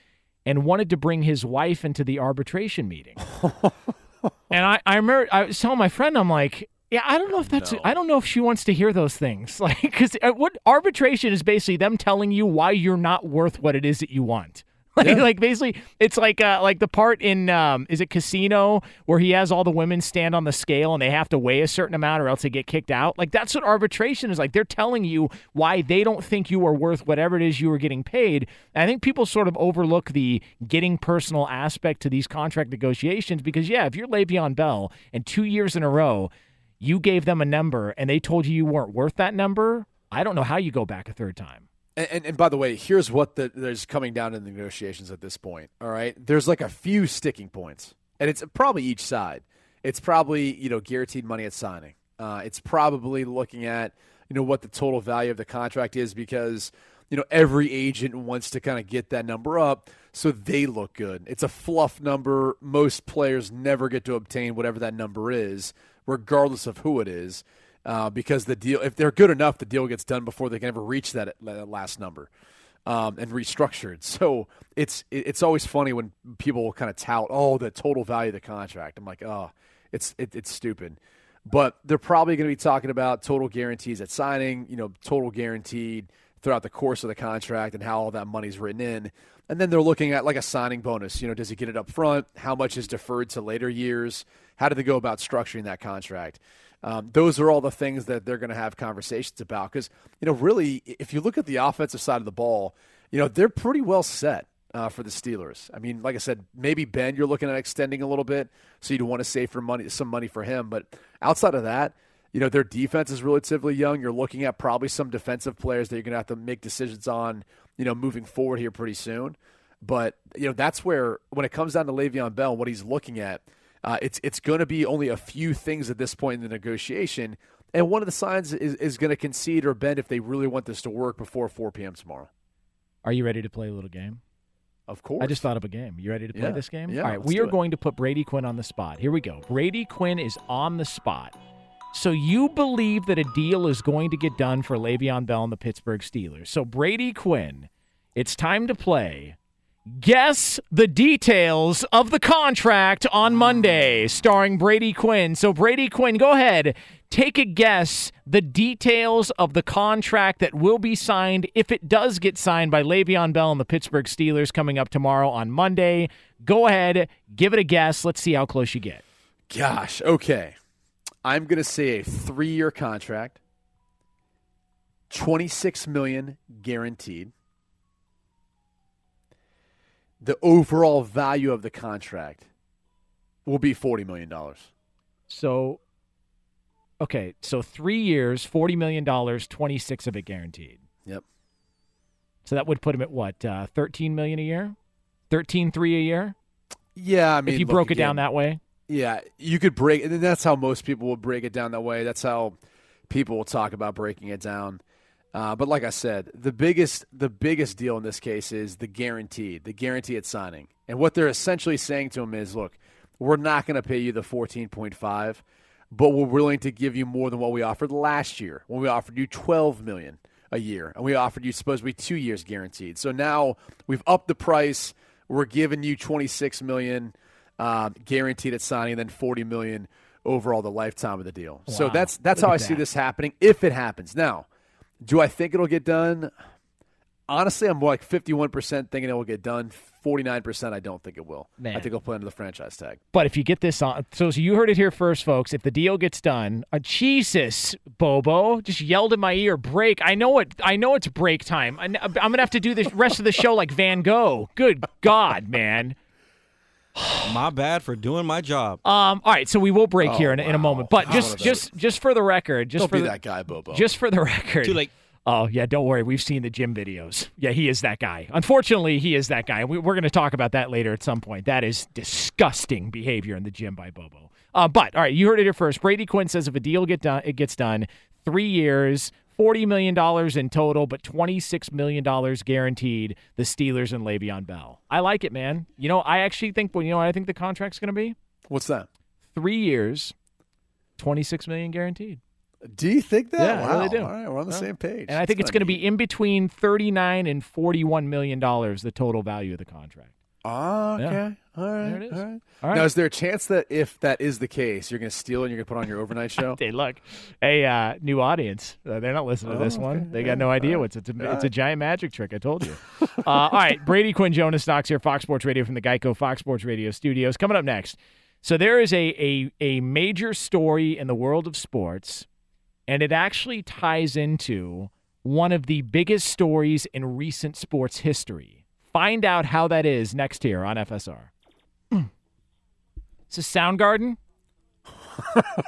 and wanted to bring his wife into the arbitration meeting. and I, I remember I was telling my friend, I'm like, yeah, I don't know if that's, I don't know if she wants to hear those things. Like, because uh, what arbitration is basically them telling you why you're not worth what it is that you want. Like, like basically, it's like uh, like the part in um, is it Casino where he has all the women stand on the scale and they have to weigh a certain amount or else they get kicked out. Like that's what arbitration is like. They're telling you why they don't think you are worth whatever it is you are getting paid. And I think people sort of overlook the getting personal aspect to these contract negotiations because yeah, if you're Le'Veon Bell and two years in a row you gave them a number and they told you you weren't worth that number, I don't know how you go back a third time. And, and, and by the way, here's what the, there's coming down in the negotiations at this point. All right, there's like a few sticking points, and it's probably each side. It's probably you know guaranteed money at signing. Uh, it's probably looking at you know what the total value of the contract is because you know every agent wants to kind of get that number up so they look good. It's a fluff number. Most players never get to obtain whatever that number is, regardless of who it is uh, because the deal, if they're good enough, the deal gets done before they can ever reach that, last number um, and restructured. So it's it's always funny when people kind of tout, oh, the total value of the contract. I'm like, oh, it's it, it's stupid. But they're probably going to be talking about total guarantees at signing, you know, total guaranteed throughout the course of the contract and how all that money's written in. And then they're looking at like a signing bonus. You know, does he get it up front? How much is deferred to later years? How do they go about structuring that contract? Um, those are all the things that they're going to have conversations about. Because you know, really, if you look at the offensive side of the ball, you know they're pretty well set uh, for the Steelers. I mean, like I said, maybe Ben you're looking at extending a little bit, so you'd want to save for money, some money for him. But outside of that, you know their defense is relatively young. You're looking at probably some defensive players that you're going to have to make decisions on, you know, moving forward here pretty soon. But you know that's where when it comes down to Le'Veon Bell, what he's looking at, uh, it's it's going to be only a few things at this point in the negotiation. And one of the signs is, is going to concede or bend if they really want this to work before 4 p.m. tomorrow. Are you ready to play a little game? Of course. I just thought of a game. You ready to play Yeah. this game? Yeah, All right, we are going to put Brady Quinn on the spot. Here we go. Brady Quinn is on the spot. So you believe that a deal is going to get done for Le'Veon Bell and the Pittsburgh Steelers. So Brady Quinn, it's time to play. Guess the details of the contract on Monday, starring Brady Quinn. So Brady Quinn, go ahead, take a guess the details of the contract that will be signed if it does get signed by Le'Veon Bell and the Pittsburgh Steelers coming up tomorrow on Monday. Go ahead, give it a guess. Let's see how close you get. Gosh, okay. I'm going to say a three-year contract, 26 million guaranteed. The overall value of the contract will be 40 million dollars. So, okay, so three years, $40 million, 26 of it guaranteed. Yep. So that would put him at what, uh, 13 million a year? 13 3 a year? Yeah, I mean, if you look, broke it down that way? Yeah, you could break, and that's how most people will break it down that way. That's how people will talk about breaking it down. Uh, but like I said, the biggest the biggest deal in this case is the guarantee, the guarantee at signing. And what they're essentially saying to him is, look, we're not going to pay you the fourteen point five, but we're willing to give you more than what we offered last year when we offered you twelve million a year, and we offered you supposedly two years guaranteed. So now we've upped the price. We're giving you twenty six million um, guaranteed at signing, and then forty million overall the lifetime of the deal. So that's that's Look how I at see this happening if it happens. Now, do I think it'll get done? Honestly, I'm more like 51% thinking it will get done. 49% I don't think it will. Man. I think it'll play under the franchise tag. But if you get this on, so, so you heard it here first, folks. If the deal gets done, uh, Jesus, Bobo just yelled in my ear, "Break!" I know it. I know it's break time. I, am gonna have to do the rest of the show like Van Gogh. Good God, man! My bad for doing my job. Um, all right, so we will break Oh, here in, in a moment, but just just just for the record, just Don't for be the, that guy, Bobo. Just for the record, Too late. Oh yeah, don't worry. We've seen the gym videos. Yeah, he is that guy. Unfortunately, he is that guy. We, we're going to talk about that later at some point. That is disgusting behavior in the gym by Bobo. Uh, but all right, you heard it here first. Brady Quinn says if a deal get done, it gets done. Three years, forty million dollars in total, but twenty six million dollars guaranteed. The Steelers and Le'Veon Bell. I like it, man. You know, I actually think. Well, you know, what I think the contract's going to be What's that? three years, 26 million guaranteed. Do you think that? Yeah, wow. I really do. All right, we're on the Yeah. same page. And I think it's going to be in between 39 and 41 million dollars the total value of the contract. Ah, okay. Yeah. All right. There it is. All right. All right. Now, is there a chance that if that is the case, you're going to steal and you're going to put on your overnight show? Hey, look, a uh, new audience. Uh, they're not listening to this Oh, one. okay. They got no idea what's it's a, it's a giant magic trick. I told you. uh, all right, Brady Quinn, Jonas Knox here, Fox Sports Radio from the Geico Fox Sports Radio studios. Coming up next. So there is a a a major story in the world of sports, and it actually ties into one of the biggest stories in recent sports history. Find out how that is next here on FSR. It's a Soundgarden.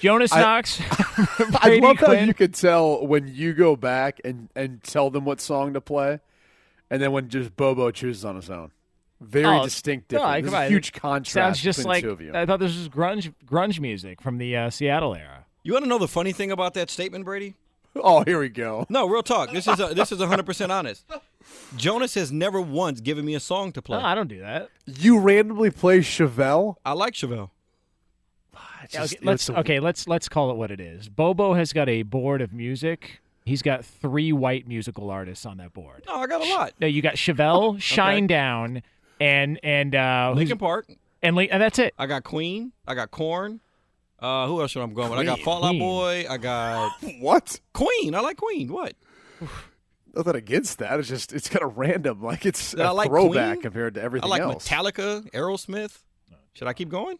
Jonas I- Knox. I Brady love how you could tell when you go back and, and tell them what song to play, and then when just Bobo chooses on his own. Very Oh, distinct no, difference. come There's a huge contrast Sounds just between like the two of you. I thought this was grunge grunge music from the uh, Seattle era. You want to know the funny thing about that statement, Brady? Oh, here we go. No, real talk. This is a, this is 100% honest. Jonas has never once given me a song to play. No, I don't do that. You randomly play Chevelle? I like Chevelle. Yeah, okay, let's okay. Let's let's call it what it is. Bobo has got a board of music. He's got three white musical artists on that board. No, I got a lot. No, you got Chevelle, Shinedown, and and uh, Linkin Park. and Lin- and that's it. I got Queen. I got Korn. Uh, who else should I'm going with? I got Queen. Fall Out Boy. I got What? Queen. I like Queen. What? Nothing against that. It's just it's kind of random. Like it's Did a I like throwback Queen? compared to everything I like else. Metallica, Aerosmith. Should I keep going?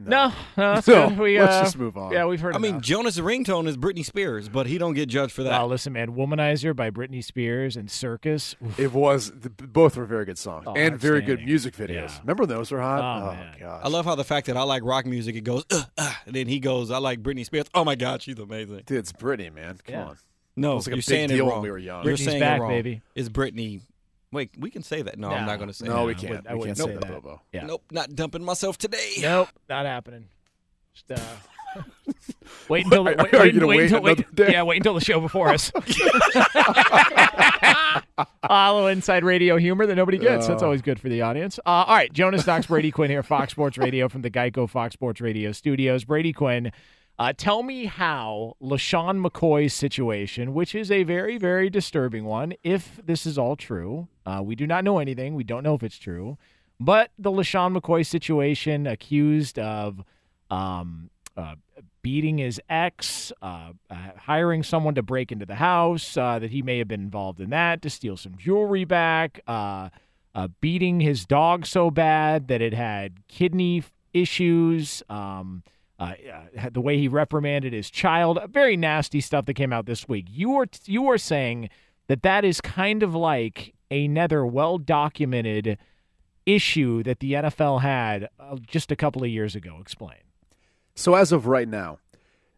No, no, that's No, good. We, let's uh, just move on. Yeah, we've heard. I mean. Jonas' ringtone is Britney Spears, but he don't get judged for that. Wow, listen, man, "Womanizer" by Britney Spears and Circus. Oof. It was the, both were very good songs Oh, and very good music videos. Yeah. Remember those were hot? Oh, Oh, man. gosh. I love how the fact that I like rock music, it goes, uh, uh, and then he goes, I like Britney Spears. Oh my God, she's amazing. Dude, it's Britney, man. Come Yeah. on. No, It was like you're big saying deal it when wrong. we were young. You're Britney's saying back, it wrong. baby. It's Britney. Wait, we can say that. No, I'm No, not going to say No, that. we can't. I we wouldn't can't say say that. Bobo. Yeah. Nope, not dumping myself today. Nope, not happening. Just, uh, wait until the, Are- wait, are you wait, gonna wait wait until wait, another day? yeah, wait until the show before us. A little inside radio humor that nobody gets. That's Oh. always good for the audience. Uh, all right, Jonas Knox, Brady Quinn here, Fox Sports Radio from the Geico Fox Sports Radio studios. Brady Quinn, uh, tell me how LeSean McCoy's situation, which is a very, very disturbing one, if this is all true. Uh, we do not know anything. We don't know if it's true. But the LeSean McCoy situation, accused of um, uh, beating his ex, uh, uh, hiring someone to break into the house, uh, that he may have been involved in that to steal some jewelry back, beating his dog so bad that it had kidney issues. Um, uh, the way he reprimanded his child, very nasty stuff that came out this week. You are you are saying that that is kind of like another well documented issue that the NFL had uh, just a couple of years ago. Explain. So as of right now,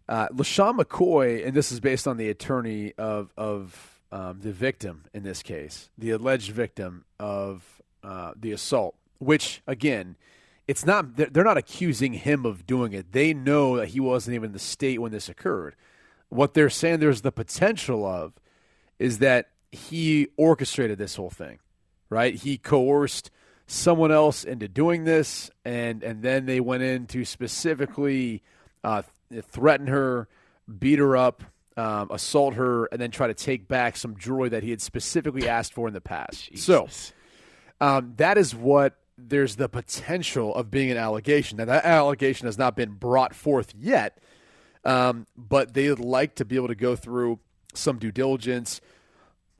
uh, LeSean McCoy, and this is based on the attorney of of um, the victim in this case, the alleged victim of uh, the assault. Which again, it's not they're not accusing him of doing it. They know that he wasn't even in the state when this occurred. What they're saying there's the potential of is that he orchestrated this whole thing, right? He coerced someone else into doing this, and and then they went in to specifically uh, threaten her, beat her up, um, assault her, and then try to take back some jewelry that he had specifically asked for in the past. So um, that is what there's the potential of being an allegation. Now that allegation has not been brought forth yet, um, but they would like to be able to go through some due diligence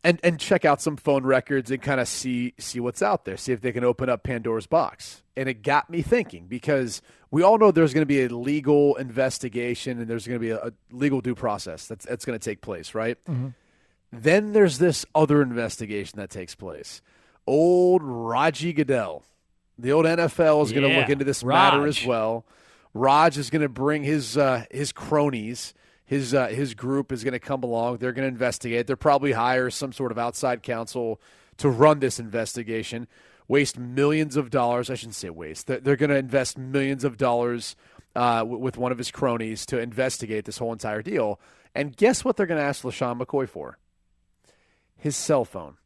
and and check out some phone records and kind of see see what's out there, see if they can open up Pandora's box. And it got me thinking because we all know there's going to be a legal investigation and there's going to be a, a legal due process that's that's going to take place, right? Then there's this other investigation that takes place old Raji Goodell. The old NFL is going to Yeah, look into this matter as well. Raj is going to bring his uh, his cronies. His uh, his group is going to come along. They're going to investigate. They're probably hire some sort of outside counsel to run this investigation. Waste millions of dollars. I shouldn't say waste. They're, they're going to invest millions of dollars uh, w- with one of his cronies to investigate this whole entire deal. And guess what they're going to ask LeSean McCoy for? His cell phone.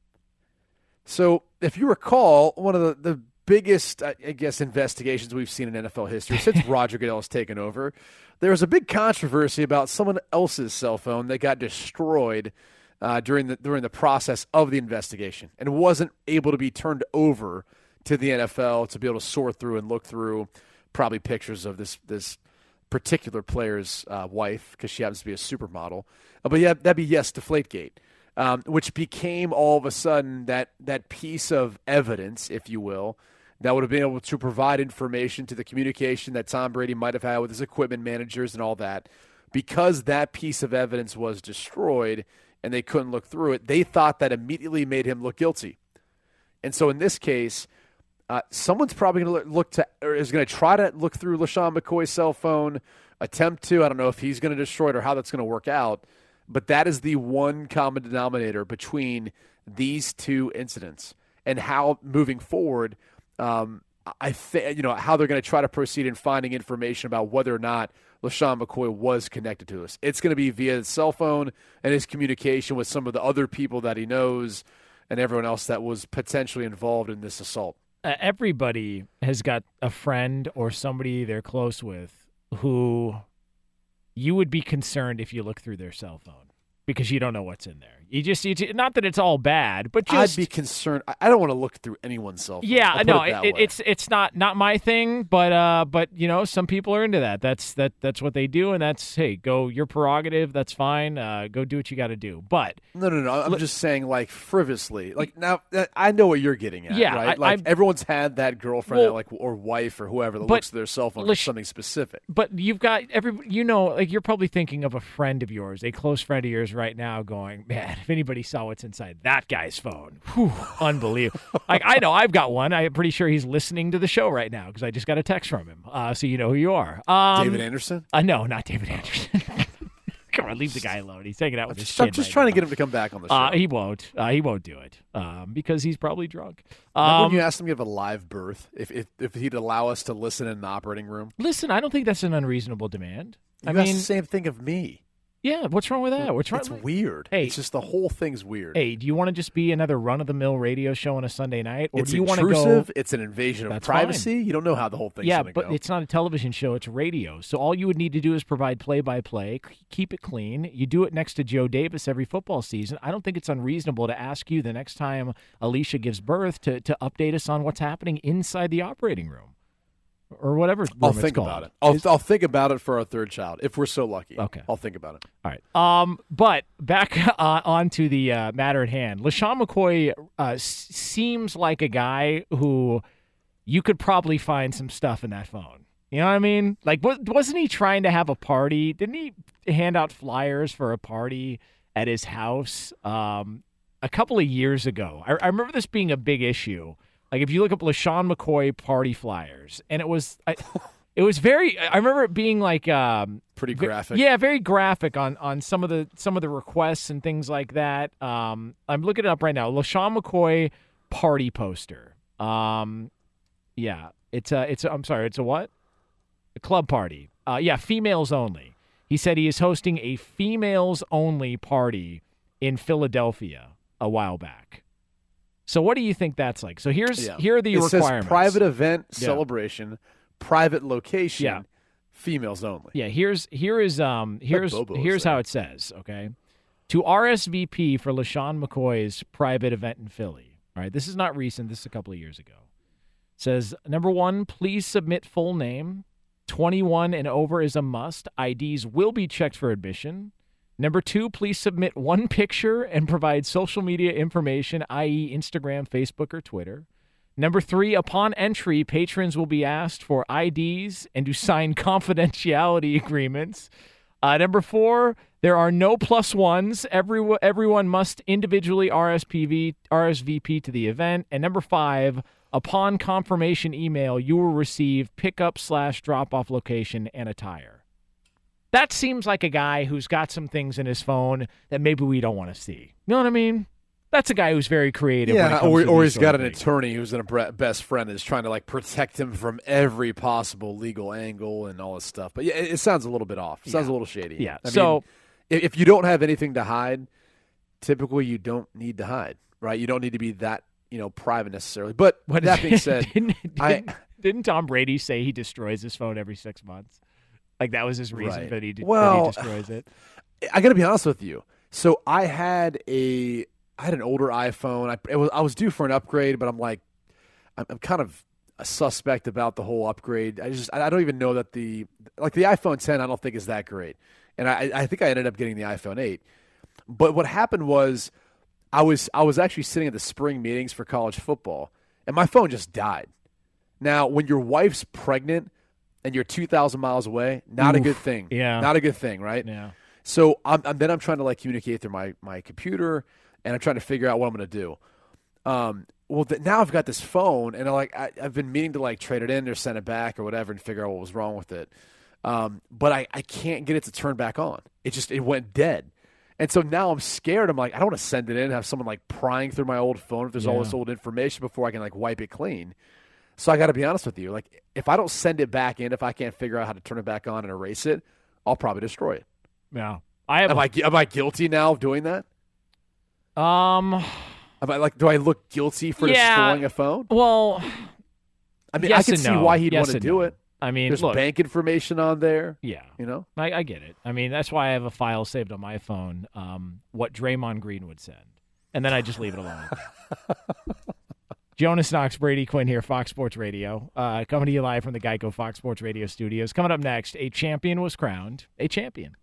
So, if you recall, one of the, the biggest, I guess, investigations we've seen in NFL history since Roger Goodell has taken over, there was a big controversy about someone else's cell phone that got destroyed uh, during the during the process of the investigation and wasn't able to be turned over to the NFL to be able to sort through and look through probably pictures of this this particular player's uh, wife because she happens to be a supermodel. Uh, but yeah, that'd be yes, Deflategate, um, which became all of a sudden that that piece of evidence, if you will, that would have been able to provide information to the communication that Tom Brady might have had with his equipment managers and all that. Because that piece of evidence was destroyed and they couldn't look through it, they thought that immediately made him look guilty. And so in this case, uh, someone's probably going to look to, or is going to try to look through LeSean McCoy's cell phone, attempt to. I don't know if he's going to destroy it or how that's going to work out, but that is the one common denominator between these two incidents and how moving forward, um, I think you know how they're going to try to proceed in finding information about whether or not LeSean McCoy was connected to us. It's going to be via his cell phone and his communication with some of the other people that he knows and everyone else that was potentially involved in this assault. uh, everybody has got a friend or somebody they're close with who you would be concerned if you look through their cell phone because you don't know what's in there. You just, you ju- not that it's all bad, but just I'd be concerned. I- I don't want to look through anyone's cell phone. yeah, no, it it, it's it's not not my thing, but uh, but you know, some people are into that. That's that that's what they do, and that's hey, go your prerogative. That's fine. Uh, go do what you got to do. But No, no, no. I'm Look- just saying, like frivolously. Like now, I know what you're getting at. Yeah, right. I- like I'm- everyone's had that girlfriend, Well- like or wife or whoever that But looks at their cell phone for something specific. But you've got every, you know, like you're probably thinking of a friend of yours, a close friend of yours right now going, man, if anybody saw what's inside that guy's phone, whew, unbelievable. like, I know I've got one. I'm pretty sure he's listening to the show right now because I just got a text from him. Uh, so you know who you are. Um, David Anderson? Uh, no, not David Anderson. Come on, leave the guy alone. He's hanging out with his Just, I'm just right trying now. to get him to come back on the show. Uh, he won't. Uh, he won't do it um, because he's probably drunk. Um, when you asked him to give a live birth, if, if if he'd allow us to listen in the operating room? listen, I don't think that's an unreasonable demand. You I mean, the same thing of me. Yeah. What's wrong with that? What's wrong? It's weird. Hey. it's just the whole thing's weird. Hey, do you want to just be another run of the mill radio show on a Sunday night, or it's do you want to go? It's an invasion of privacy. You don't know how the whole thing. yeah, but go. it's not a television show; it's radio. So all you would need to do is provide play-by-play, keep it clean. You do it next to Joe Davis every football season. I don't think it's unreasonable to ask you the next time Alicia gives birth to to update us on what's happening inside the operating room, or whatever. I'll think about it. I'll, I'll think about it for our third child if we're so lucky. Okay. I'll think about it. All right. Um, but back uh, on to the uh, matter at hand. LeSean McCoy uh, s- seems like a guy who you could probably find some stuff in that phone. You know what I mean? Like, wa- wasn't he trying to have a party? Didn't he hand out flyers for a party at his house um, a couple of years ago? I, I remember this being a big issue. Like, if you look up LeSean McCoy party flyers, and it was. I, It was very. I remember it being like um, Pretty graphic. Yeah, very graphic on on some of the some of the requests and things like that. Um, I'm looking it up right now. LeSean McCoy party poster. Um, yeah, it's a it's a, I'm sorry, it's a what? A club party. Uh, yeah, females only. He said he is hosting a females only party in Philadelphia a while back. So what do you think that's like? So here's Yeah. here are the it requirements. Says private event Yeah. celebration, private location, Yeah. females only. Yeah, here's here is um here's here's how it says, okay? To RSVP for LeSean McCoy's private event in Philly. All right, this is not recent, this is a couple of years ago. says number 1, please submit full name. 21 and over is a must. IDs will be checked for admission. Number 2, please submit one picture and provide social media information, i.e. Instagram, Facebook or Twitter. Number three, upon entry, patrons will be asked for IDs and to sign confidentiality agreements. Uh, number four, There are no plus ones. Everyone, everyone must individually RSPV, RSVP to the event. And number five, upon confirmation email, you will receive pickup slash drop off location and attire. That seems like a guy who's got some things in his phone that maybe we don't want to see. You know what I mean? That's a guy who's very creative. Yeah, or, or he's got an attorney who's a best friend is trying to like protect him from every possible legal angle and all this stuff. But yeah, it, it sounds a little bit off. It sounds Yeah. a little shady. Yeah, I so- mean, if, you don't have anything to hide, typically you don't need to hide, right? You don't need to be that you know private necessarily. But What that being said, didn't, I didn't, didn't Tom Brady say he destroys his phone every six months? Like that was his reason Right. that he did, Well, that he destroys it. I got to be honest with you. So I had a I had an older iPhone. I it was I was due for an upgrade, but I'm like I'm, I'm kind of a suspect about the whole upgrade. I just I don't even know that the like the iPhone 10 I don't think is that great, and I I think I ended up getting the iPhone 8. But what happened was I was I was actually sitting at the spring meetings for college football, and my phone just died. Now, when your wife's pregnant and you're 2,000 miles away, not a good thing. Yeah. Not a good thing, right? Yeah. So I'm, I'm then I'm trying to like communicate through my my computer, and I'm trying to figure out what I'm going to do. Um, well, th- now I've got this phone, and I like I, I've been meaning to like trade it in or send it back or whatever, and figure out what was wrong with it. Um, but I, I can't get it to turn back on. It just it went dead, and so now I'm scared. I'm like I don't want to send it in, and have someone like prying through my old phone if there's all this old information before I can like wipe it clean. So I got to be honest with you. Like if I don't send it back in, if I can't figure out how to turn it back on and erase it, I'll probably destroy it. Yeah. I have am I am I guilty now of doing that? Um, am I like do I look guilty for Yeah. destroying a phone? Well, I mean, yes I can see no. why he'd Yes want to do no. it. I mean, there's look, bank information on there. Yeah, you know. I, I get it. I mean, that's why I have a file saved on my phone. Um, what Draymond Green would send, and then I just leave it alone. Jonas Knox, Brady Quinn here, Fox Sports Radio, uh, coming to you live from the Geico Fox Sports Radio studios. Coming up next, a champion was crowned. A champion.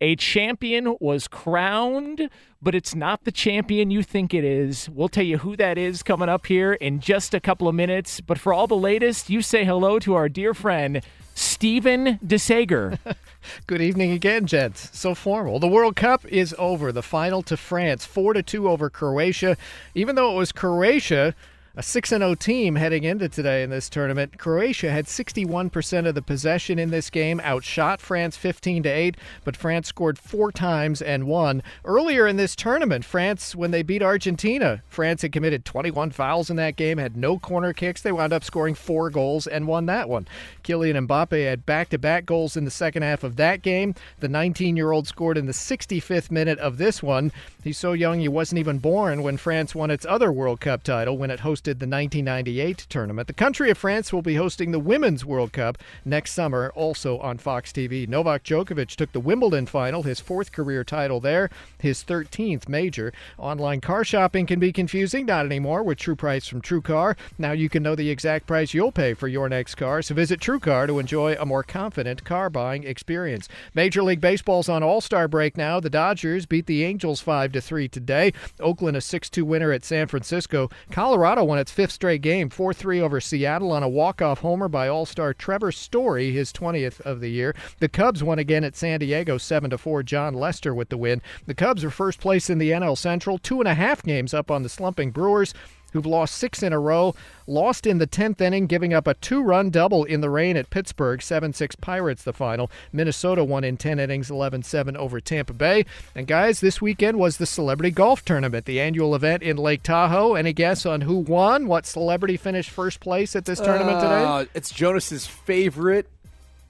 A champion was crowned, but it's not the champion you think it is. We'll tell you who that is coming up here in just a couple of minutes. But for all the latest, you say hello to our dear friend, Steven DeSager. Good evening again, gents. So formal. The World Cup is over. The final to France, 4 to 2 over Croatia. Even though it was Croatia, a 6 0 team heading into today in this tournament, Croatia had 61% of the possession in this game, outshot France 15 to 8, but France scored four times and won. Earlier in this tournament, France, when they beat Argentina, France had committed 21 fouls in that game, had no corner kicks. They wound up scoring four goals and won that one. Kylian Mbappe had back to back goals in the second half of that game. The 19 year old scored in the 65th minute of this one. He's so young he wasn't even born when France won its other World Cup title when it hosted the 1998 tournament. The country of France will be hosting the Women's World Cup next summer, also on Fox TV. Novak Djokovic took the Wimbledon final, his fourth career title there, his 13th major. Online car shopping can be confusing, not anymore with True Price from True Car. Now you can know the exact price you'll pay for your next car, so visit True Car to enjoy a more confident car buying experience. Major League Baseball's on All-Star break now. The Dodgers beat the Angels 5 to 3 today. Oakland a 6-2 winner at San Francisco. Colorado won its fifth straight game, 4-3 over Seattle on a walk-off homer by All-Star Trevor Story, his 20th of the year. The Cubs won again at San Diego, 7-4. Jon Lester with the win. The Cubs are first place in the NL Central, two and a half games up on the slumping Brewers who've lost six in a row, lost in the 10th inning, giving up a two run double in the rain at Pittsburgh, 7 6 Pirates the final. Minnesota won in 10 innings, 11 7 over Tampa Bay. And guys, this weekend was the Celebrity Golf Tournament, the annual event in Lake Tahoe. Any guess on who won? What celebrity finished first place at this tournament today? Uh, it's Jonas's favorite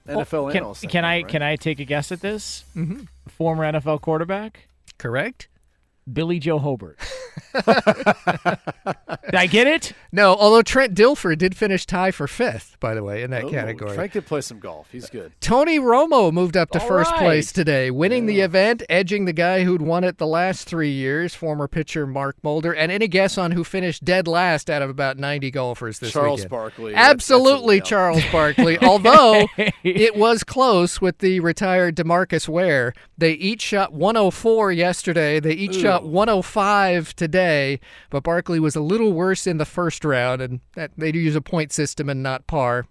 NFL Well, can, analyst. Can I think, right? can I take a guess at this? Mm-hmm. Former NFL quarterback, correct? Billy Joe Hobert. Did I get it? No, although Trent Dilfer did finish tie for fifth, by the way, in that Ooh, category. Frank could play some golf. He's good. Tony Romo moved up to All first right. place today, winning the event, edging the guy who'd won it the last three years, former pitcher Mark Mulder. And any guess on who finished dead last out of about 90 golfers this Charles weekend? Barkley. Absolutely, that's a. Charles Barkley. Although it was close with the retired Demarcus Ware. They each shot 104 yesterday. They each shot 105 today. But Barkley was a little worse in the first round, and that they do use a point system and not par.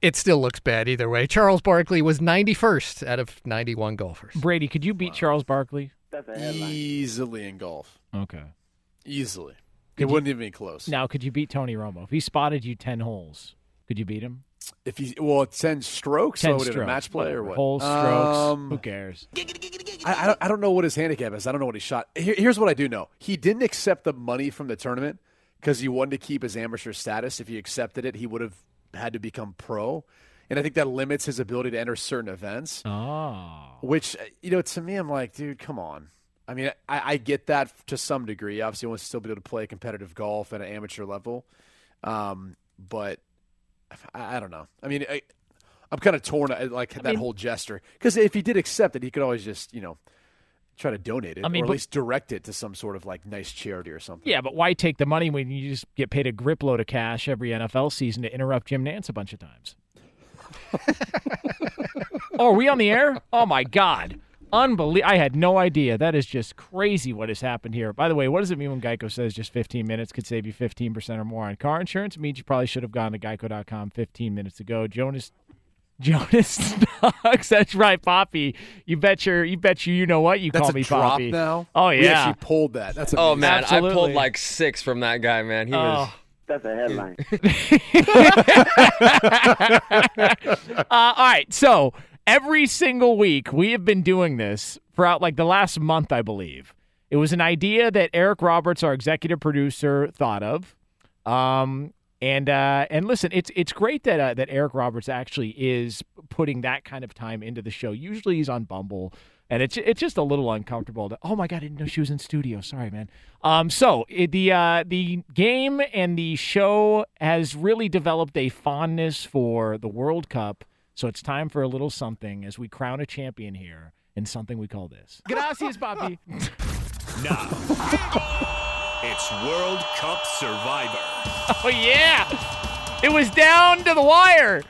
It still looks bad either way. Charles Barkley was 91st out of 91 golfers. Brady, could you beat Charles Barkley? That's. Easily in golf. Okay. Easily. Could it you- wouldn't even be close. Now, could you beat Tony Romo if he spotted you ten holes? Could you beat him? If he well, it's ten strokes. Ten so it strokes, match play or what? Holes, strokes. Um, Who cares? I, I, don't, I don't know what his handicap is. I don't know what he shot. Here, here's what I do know. He didn't accept the money from the tournament because he wanted to keep his amateur status. If he accepted it, he would have had to become pro. And I think that limits his ability to enter certain events. Oh. Which, uh, you know, to me, I'm like, dude, come on. I mean, I, I get that to some degree. Obviously, he wants to still be able to play competitive golf at an amateur level. Um, but I, I don't know. I mean, I, I'm kind of torn, uh, like that mean- whole gesture. Because if he did accept it, he could always just, you know, try to donate it I mean, or at but- least direct it to some sort of like nice charity or something. Yeah, but why take the money when you just get paid a grip load of cash every NFL season to interrupt Jim Nantz a bunch of times? oh, are we on the air? Oh my God. Unbelievable. I had no idea. That is just crazy what has happened here. By the way, what does it mean when Geico says just 15 minutes could save you 15% or more on car insurance? It means you probably should have gone to geico.com 15 minutes ago. Jonas Jonas Knox. That's right, Poppy. You bet your you bet you you know what you That's call a me drop Poppy. now? Oh We yeah. actually pulled that. That's Oh amazing. man, I pulled like six from that guy, man. He was. Oh. That's a headline. uh, all right. So every single week we have been doing this throughout like the last month, I believe. It was an idea that Eric Roberts, our executive producer, thought of. Um, and uh, and listen, it's it's great that uh, that Eric Roberts actually is putting that kind of time into the show. Usually he's on Bumble, and it's it's just a little uncomfortable. To, oh my god, I didn't know she was in studio. Sorry, man. Um, so it, the uh, the game and the show has really developed a fondness for the World Cup. So it's time for a little something as we crown a champion here, and something we call this. Gracias, Papi. Now, it's World Cup Survivor. Oh yeah, it was down to the wire.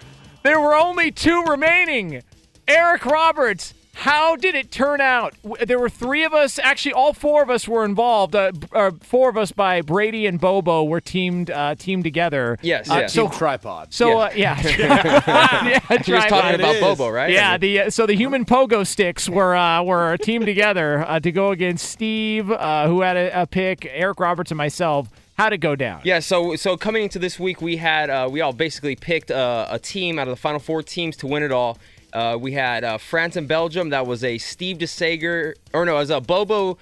There were only two remaining. Eric Roberts. How did it turn out? There were three of us. Actually, all four of us were involved. Uh, uh, four of us by Brady and Bobo were teamed uh, teamed together. Yes, Uh, yes. So Team tripod. So uh, yeah, yeah, He was tripod. talking about is. Bobo, right? Yeah, the uh, so the human pogo sticks were uh, were teamed together uh, to go against Steve, uh, who had a, a pick, Eric Roberts, and myself. How'd it go down? Yeah, so so coming into this week, we had uh, we all basically picked uh, a team out of the final four teams to win it all. Uh, we had uh, France and Belgium. That was a Steve DeSager, or no, it was a Bobo.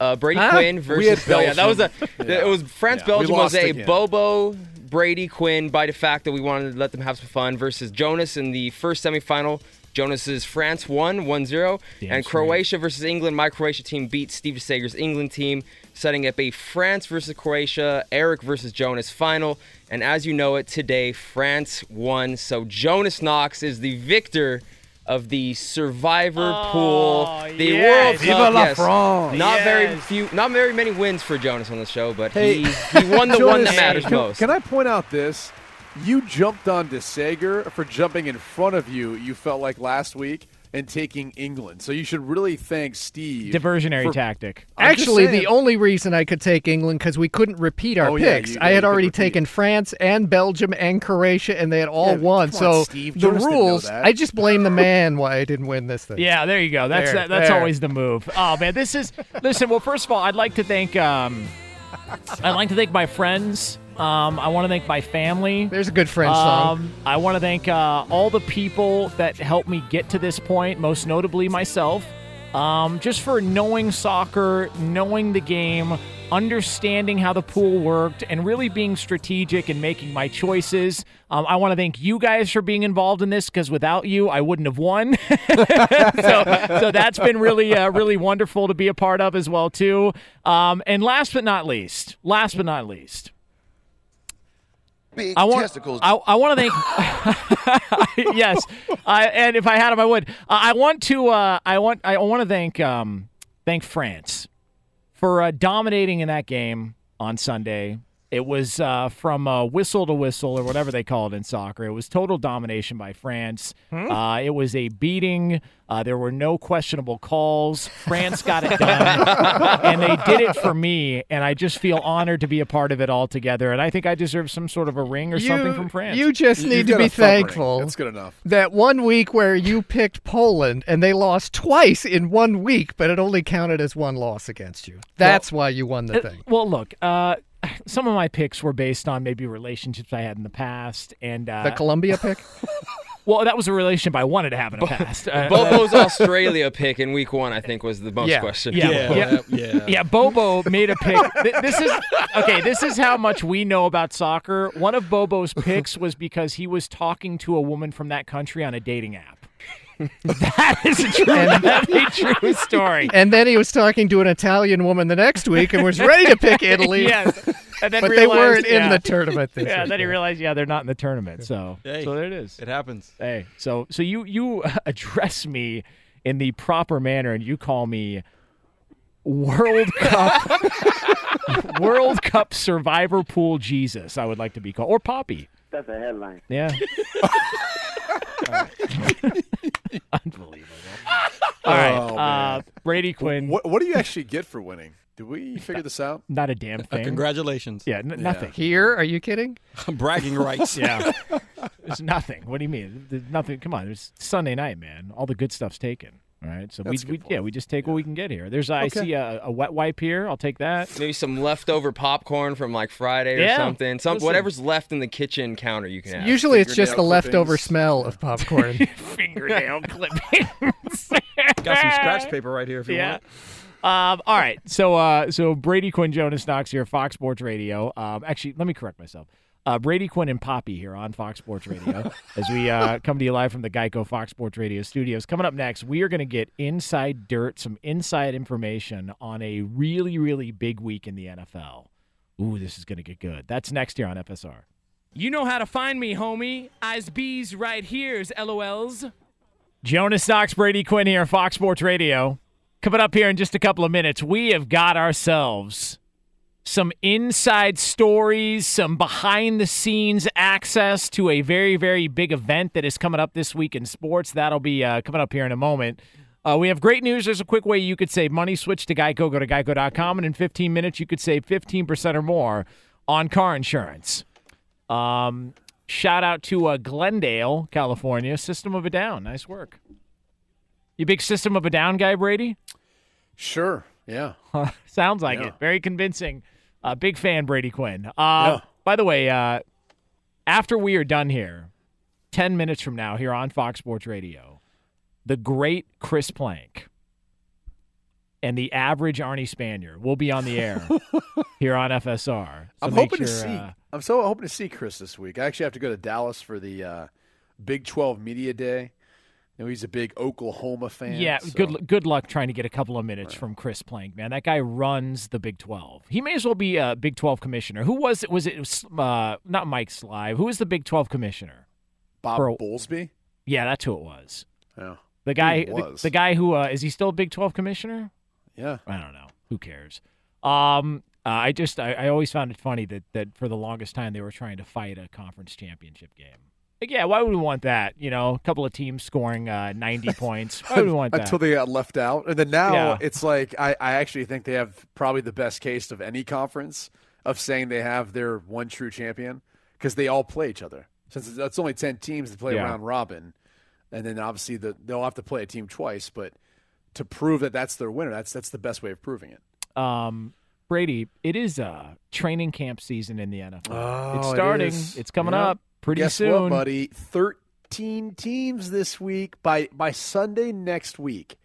Uh, Brady Huh? Quinn versus had oh, yeah, that was a Belgium. it was France Yeah, Belgium was a again. Bobo Brady Quinn by de facto. We wanted to let them have some fun versus Jonas in the first semifinal. Jonas's France won 1-0 Damn and straight. Croatia versus England. My Croatia team beat Steve DeSager's England team, setting up a France versus Croatia, Eric versus Jonas final. And as you know it, today France won. So Jonas Knox is the victor of the Survivor oh, pool, the Oh, yes. World Viva Cup. la yes. France. Not very few, not very many wins for Jonas on the show, but Hey, he he won the one that matters can, most. Can I point out this? You jumped on DeSager for jumping in front of you. You felt like last week and taking England. So you should really thank Steve. Diversionary for- tactic. I'm Actually, the only reason I could take England because we couldn't repeat our Oh, yeah, picks. you- I had already taken France and Belgium and Croatia, and they had all Yeah, won. come on, so Steve. the Jonas rules. I just blame the man why I didn't win this thing. Yeah, there you go. That's There, that, that's there. always the move. Oh man, this is listen. Well, first of all, I'd like to thank um, I'd like to thank my friends. Um, I want to thank my family. There's a good friend song. Um, I want to thank uh, all the people that helped me get to this point, most notably myself. Um, just for knowing soccer, knowing the game, understanding how the pool worked, and really being strategic and making my choices. Um, I want to thank you guys for being involved in this because without you, I wouldn't have won. so, so that's been really, uh, really wonderful to be a part of as well too. Um, and last but not least, last but not least, Big I want, testicles. I, I want to thank. yes, I, and if I had him, I would. I want to. Uh, I want. I want to thank. Um, thank France for uh, dominating in that game on Sunday. It was uh, from uh, whistle to whistle, or whatever they call it in soccer. It was total domination by France. Hmm? Uh, it was a beating. Uh, there were no questionable calls. France got it done, and they did it for me. And I just feel honored to be a part of it all together. And I think I deserve some sort of a ring or something from France. You just need you to be a ring. thankful. That's good enough. That one week where you picked Poland and they lost twice in one week, but it only counted as one loss against you. That's why you won the thing. Well, look, uh, some of my picks were based on maybe relationships I had in the past, and uh, The Colombia pick? well, that was a relationship I wanted to have in the past. Uh, Bobo's Australia pick in week one, I think, was the most yeah. question. Yeah, yeah, yeah. yeah. Bobo made a pick. This is okay. This is how much we know about soccer. One of Bobo's picks was because he was talking to a woman from that country on a dating app. that is a true, that's a true story. And then he was talking to an Italian woman the next week and was ready to pick Italy. yes, and then but they weren't in the tournament this yeah, week. then he realized, yeah, they're not in the tournament. So, Hey, so there it is. It happens. Hey, so so you you address me in the proper manner, and you call me World Cup World Cup Survivor Pool Jesus. I would like to be called, or Poppy. That's a headline. Yeah. Unbelievable. All right, Oh, uh, man. Brady Quinn. What, what do you actually get for winning? Did we figure this out? Not a damn thing. congratulations. Yeah, n- nothing. Here, are you kidding? Bragging rights. Yeah. There's nothing. What do you mean? There's nothing. Come on. There's Sunday night, man. All the good stuff's taken. All right. So we, That's a we yeah, we just take what we can get here. There's I see a, a wet wipe here. I'll take that. Maybe some leftover popcorn from like Friday or Yeah. something. Some Listen. whatever's left in the kitchen counter you can have. Usually it's just the Fingernail leftover clippings. smell of popcorn. Fingernail clippings. Got some scratch paper right here if you yeah. want. Um, all right. So uh, so Brady Quinn, Jonas Knox here, Fox Sports Radio. Um, actually, let me correct myself. Uh, Brady Quinn and Poppy here on Fox Sports Radio as we uh, come to you live from the Geico Fox Sports Radio studios. Coming up next, we are going to get inside dirt, some inside information on a really, really big week in the NFL. Ooh, this is going to get good. That's next year on FSR. You know how to find me, homie. Eyes bees right here's LOLs. Jonas Knox, Brady Quinn here, on Fox Sports Radio. Coming up here in just a couple of minutes, we have got ourselves some inside stories, some behind the scenes access to a very, very big event that is coming up this week in sports. That'll be uh, coming up here in a moment. Uh, we have great news. There's a quick way you could save money. Switch to Geico. Go to geico.com, and in 15 minutes, you could save 15% or more on car insurance. Um, shout out to uh, Glendale, California. System of a Down. Nice work. You big System of a Down guy, Brady? Sure. Yeah. Sounds like Yeah. it. Very convincing. Uh, big fan, Brady Quinn. Uh, Yeah. By the way, uh, after we are done here, 10 minutes from now, here on Fox Sports Radio, the great Chris Plank and the average Arnie Spanier will be on the air here on FSR. So I'm hoping to see. uh, I'm so hoping to see Chris this week. I actually have to go to Dallas for the uh, Big 12 Media Day. Know, he's a big Oklahoma fan. Yeah, so- good good luck trying to get a couple of minutes from Chris Plank, man. That guy runs the Big 12. He may as well be a Big 12 commissioner. Who was it? Was it uh, not Mike Slive? Who was the Big 12 commissioner? Bob For- Bowlesby. Yeah, that's who it was. Yeah. The guy, He the, the guy who uh, is he still a Big 12 commissioner? Yeah. I don't know. Who cares? Um, uh, I just I, I always found it funny that that for the longest time they were trying to fight a conference championship game. Like, yeah, why would we want that? You know, a couple of teams scoring uh, 90 points. Why would we want that? Until they got left out. And then now Yeah. it's like I, I actually think they have probably the best case of any conference of saying they have their one true champion because they all play each other. Since it's, it's only 10 teams that play Yeah. round robin. And then obviously the, they'll have to play a team twice. But to prove that that's their winner, that's, that's the best way of proving it. um, Brady, it is uh, training camp season in the NFL. Oh, it's starting. is. it's coming Yeah. up pretty Guess soon, what, buddy? Thirteen teams this week. By by Sunday next week,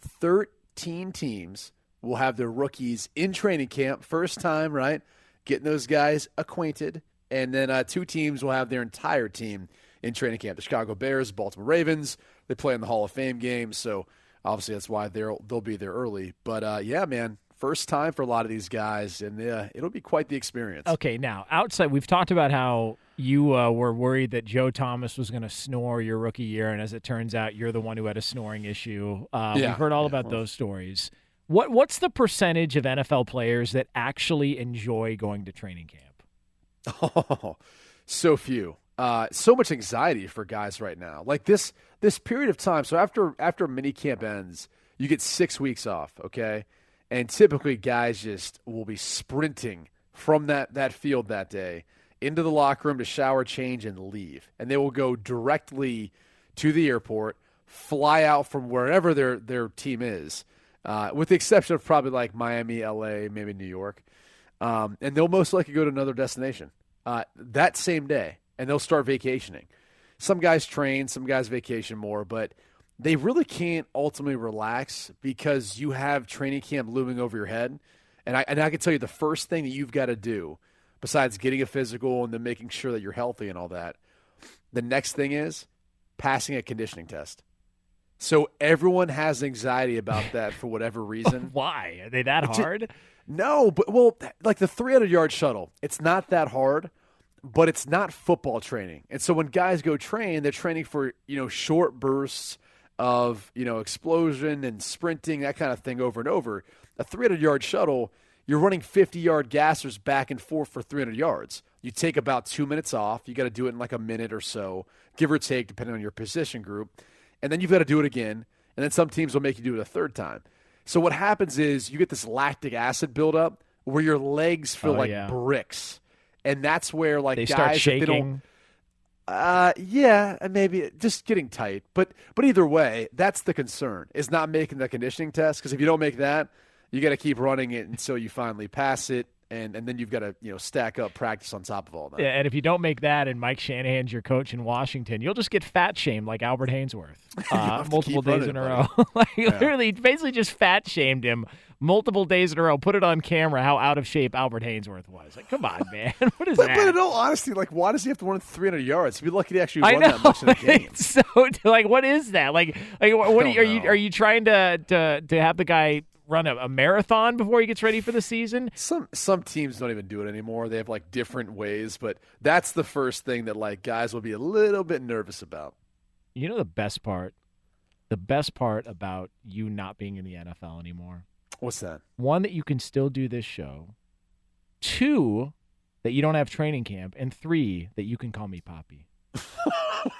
thirteen teams will have their rookies in training camp. First time, right? Getting those guys acquainted, and then uh, two teams will have their entire team in training camp. The Chicago Bears, Baltimore Ravens. They play in the Hall of Fame game, so obviously that's why they'll they'll be there early. But uh, yeah, man, first time for a lot of these guys, and uh, it'll be quite the experience. Okay, now outside, we've talked about how you uh, were worried that Joe Thomas was going to snore your rookie year, and as it turns out, you're the one who had a snoring issue. Uh, Yeah, we've heard all yeah, about those stories. What What's the percentage of NFL players that actually enjoy going to training camp? Oh, so few. Uh, so much anxiety for guys right now. Like this this period of time. So after after mini camp ends, you get six weeks off. Okay, and typically guys just will be sprinting from that that field that day into the locker room to shower, change, and leave, and they will go directly to the airport, fly out from wherever their their team is, uh, with the exception of probably like Miami, L.A., maybe New York, um, and they'll most likely go to another destination uh, that same day, and they'll start vacationing. Some guys train, some guys vacation more, but they really can't ultimately relax because you have training camp looming over your head. And I, and I can tell you the first thing that you've got to do, besides getting a physical and then making sure that you're healthy and all that, the next thing is passing a conditioning test. So everyone has anxiety about that for whatever reason. Why? Are they that hard? No, but well, like the 300 yard shuttle, it's not that hard, but it's not football training. And so when guys go train, they're training for, you know, short bursts of, you know, explosion and sprinting, that kind of thing over and over. A 300 yard shuttle, you're running 50 yard gassers back and forth for 300 yards. You take about two minutes off. You got to do it in like a minute or so, give or take, depending on your position group. And then you've got to do it again. And then some teams will make you do it a third time. So what happens is you get this lactic acid buildup where your legs feel Oh, like yeah. bricks. And that's where like They guys start if they don't shaking. uh, yeah, and maybe just getting tight. But but either way, that's the concern is not making the conditioning test because if you don't make that, you got to keep running it until you finally pass it, and and then you've got to you know stack up practice on top of all that. Yeah, and if you don't make that, and Mike Shanahan's your coach in Washington, you'll just get fat shamed like Albert Haynesworth uh, multiple days running, in a row. like literally, basically just fat shamed him multiple days in a row. Put it on camera how out of shape Albert Haynesworth was. Like, come on, man, what is But, that? but in all honesty, like, why does he have to run 300 yards? He'd be lucky to actually run that much in a game. So like, what is that? Like, like what, what are, you, are you are you trying to to to have the guy run a, a marathon before he gets ready for the season? Some some teams don't even do it anymore. They have like different ways, but that's the first thing that like guys will be a little bit nervous about. You know the best part, the best part about you not being in the NFL anymore. What's that? One that you can still do this show. Two, that you don't have training camp, and three, that you can call me Poppy.